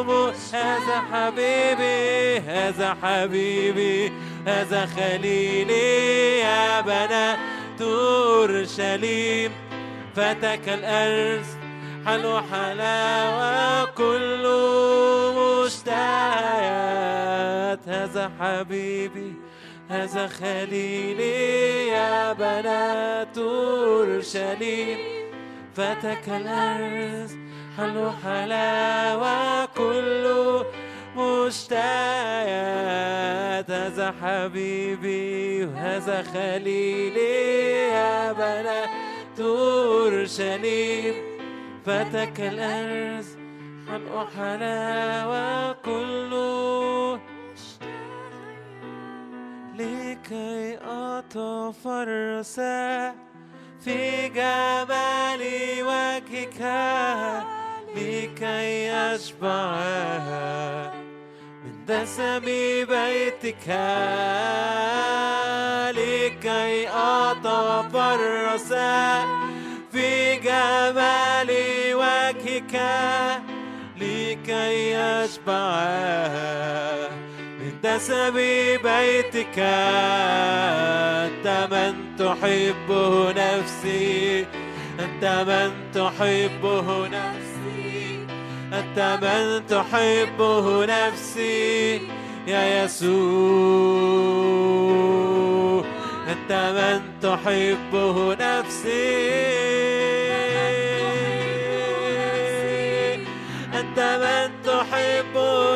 م- هذا حبيبي هذا حبيبي هذا خليلي يا بنات أورشليم فتك الأرض حلو حلاوة كل مشتهيات هذا حبيبي هذا خليلي يا بنات أورشليم. فتك الأرض حلو حلاوة كل مشتهيات هذا حبيبي وهذا خليلي يا بنات أورشليم. فتك الأرض حلو حلاوة كل لكي أتفرس في جمال وجهك لكي أشبع من دسم بيتك لكي أتفرس في جمال وجهك لكي أشبع من بيتك أنت من تحبه نفسي. أنت من تحبه نفسي. أنت من تحبه نفسي. يا يسوع أنت من تحبه نفسي. أنت من تحب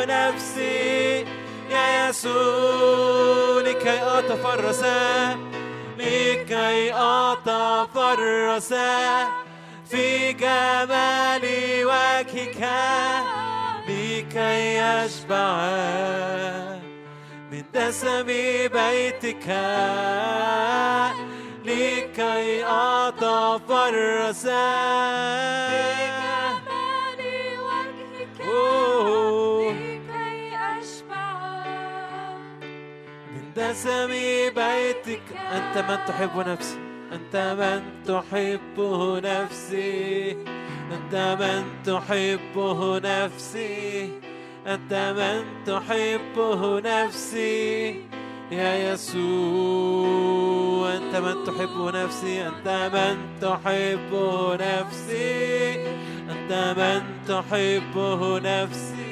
نفسي يا يسوع لكي أتفرس لكي أتفرس في جمال وجهك لكي أشبع من دسم بيتك لكي أتفرس. لكي أشبع من دسم بيتك. أنت من تحب نفسي. أنت من تحبه نفسي. أنت من تحبه نفسي. أنت من تحبه نفسي. يا يسوع أنت من تحبه نفسي أنت من تحبه نفسي أنت من تحبه نفسي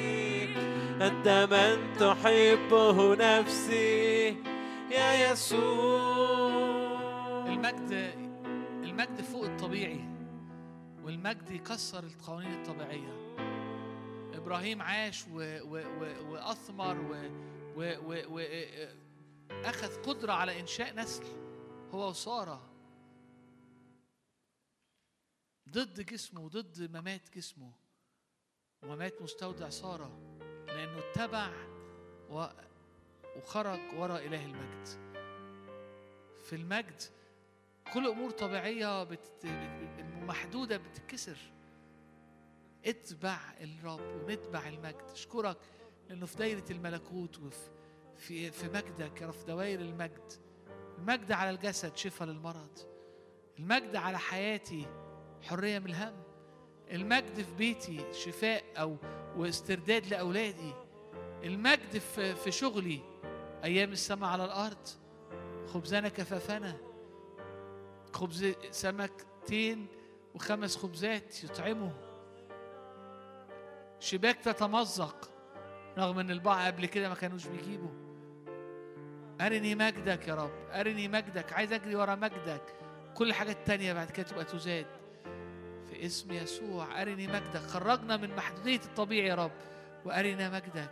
أنت من تحبه نفسي. يا يسوع. المجد المجد فوق الطبيعي والمجد يكسر القوانين الطبيعية. إبراهيم عاش و و وأثمر و و و و أخذ قدرة على إنشاء نسل هو وسارة ضد جسمه وضد ممات جسمه. وممات مستودع سارة لأنه اتبع و وخرج وراء إله المجد. في المجد كل أمور طبيعية بت... محدودة بتتكسر. اتبع الرب ونتبع المجد. أشكرك لأنه في دايرة الملكوت وفي في في مجدك يا رب في دوائر المجد. المجد على الجسد شفاء للمرض. المجد على حياتي حرية من الهم. المجد في بيتي شفاء أو واسترداد لأولادي. المجد في في شغلي أيام السماء على الأرض. خبزنا كفافنا خبز سمكتين وخمس خبزات يطعموا شباك تتمزق رغم إن البعض قبل كده ما كانوش بيجيبوا أرني مجدك يا رب أرني مجدك عايز أجري ورا مجدك. كل حاجة تانية بعد كده تبقى تزاد. في اسم يسوع أرني مجدك. خرجنا من محدودية الطبيعي يا رب وأرنا مجدك.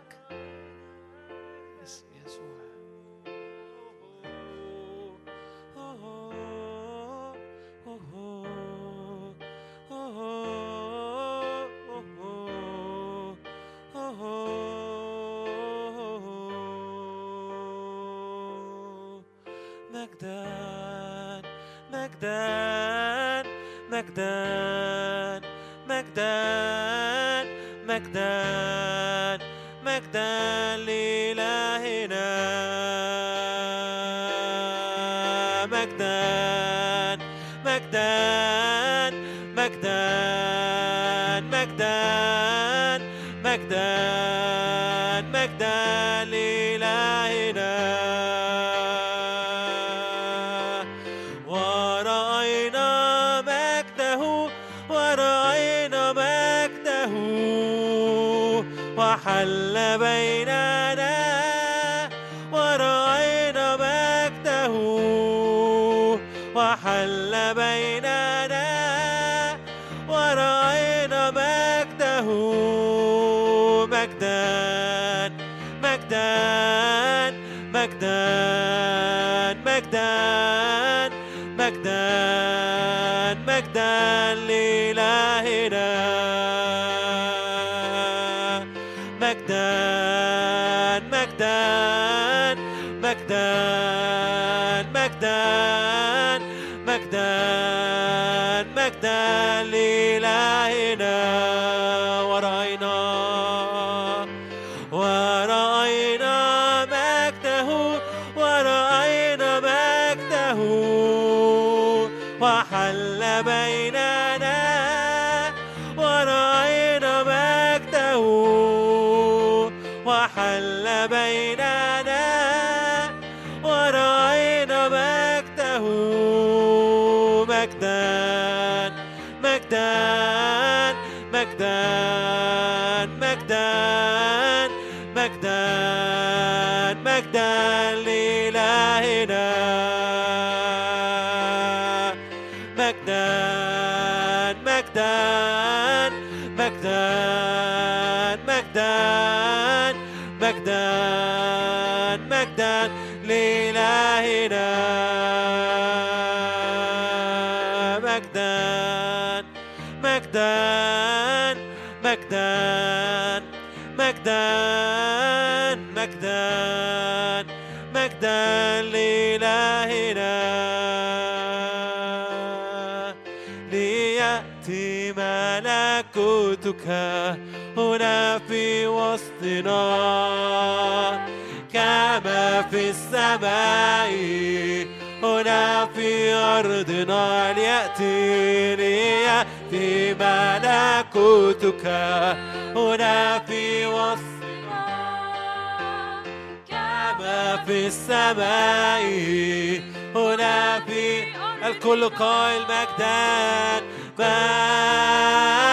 السماء. هنا في الكل قائل مجدان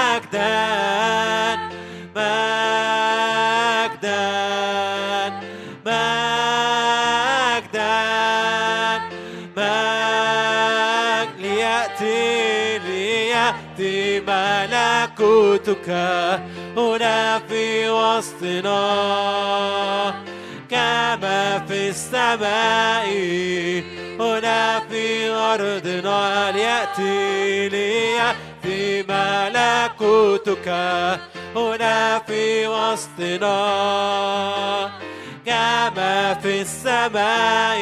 مجدان مجدان مجدان مجد ليأتي ليأتي ملكوتك. هنا في وسطنا. في السماء هنا في أرضنا ليأتي ليأتي ملكوتك هنا في وسطنا. كما في السماء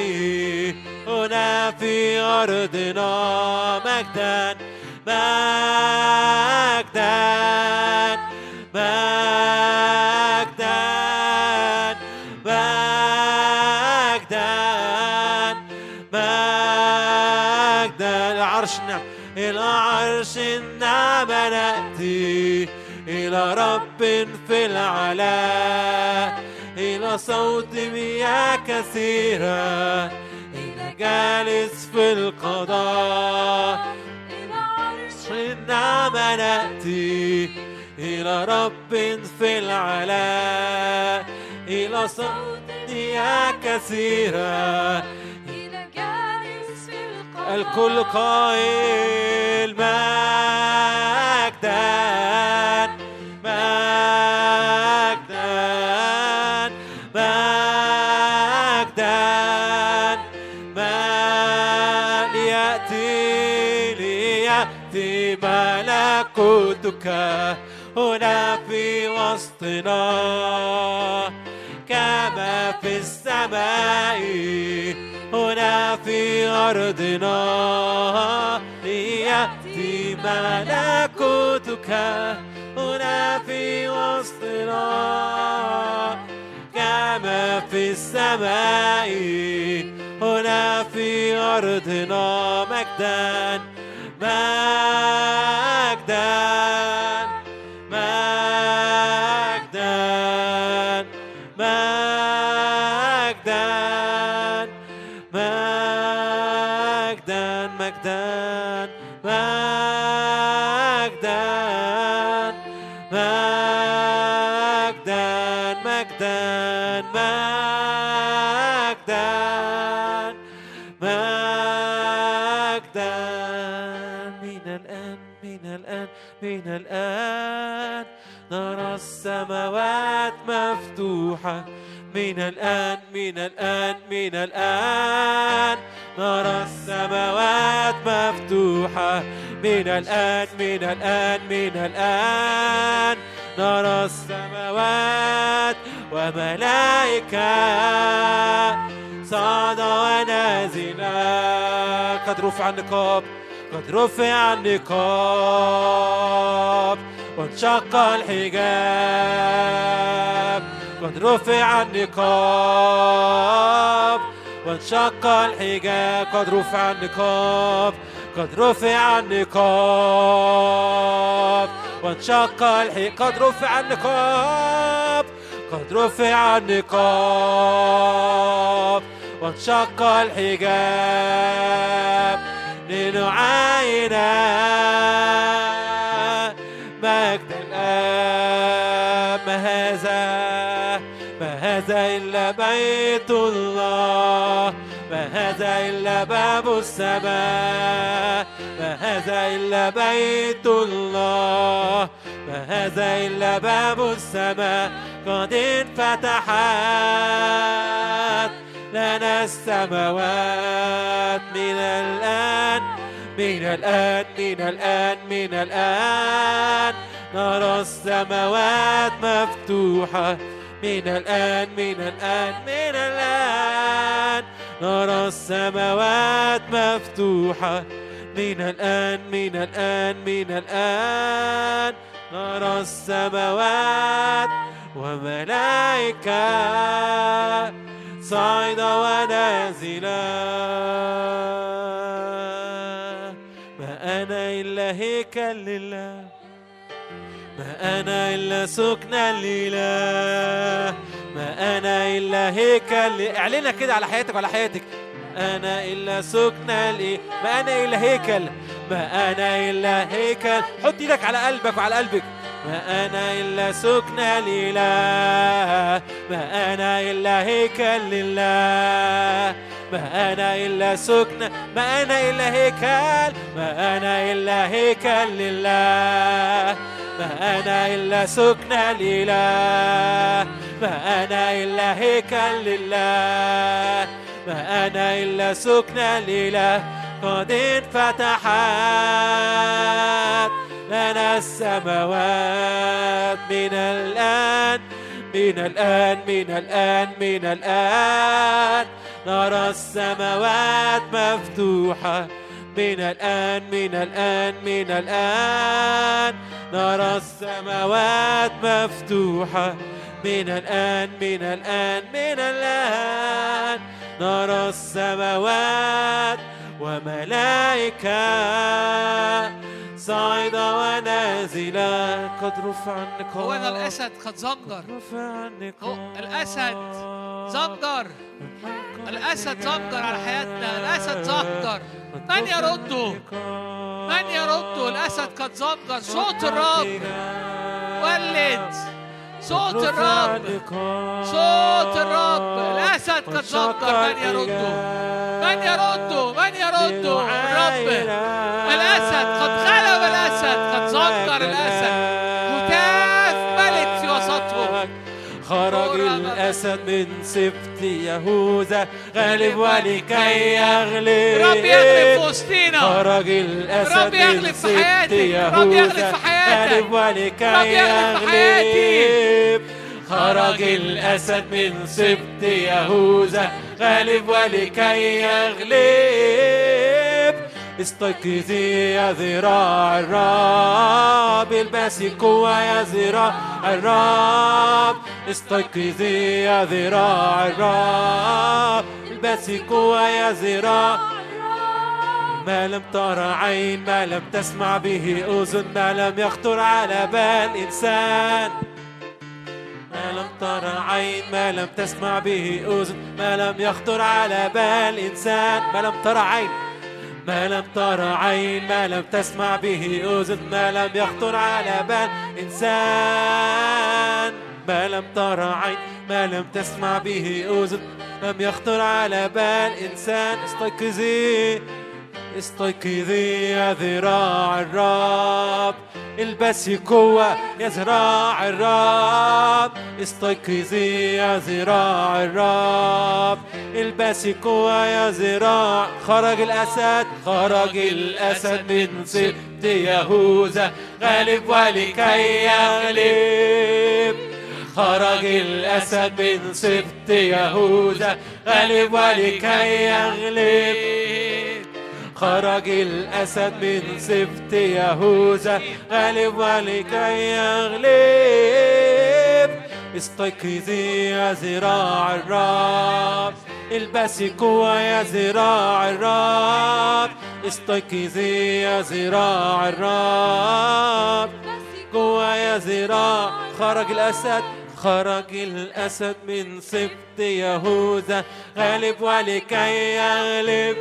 هنا في أرضنا مجدا مجدا مجدا. إلى عرش النعم نأتي إلى رب في العلا إلى صوت مياه كثيرة. إلى جالس في القضاء. إلى عرش عرش النعم نأتي إلى رب في العلا إلى صوت مياه كثيرة. الكل قائل مجدان مجدان مجدان ما ليأتي ليأتي ملكوتك هنا في وسطنا كما في السماء هنا في أرضنا. ليأتي ملكوتك. هنا في وسطنا. كما في السماء. هنا في أرضنا. مجدا. مجدا. مفتوحة. من الآن من الآن من الآن. نرى السماوات مفتوحة. من الآن من الآن من الآن. نرى السماوات وملائكة. صعد ونازلا قد رفع النقاب. قد رفع النقاب. وانشق الحجاب. قد رفع النقاب. وانشق الحجاب قد رفع النقاب. قد رفع النقاب. وانشق الحجاب قد رفع النقاب. قد رفع النقاب. وانشق الحجاب لنعاين مجد الآب ما هذا إلا بيت الله؟ ما هذا إلا باب السماء؟ ما هذا إلا بيت الله؟ ما هذا إلا باب السماء؟ قد انفتحت لنا السماوات من الآن من الآن من الآن من الآن. نرى السماوات مفتوحة. من الآن من الآن من الآن. نرى السماوات مفتوحة. من الآن من الآن من الآن. نرى السماوات وملائكة. صاعدة ونازلة ما أنا إلا هيكل لله. ما أنا إلا سكن لله. ما أنا إلا هيكل اعلنها كده على حياتك وعلى حياتك. ما أنا إلا سكن لي ما أنا إلا هيكل ما أنا إلا هيكل حط إيدك على قلبك وعلى قلبك. ما أنا إلا سكن لله. ما أنا إلا هيكل لله. ما أنا إلا سكن ما أنا إلا هيكل ما أنا إلا هيكل لله. ما أنا إلا سكن لله ما أنا إلا هيكل لله. ما أنا إلا سكن لله قد انفتحت لنا السماوات. من الآن من الآن من الآن من الآن. نرى السماوات مفتوحة. من الآن من الآن من الآن. نرى السماوات مفتوحة. من الآن من الآن من الآن. نرى السماوات وملائكة. صاعدة ونازلة قد رفع النقاب هو ده الأسد قد زمجر رفع الأسد زمجر الأسد زمجر على حياتنا. الأسد زمجر من يرده؟ من يرده؟ الأسد قد زمجر صوت الرب. ولد. صوت الرب. صوت الرب. الأسد قد زمجر من يرده من يرده من يرده الرب. الأسد قد غلب. الأسد قد زمجر الأسد خرج الأسد من سبط يهوذا غالب ولكي يغلب رب يغلب في وسطينا خرج الأسد رب يغلب من في سبط حياتي. يهوذا. غالب ولكي. يغلب خرج الأسد من سبط يهوذا غالب ولكي يغلب استيقظي يا ذراع الرب البسي قوة يا ذراع الرب. استيقظي يا ذراع الرب البسي قوة يا ذراع ما لم ترى عين ما لم تسمع به أذن ما لم يخطر على بال إنسان. ما لم ترى عين ما لم تسمع به أذن ما لم يخطر على بال إنسان. ما لم ترى عين. ما لم ترى عين ما لم تسمع به أذن ما لم يخطر على بال إنسان. ما لم ترى عين ما لم تسمع به أذن لم يخطر على بال إنسان. استيقظي. استيقظي يا ذراع الرب. البسي قوة يا ذراع الرب. استيقظي يا ذراع الرب. البسي قوة يا ذراع. خرج الأسد خرج الأسد من سبط يهوذا. غالب ولكي يغلب. خرج الأسد من سبط يهوذا. غالب ولكي يغلب. خرج الأسد من سبط يهوذا. غالب ولكي يغلب. استيقظي يا ذراع الرب. البسي قوة يا ذراع الرب. استيقظي يا ذراع الرب. قوة يا ذراع. خرج الأسد. خرج الأسد من سبط يهوذا. غالب ولكي يغلب.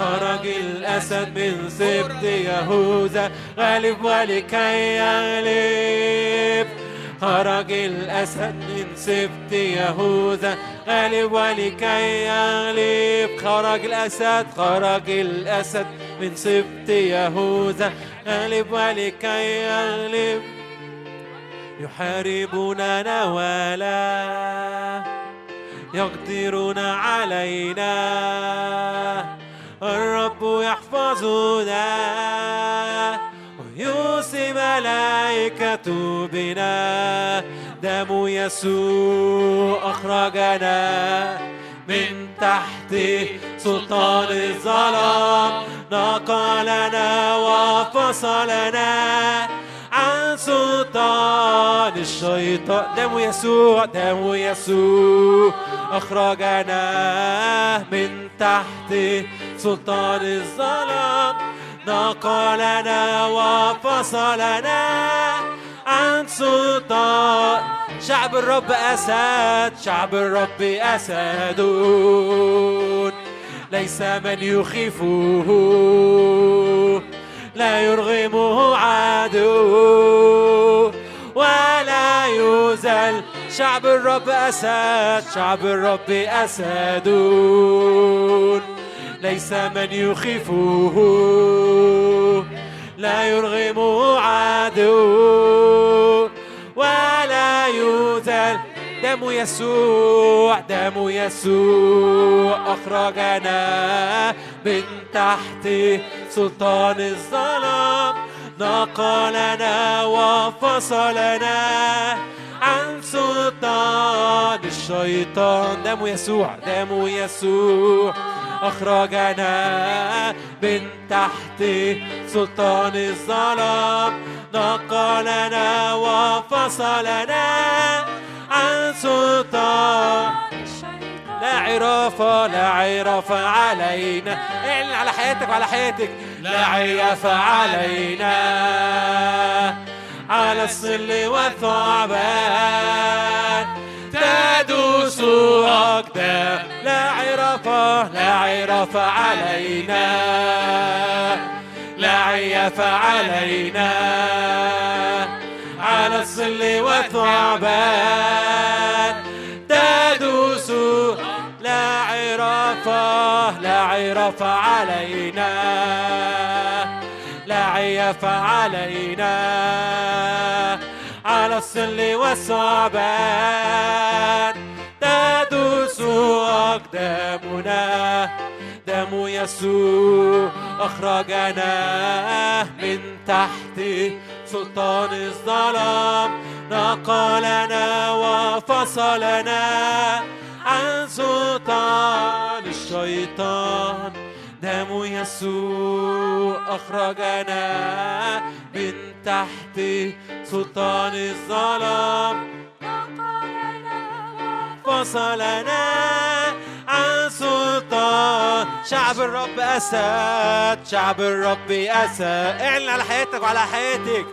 خرج الأسد من سبط يهوذا. غالب ولكي يغلب. خرج الأسد من سبط يهوذا. غالب ولكي يغلب. خرج الأسد خرج الأسد من سبط يهوذا. غالب ولكي يغلب. يحاربوننا ولا يقدرون علينا. الرب يحفظنا ويوصي ملائكته بنا دم يسوع أخرجنا من تحت سلطان الظلام. نقلنا وفصلنا عن سلطان الشيطان. دم يسوع دم يسوع أخرجنا من تحت سلطان الظلام. نقلنا وفصلنا عن سلطان. شعب الرب أسد شعب الرب أسدون. ليس من يخيفه لا يرغمه عدو ولا يزل شعب الرب أسد شعب الرب أسدون. ليس من يخيفه لا يرغمه عدو ولا يذل دم يسوع دم يسوع. أخرجنا من تحت سلطان الظلام. نقلنا وفصلنا عن سلطان الشيطان. دم يسوع دم يسوع. أخرجنا من تحت سلطان الظلام. نقلنا وفصلنا عن سلطان. لا عرافة لا عرف علينا. اعلن على حياتك وعلى حياتك. لا عرف علينا. على الظل والثعبان تدوس أقدام. لا عرف لا عرف علينا. لا عيف علينا. على الظل والثعبان تدوس لا عرف لا عرف علينا. لا عيف علينا على الظل والثعبان تدوس أقدامنا دم يسوع أخرجنا من تحت سلطان الظلام. نقلنا وفصلنا عن سلطان الشيطان. دم يسوع أخرجنا من تحت سلطان الظلام. فصلنا عن سلطان. شعب الرب أسد شعب الرب أسد. اعلن على حياتك وعلى حياتك.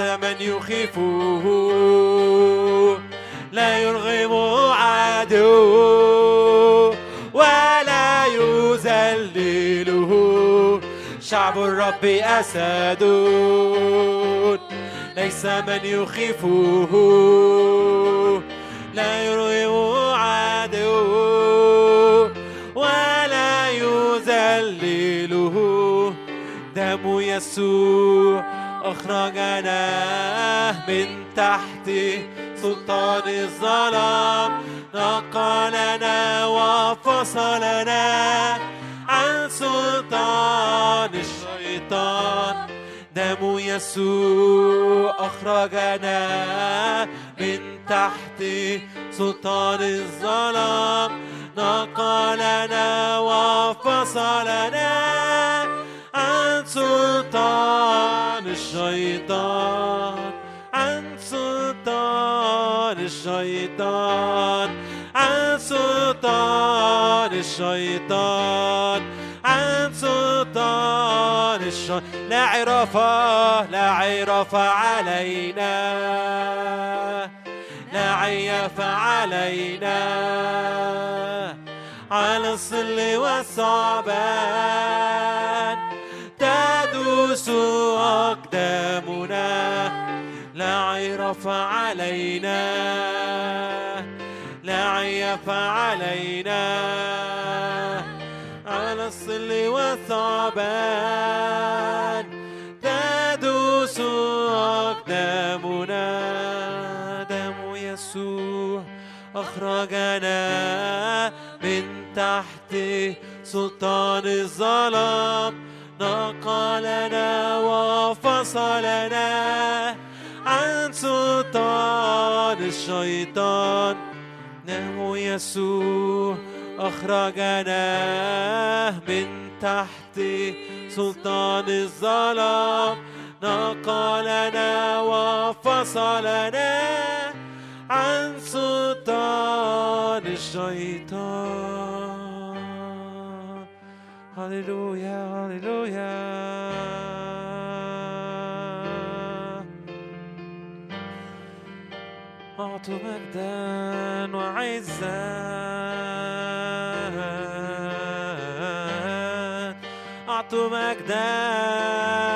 من يخيفه لا يرغم عدو يذلله شعب الرب أسد. ليس من يخيفه. لا يرغم عدو. ولا يذلله. دم يسوع أخرجنا من تحت سلطان الظلام. نقلنا وفصلنا. عن سلطان الشيطان. دم يسوع أخرجنا من تحت سلطان الظلام. نقلنا وفصلنا عن سلطان الشيطان. عن سلطان الشيطان عن سلطان الشيطان. عن سلطان الشيطان. لا عرفة لا عرفة علينا. لا عيف علينا. على الظل والصعبان تدوس أقدامنا. لا عرف علينا. لا عيف علينا على الظل والثعبان تدوس أقدامنا دم يسوع أخرجنا من تحت سلطان الظلام. نقلنا وفصلنا عن سلطان الشيطان. دم يسوع أخرجنا من تحت سلطان الظلام. نقلنا وفصلنا عن سلطان الشيطان. هللويا هللويا. مجدا وعزا. أعطوا مجدا.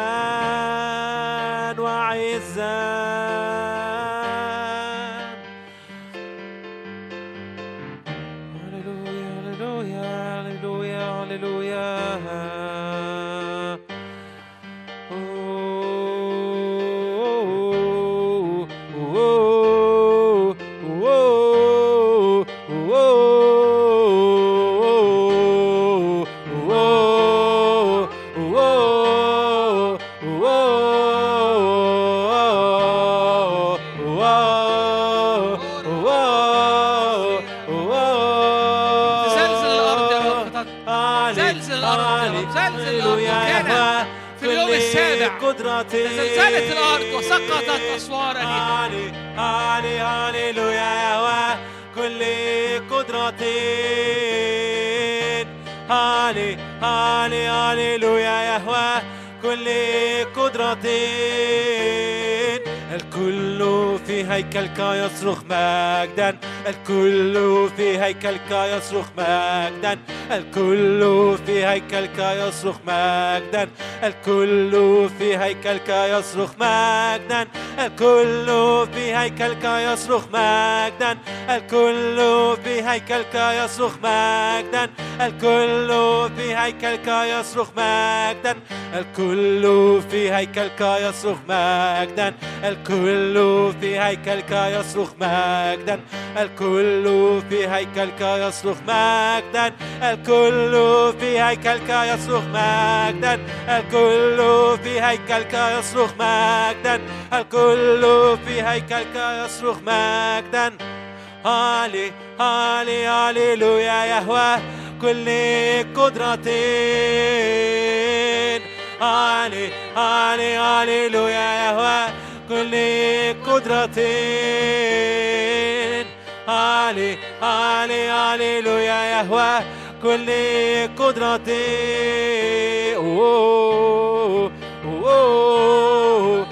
قدرتي زلزلت الأرض وسقطت أسوار علي علي هللويا يهوى كل قدرتي علي علي هللويا يهوى كل قدرتي الكل في هيكلك يصرخ مجدا. الكل في هيكلك يصرخ مجدا. الكل في هيكلك يصرخ مجدا. الكل في هيكلك يصرخ مجدا. الكل في هيكلك يصرخ مجدا. الكل في هيكلك يصرخ مجدا. الكل في هيكلك يصرخ مجدا. الكل في هيكلك يصرخ مجدا. الكل في هيكلك يصرخ مجدا. الكل في هيكلك يصرخ مجدا. الكل في هيكلك يصرخ مجدا. الكل في هيكلك يصرخ مجدا. الكل في هيكلك يصرخ مجدا. هالي هالي هاليلويا يهوى كل قدرتين. هالي هالي هاليلويا يهوى كل قدرتين. هالي هالي هاليلويا يهوى كل قدرتين. أوه، أوه،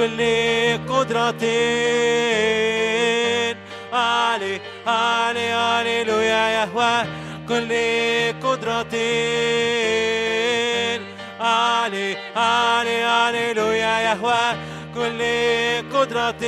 كل قدرة. علي علي هللويا يهوى. كل قدرة. علي علي هللويا يهوى. كل قدرة.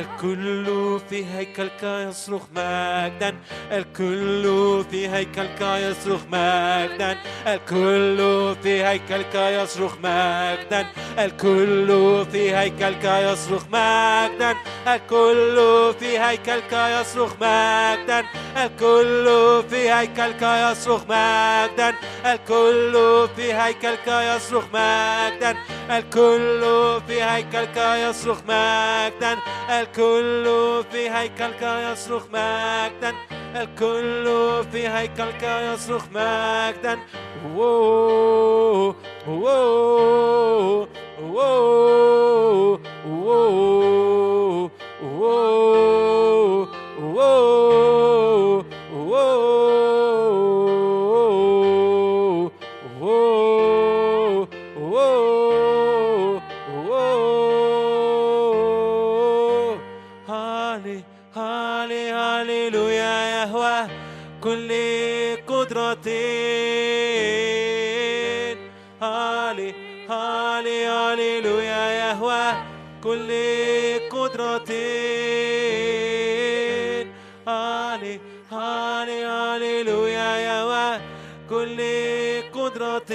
الكل في هيكلك يصرخ مجدا. الكل في هيكلك يصرخ مجدا. الكل في هيكلك يصرخ مجدا. الكل في هيكلك يصرخ مجدا. الكل في هيكلك يصرخ مجدا. الكل في هيكلك يصرخ مجدا. الكل في هيكلك يصرخ مجدا. الكل في هيكلك يصرخ مجدا. الكل في هيكلك يصرخ مجدا الكل في هيكلك يصرخ مجدا قدرتين هالي هالي هاليلويا يهوى كل قدرتين. هالي هالي هاليلويا يهوى كل قدرتين.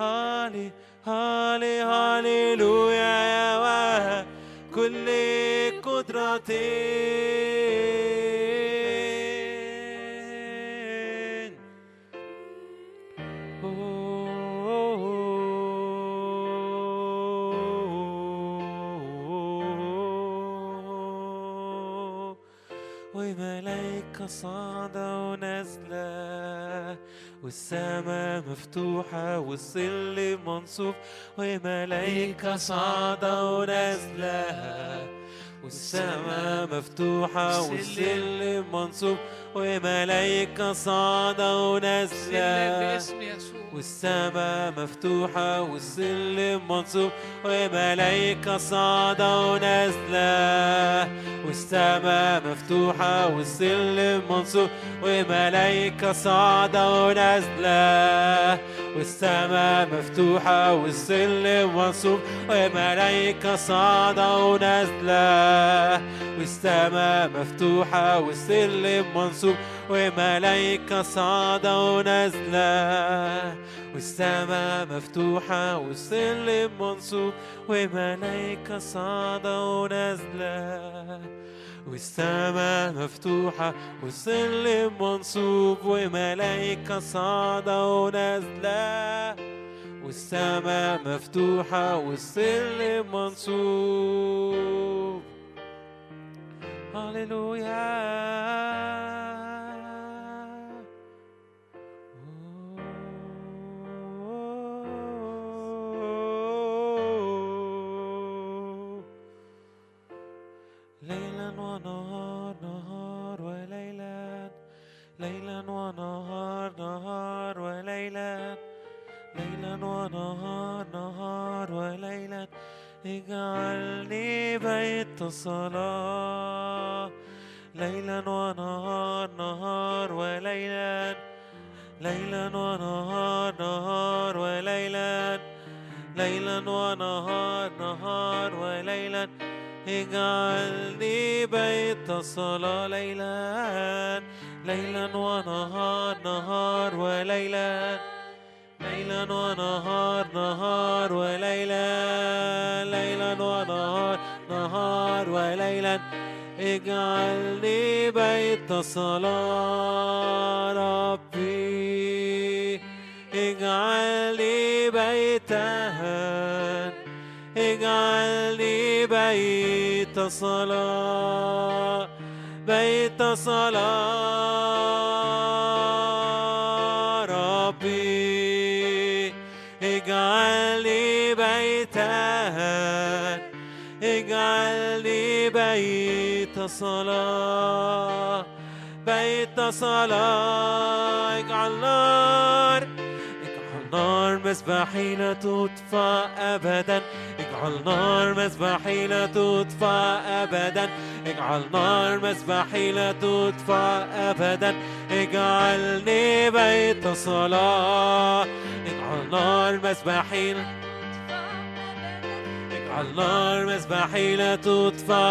هالي هالي هاليلويا يهوى كل قدرتين. والسماء مفتوحة والظل منصوب وملايكة صاعدة ونازلة والسماء مفتوحة والظل منصوب وملايكة صاعدة ونازلة. والسماء مفتوحة والظل منصوب وملايكة صاعدة ونازلة. والسماء مفتوحة والظل منصوب وملايكة صاعدة ونازلة. والسماء مفتوحة والظل منصوب وملايكة صاعدة ونازلة. والسماء مفتوحة والظل منصوب وملايكة صاعدة ونازلة. والسماء مفتوحة والظل منصوب وملايكة صاعدة ونازلة. والسماء مفتوحة والظل منصوب وملايكة صاعدة ونازلة. والسماء مفتوحة والظل منصوب. هللويا ليلا ونهار نهار وليلا ليلا ونهار نهار وليلا ليلا ونهار نهار وليلا اجعلني بيت الصلاه صلاة ربي اجعلني بيتها اجعلني بيت صلاة بيت صلاة ربي اجعلني بيتها اجعلني بيت صلاة بيت صلاة اجعل نار اجعل نار مسبحي لا تطفى أبدا. اجعل نار مسبحي لا تطفى أبدا. اجعل نار مسبحي لا تطفى أبدا. اجعلني بيت صلاة اجعل نار مسبحي اجعل نار مسبحي لا تطفى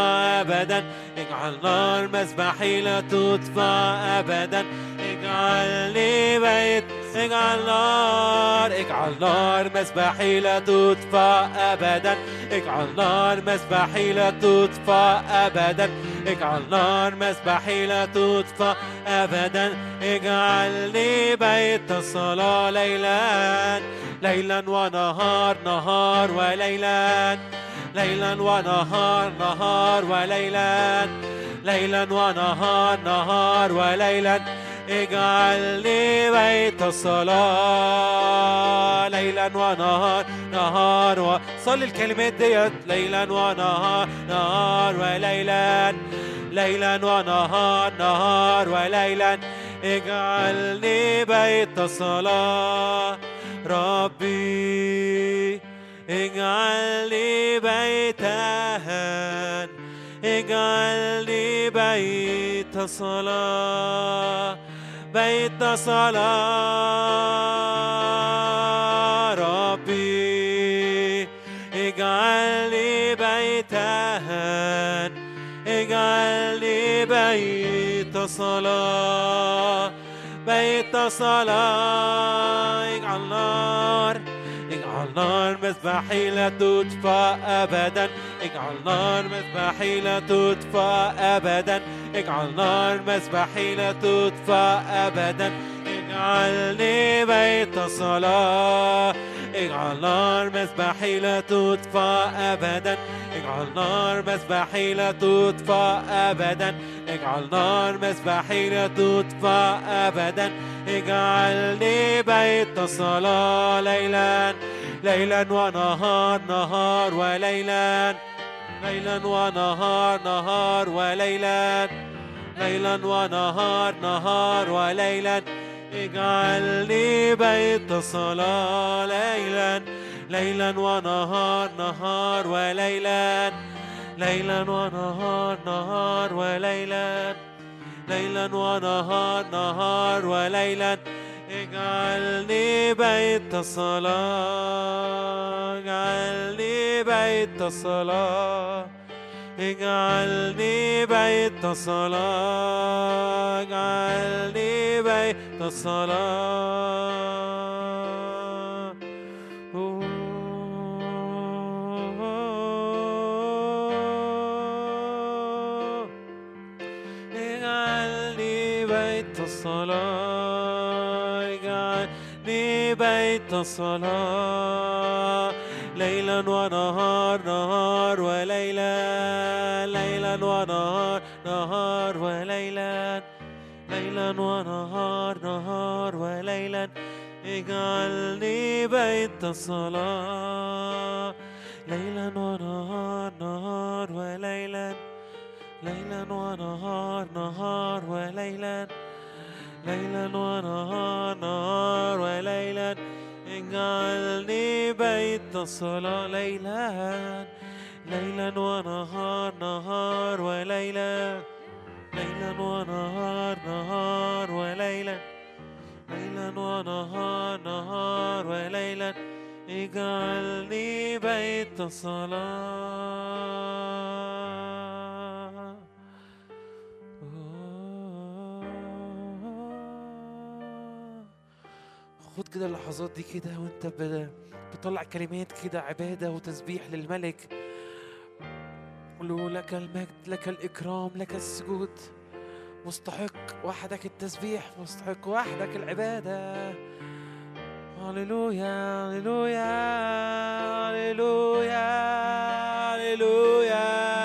أبدا. اجعل نار مسبحي لا تطفى أبدا. اجعلني بيت اجعل نار اجعل نار مسبحي لا تطفى أبدا. اجعل نار مسبحي لا تطفى أبدا. اجعل نار مسبحي لا تطفى أبدا. اجعلني بيت الصلاة ليلا ليلا ونهار نهار وليلا. ليلا ونهار نهار وليلا. ليلا ونهار نهار وليلا. اجعلني بيت الصلاة. ليلا ونهار نهار و... صلي الكلمات ديت. ليلا ونهار نهار وليلا. ليلا ونهار نهار وليلا. اجعلني بيت الصلاة. ربي. اجعلني بيتها اجعلني بيت صلاة بيت صلاة. ربي اجعلني بيتها اجعلني بيت صلاة بيت صلاة. اجعل نار. اجعل نار مذبحي لا تطفى أبدا. اجعل نار مذبحي لا تطفى أبدا. اجعل نار مذبحي لا تطفى أبدا. اجعلني بيت صلاة اجعل نار مذبحي لا تطفى أبدا. اجعل نار مذبحي لا تطفى أبدا. اجعل نار مذبحي لا تطفى أبدا. اجعلني بيت صلاة ليلا ليلا ونهار نهار وليلا. ليلا ونهار نهار وليلا. ليلا ونهار نهار وليلا. اجعلني بيت صلاة ليلا. ليلا ونهار نهار وليلا. ليلا ونهار نهار وليلا. ليلا ونهار نهار وليلا. اجعلني بيت صلاة. اجعلني بيت صلاة. اجعلني بيت صلاة. اجعلني بيت صلاة. اجعلني بيت اجعلني بيت الصلاة. ليلا ونهار نهار وليلا. ليلا ونهار نهار وليلا. ليلا ونهار نهار وليلا. اجعلني بيت الصلاة. ليلا ونهار نهار وليلا. ليلا ونهار نهار وليلا. ليلا ونهار نهار وليلا اجعلني بيت الصلاة ليلا. ليلا ونهار نهار وليلا. ليلا ونهار نهار وليلا. ليلا ونهار نهار وليلا اجعلني بيت صلاة خد كده اللحظات دي كده وانت بتطلع كلمات كده عبادة وتسبيح للملك. قول له لك المجد لك الإكرام لك السجود. مستحق وحدك التسبيح مستحق وحدك العبادة. هللويا هللويا هللويا هللويا هللويا.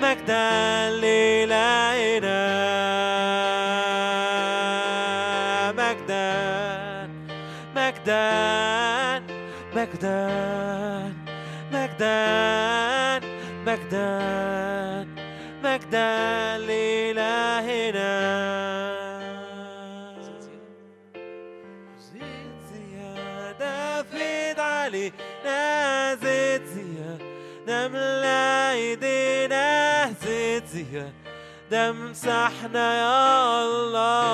مجدا لإلهنا مجدا مجدا مجدا مجدا مجدا مجدا لإلهنا امسحنا يا الله.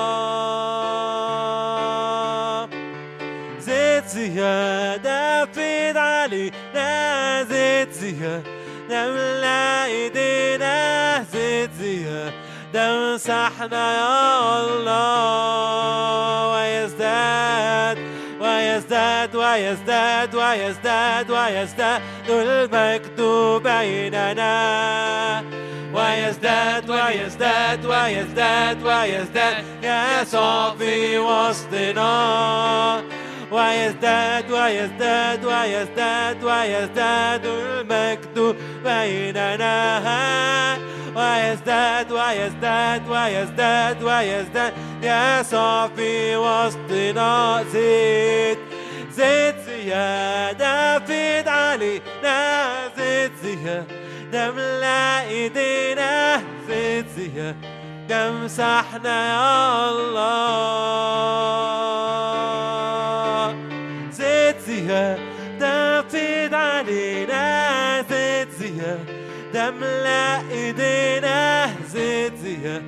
زيت زيادة فيض علينا زيت زيادة نملى إيدينا. زيت زيادة امسحنا يا الله. ويزداد ويزداد ويزداد ويزداد ويزداد. المجد بيننا Why is that? Why is that? Why is that? Why is that? Yes, obviously not. Why is that? Why is that? Why is that? Why is that? المكتوب بيننا. Why is that? Why is that? Why is that? Why is that? Yes, obviously not. Zid, زيت David Ali. علينا زيت زيادة نملى ايدينا زيت زيادة تمسحنا يا الله. زيت زيادة فيض علينا زيت زيادة تملى ايدينا زيت زيادة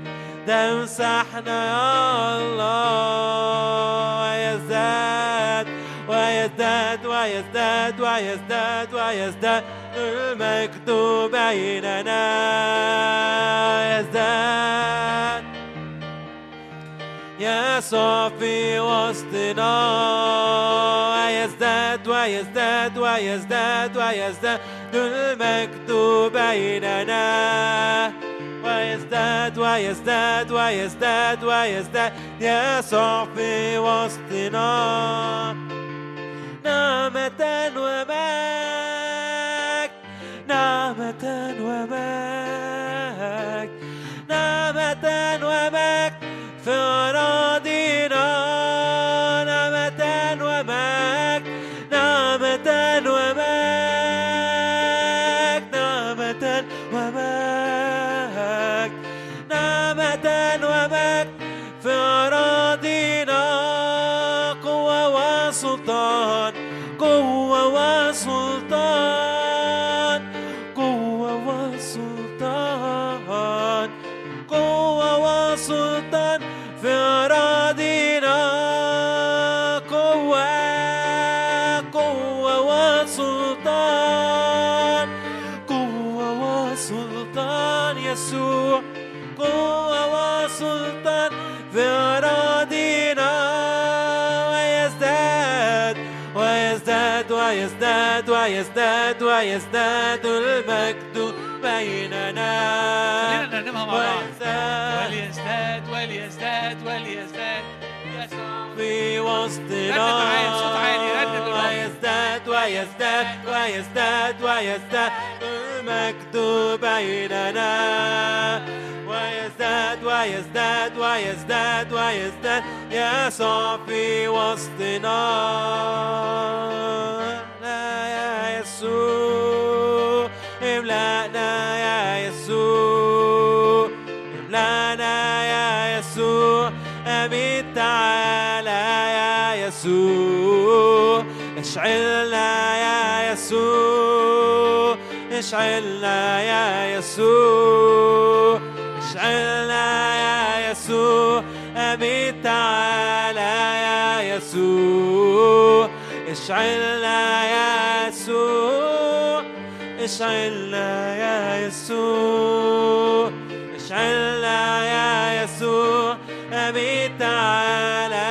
تمسحنا يا الله. ويزداد ويزداد ويزداد ويزداد ويزداد. المجد بيننا يزداد يسوع في وسطنا ويزداد ويزداد ويزداد ويزداد المجد بيننا ويزداد ويزداد ويزداد ويزداد يسوع في وسطنا نعمة ومجد nemek, nemet envemek, back. ويزداد ويزداد المجد بيننا. خلينا نرنمها مع بعض. ويزداد. وليزداد وليزداد وليزداد. في وسطنا بصوت عالي، رنم. ويزداد ويزداد ويزداد ويزداد المجد بيننا. ويزداد ويزداد ويزداد ويزداد. يسوع في وسطنا. يسوع املأنا يا يسوع املأنا يا يسوع أمين تعالى يا يسوع اشعلنا يا يسوع اشعلنا يا يسوع اشعلنا يا يسوع أمين تعالى يا يسوع. اشعلنا يا يسوع؟ اشعلنا يا يسوع؟ اشعلنا يا يسوع؟ أمين تعالى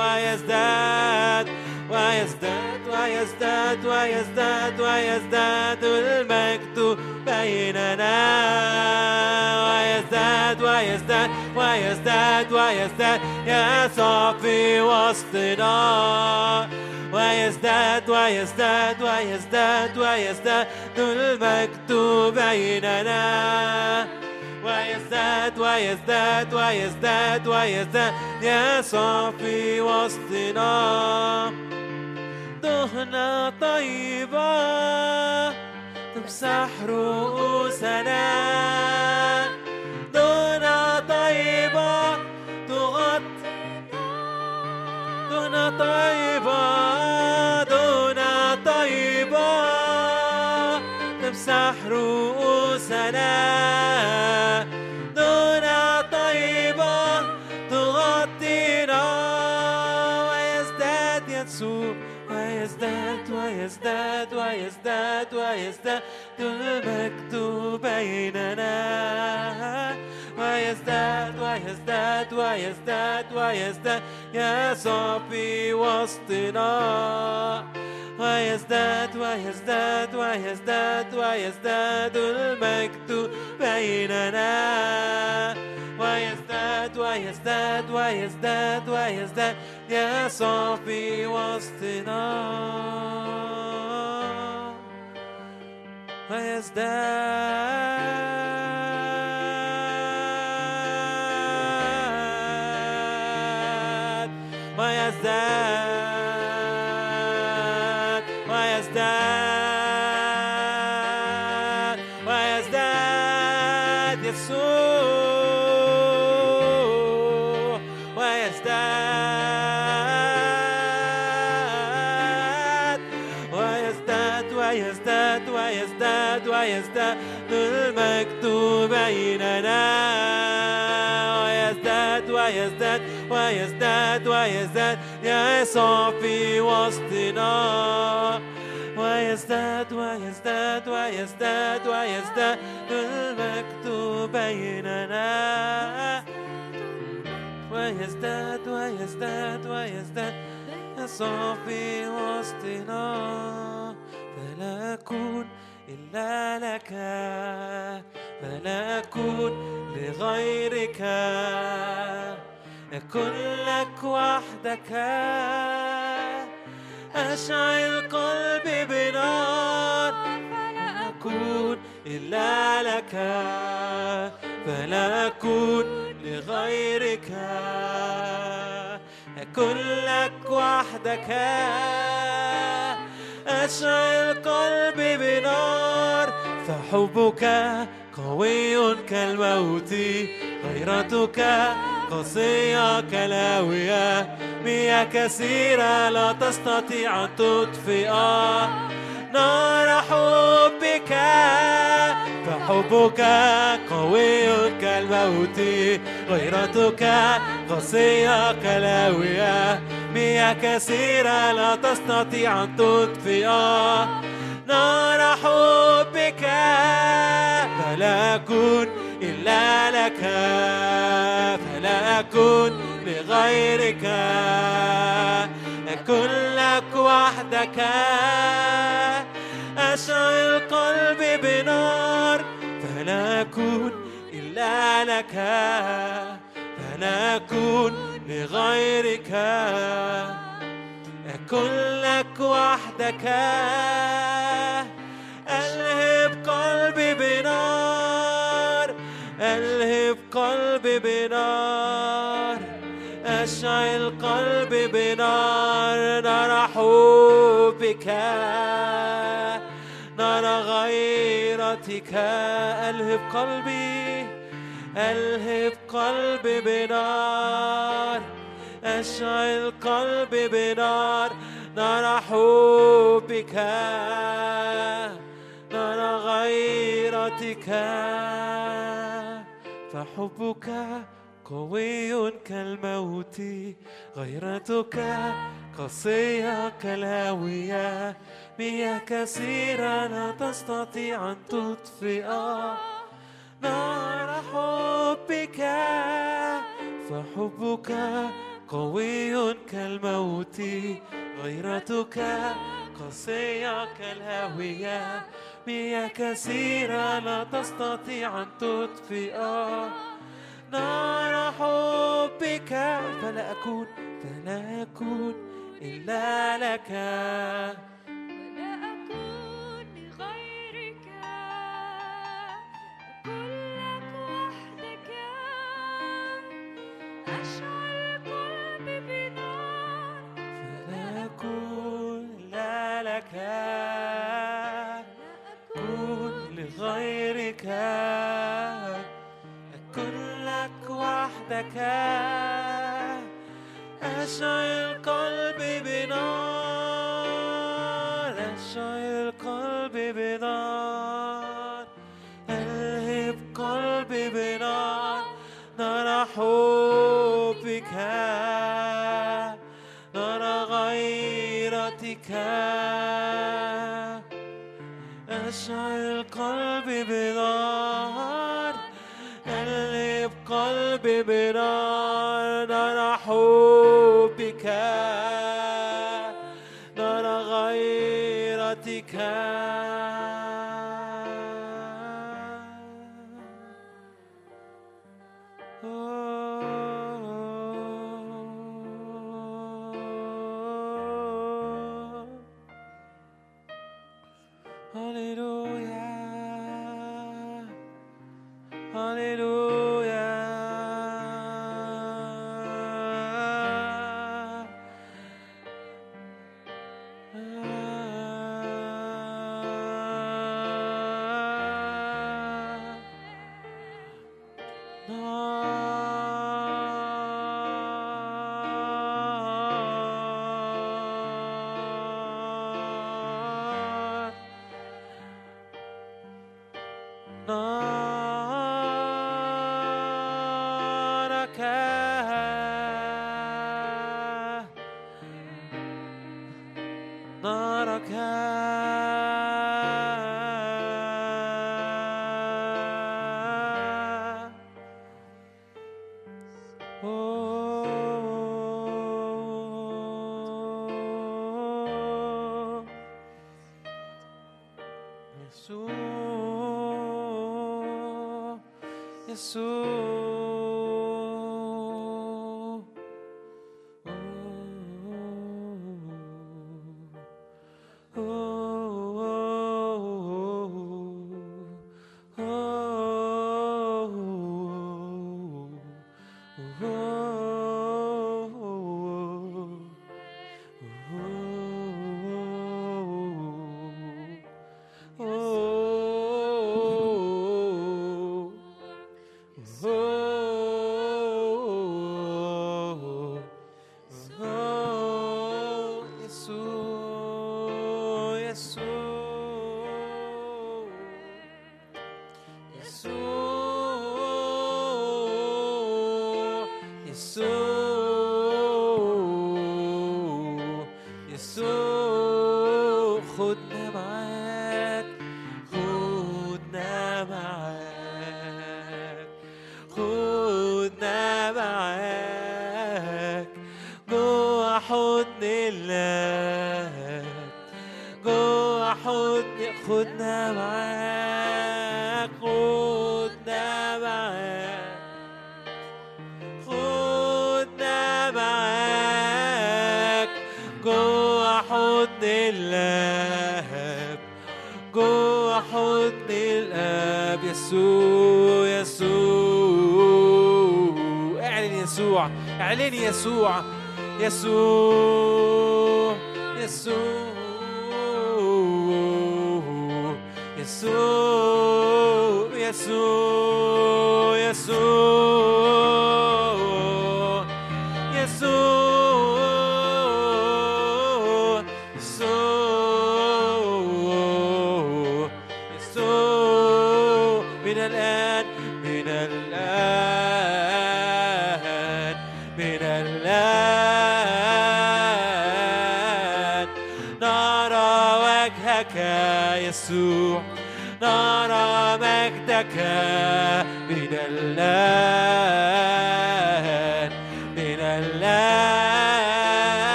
ويزداد ويزداد ويزداد ويزداد ويزداد المجد بيننا. ويزداد ويزداد ويزداد ويزداد يسوع في وسطنا. ويزداد ويزداد ويزداد ويزداد المجد بيننا. ويزداد ويزداد ويزداد ويزداد يسوع في وسطنا. دهنة طيبة تمسح رؤوسنا. دهنة طيبة دهنة طيبة تمسح رؤوسنا دهنة طيبة تغطينا ويزداد يسوع ويزداد ويزداد ويزداد ويزداد المجد بيننا ويزداد ويزداد ويزداد ويزداد يسوع في وسطنا ويزداد ويزداد ويزداد ويزداد المجد بيننا ويزداد ويزداد ويزداد ويزداد يسوع في وسطنا ويزداد ويزداد ويزداد يسوع في وسطنا ويزداد ويزداد ويزداد ويزداد المجد بيننا ويزداد ويزداد ويزداد يسوع في وسطنا فلا أكون إلا لك فلا أكون لغيرك. أكن لك وحدك. أشعل قلبي بنار. فلا أكون إلا لك. فلا أكون لغيرك. أكن لك وحدك. أشعل قلبي بنار. فحبك قوي كالموت. غيرتك قاسية كلاوية مياه كثيرة لا تستطيع أن تطفئ نار حبك فحبك قوي كالموت. غيرتك قاسية كلاوية مياه كثيرة لا تستطيع أن تطفئ نار حبك فلا أكون إلا لك فلا أكون لغيرك. أكون لك وحدك. أشعل قلبي بنار فلا أكون إلا لك. فلا أكون لغيرك. أكن لك وحدك. ألهب قلبي بنار أشعل قلبي بنار نار حبك نار غيرتك. ألهب قلبي ألهب قلبي بنار أشعل قلبي بنار نار حبك نار غيرتك. فحبك قوي كالموت غيرتك قاسية كالهاوية مياه كثيرة لا تستطيع أن تطفئ. نار حبك فحبك قوي كالموت غيرتك قاسية كالهاوية مياه كثيرة لا تستطيع أن تطفئ نار حبك. فلا أكون فلا أكون إلا لك. ولا أكون لغيرك. أكون لك وحدك. أشعل قلبي بنار. فلا أكون إلا لك. أكون لك وحدك. أشعل قلبي بنار. أشعل قلبي بنار. قلبي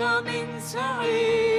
أشرق من سعير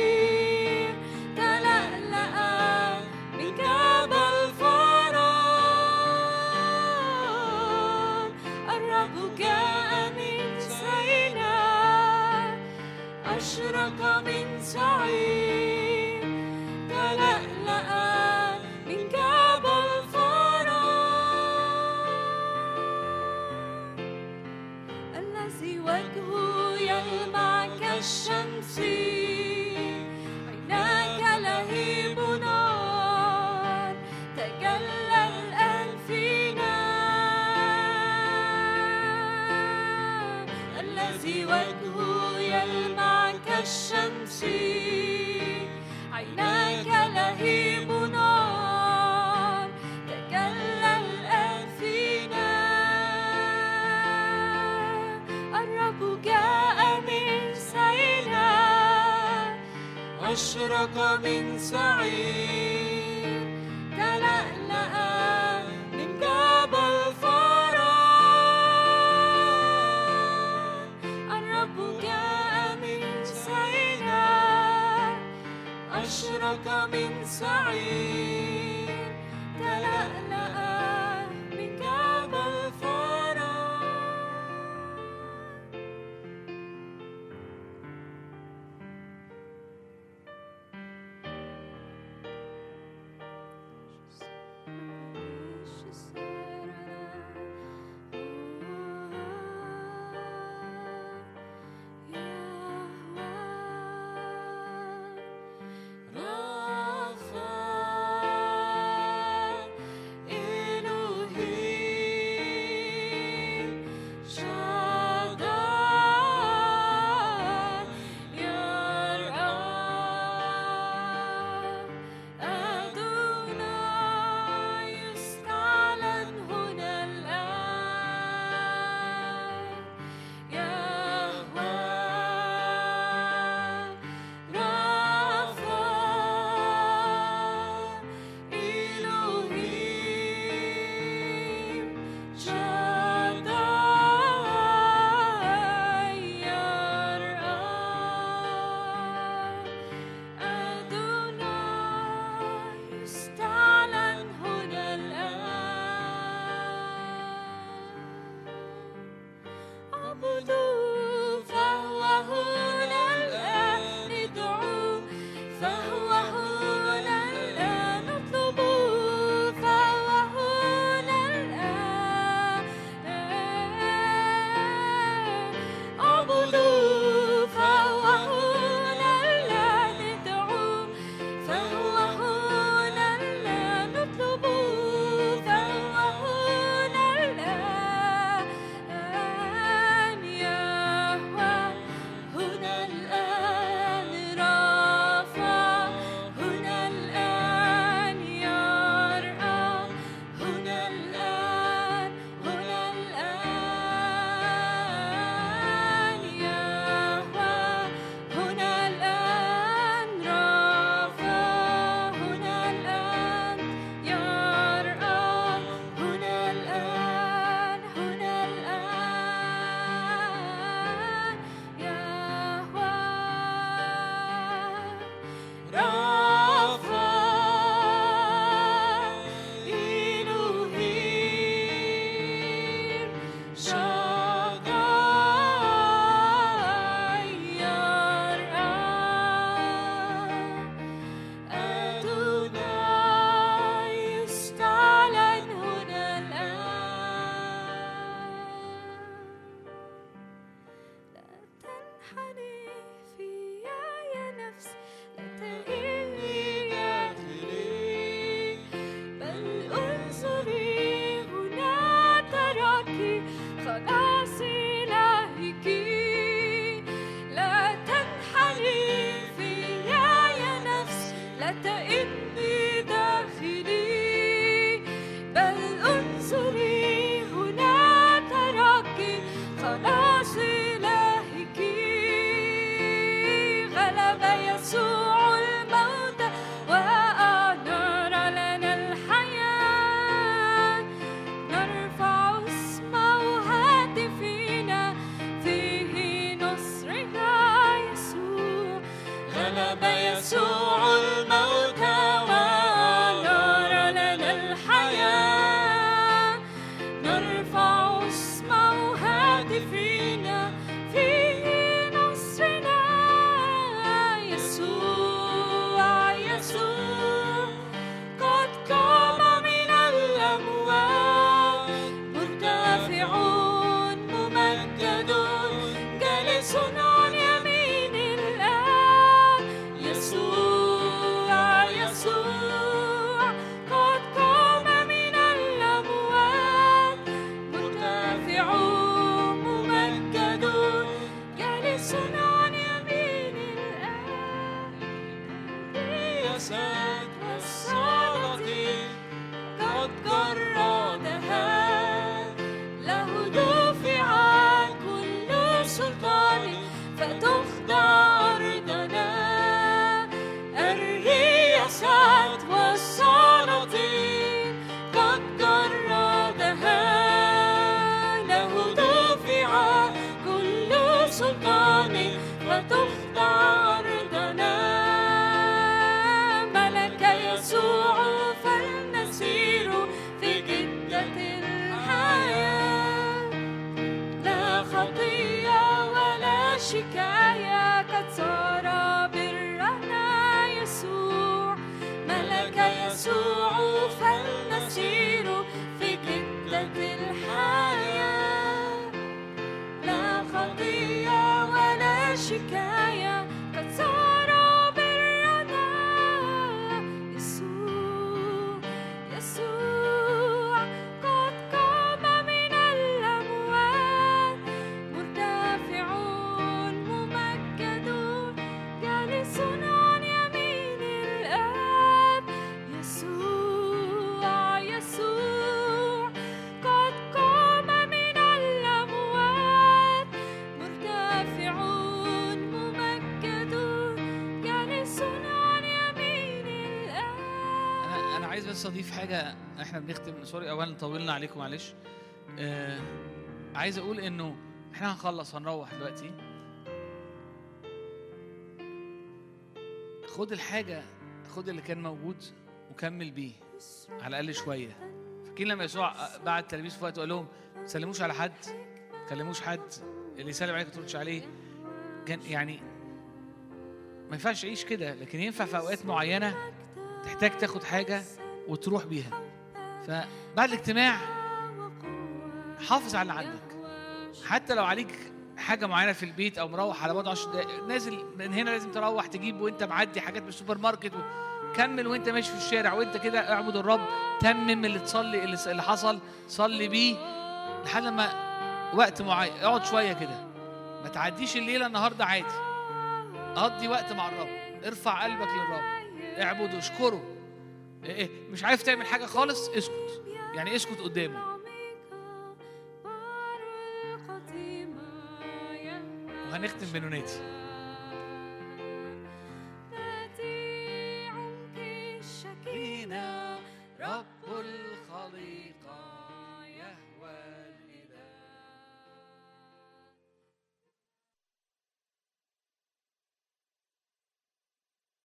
عايز اضيف حاجة إحنا بنختم. سوري اولا طولنا عليكم معلش. آه عايز أقول إنه إحنا هنخلص هنروح دلوقتي. خد الحاجة خد اللي كان موجود وكمل بيه على الأقل شوية. فاكرين لما يسوع بعت تلاميذ في وقت وقال لهم ما تسلموش على حد ما تكلموش حد اللي يسلم عليك ما تردش عليه. كان يعني ما ينفعش تعيش كده لكن ينفع في أوقات معينة تحتاج تاخد حاجة. وتروح بيها. فبعد الاجتماع حافظ على اللي عندك. حتى لو عليك حاجة معينة في البيت أو مروح على بعد 10 دقايق نازل من هنا لازم تروح تجيب وأنت معدي حاجات من السوبر ماركت. كمل وأنت ماشي في الشارع وأنت كده اعبد الرب تمم اللي تصلي اللي حصل صلي بيه لحد لما وقت معين اقعد شوية كده. ما تعديش الليلة النهارده عادي. قضي وقت مع الرب. ارفع قلبك للرب. اعبده اشكره. إيه، إيه، مش عارف تعمل حاجة خالص اسكت. يعني اسكت قدامه. وهنختم بنوناتي.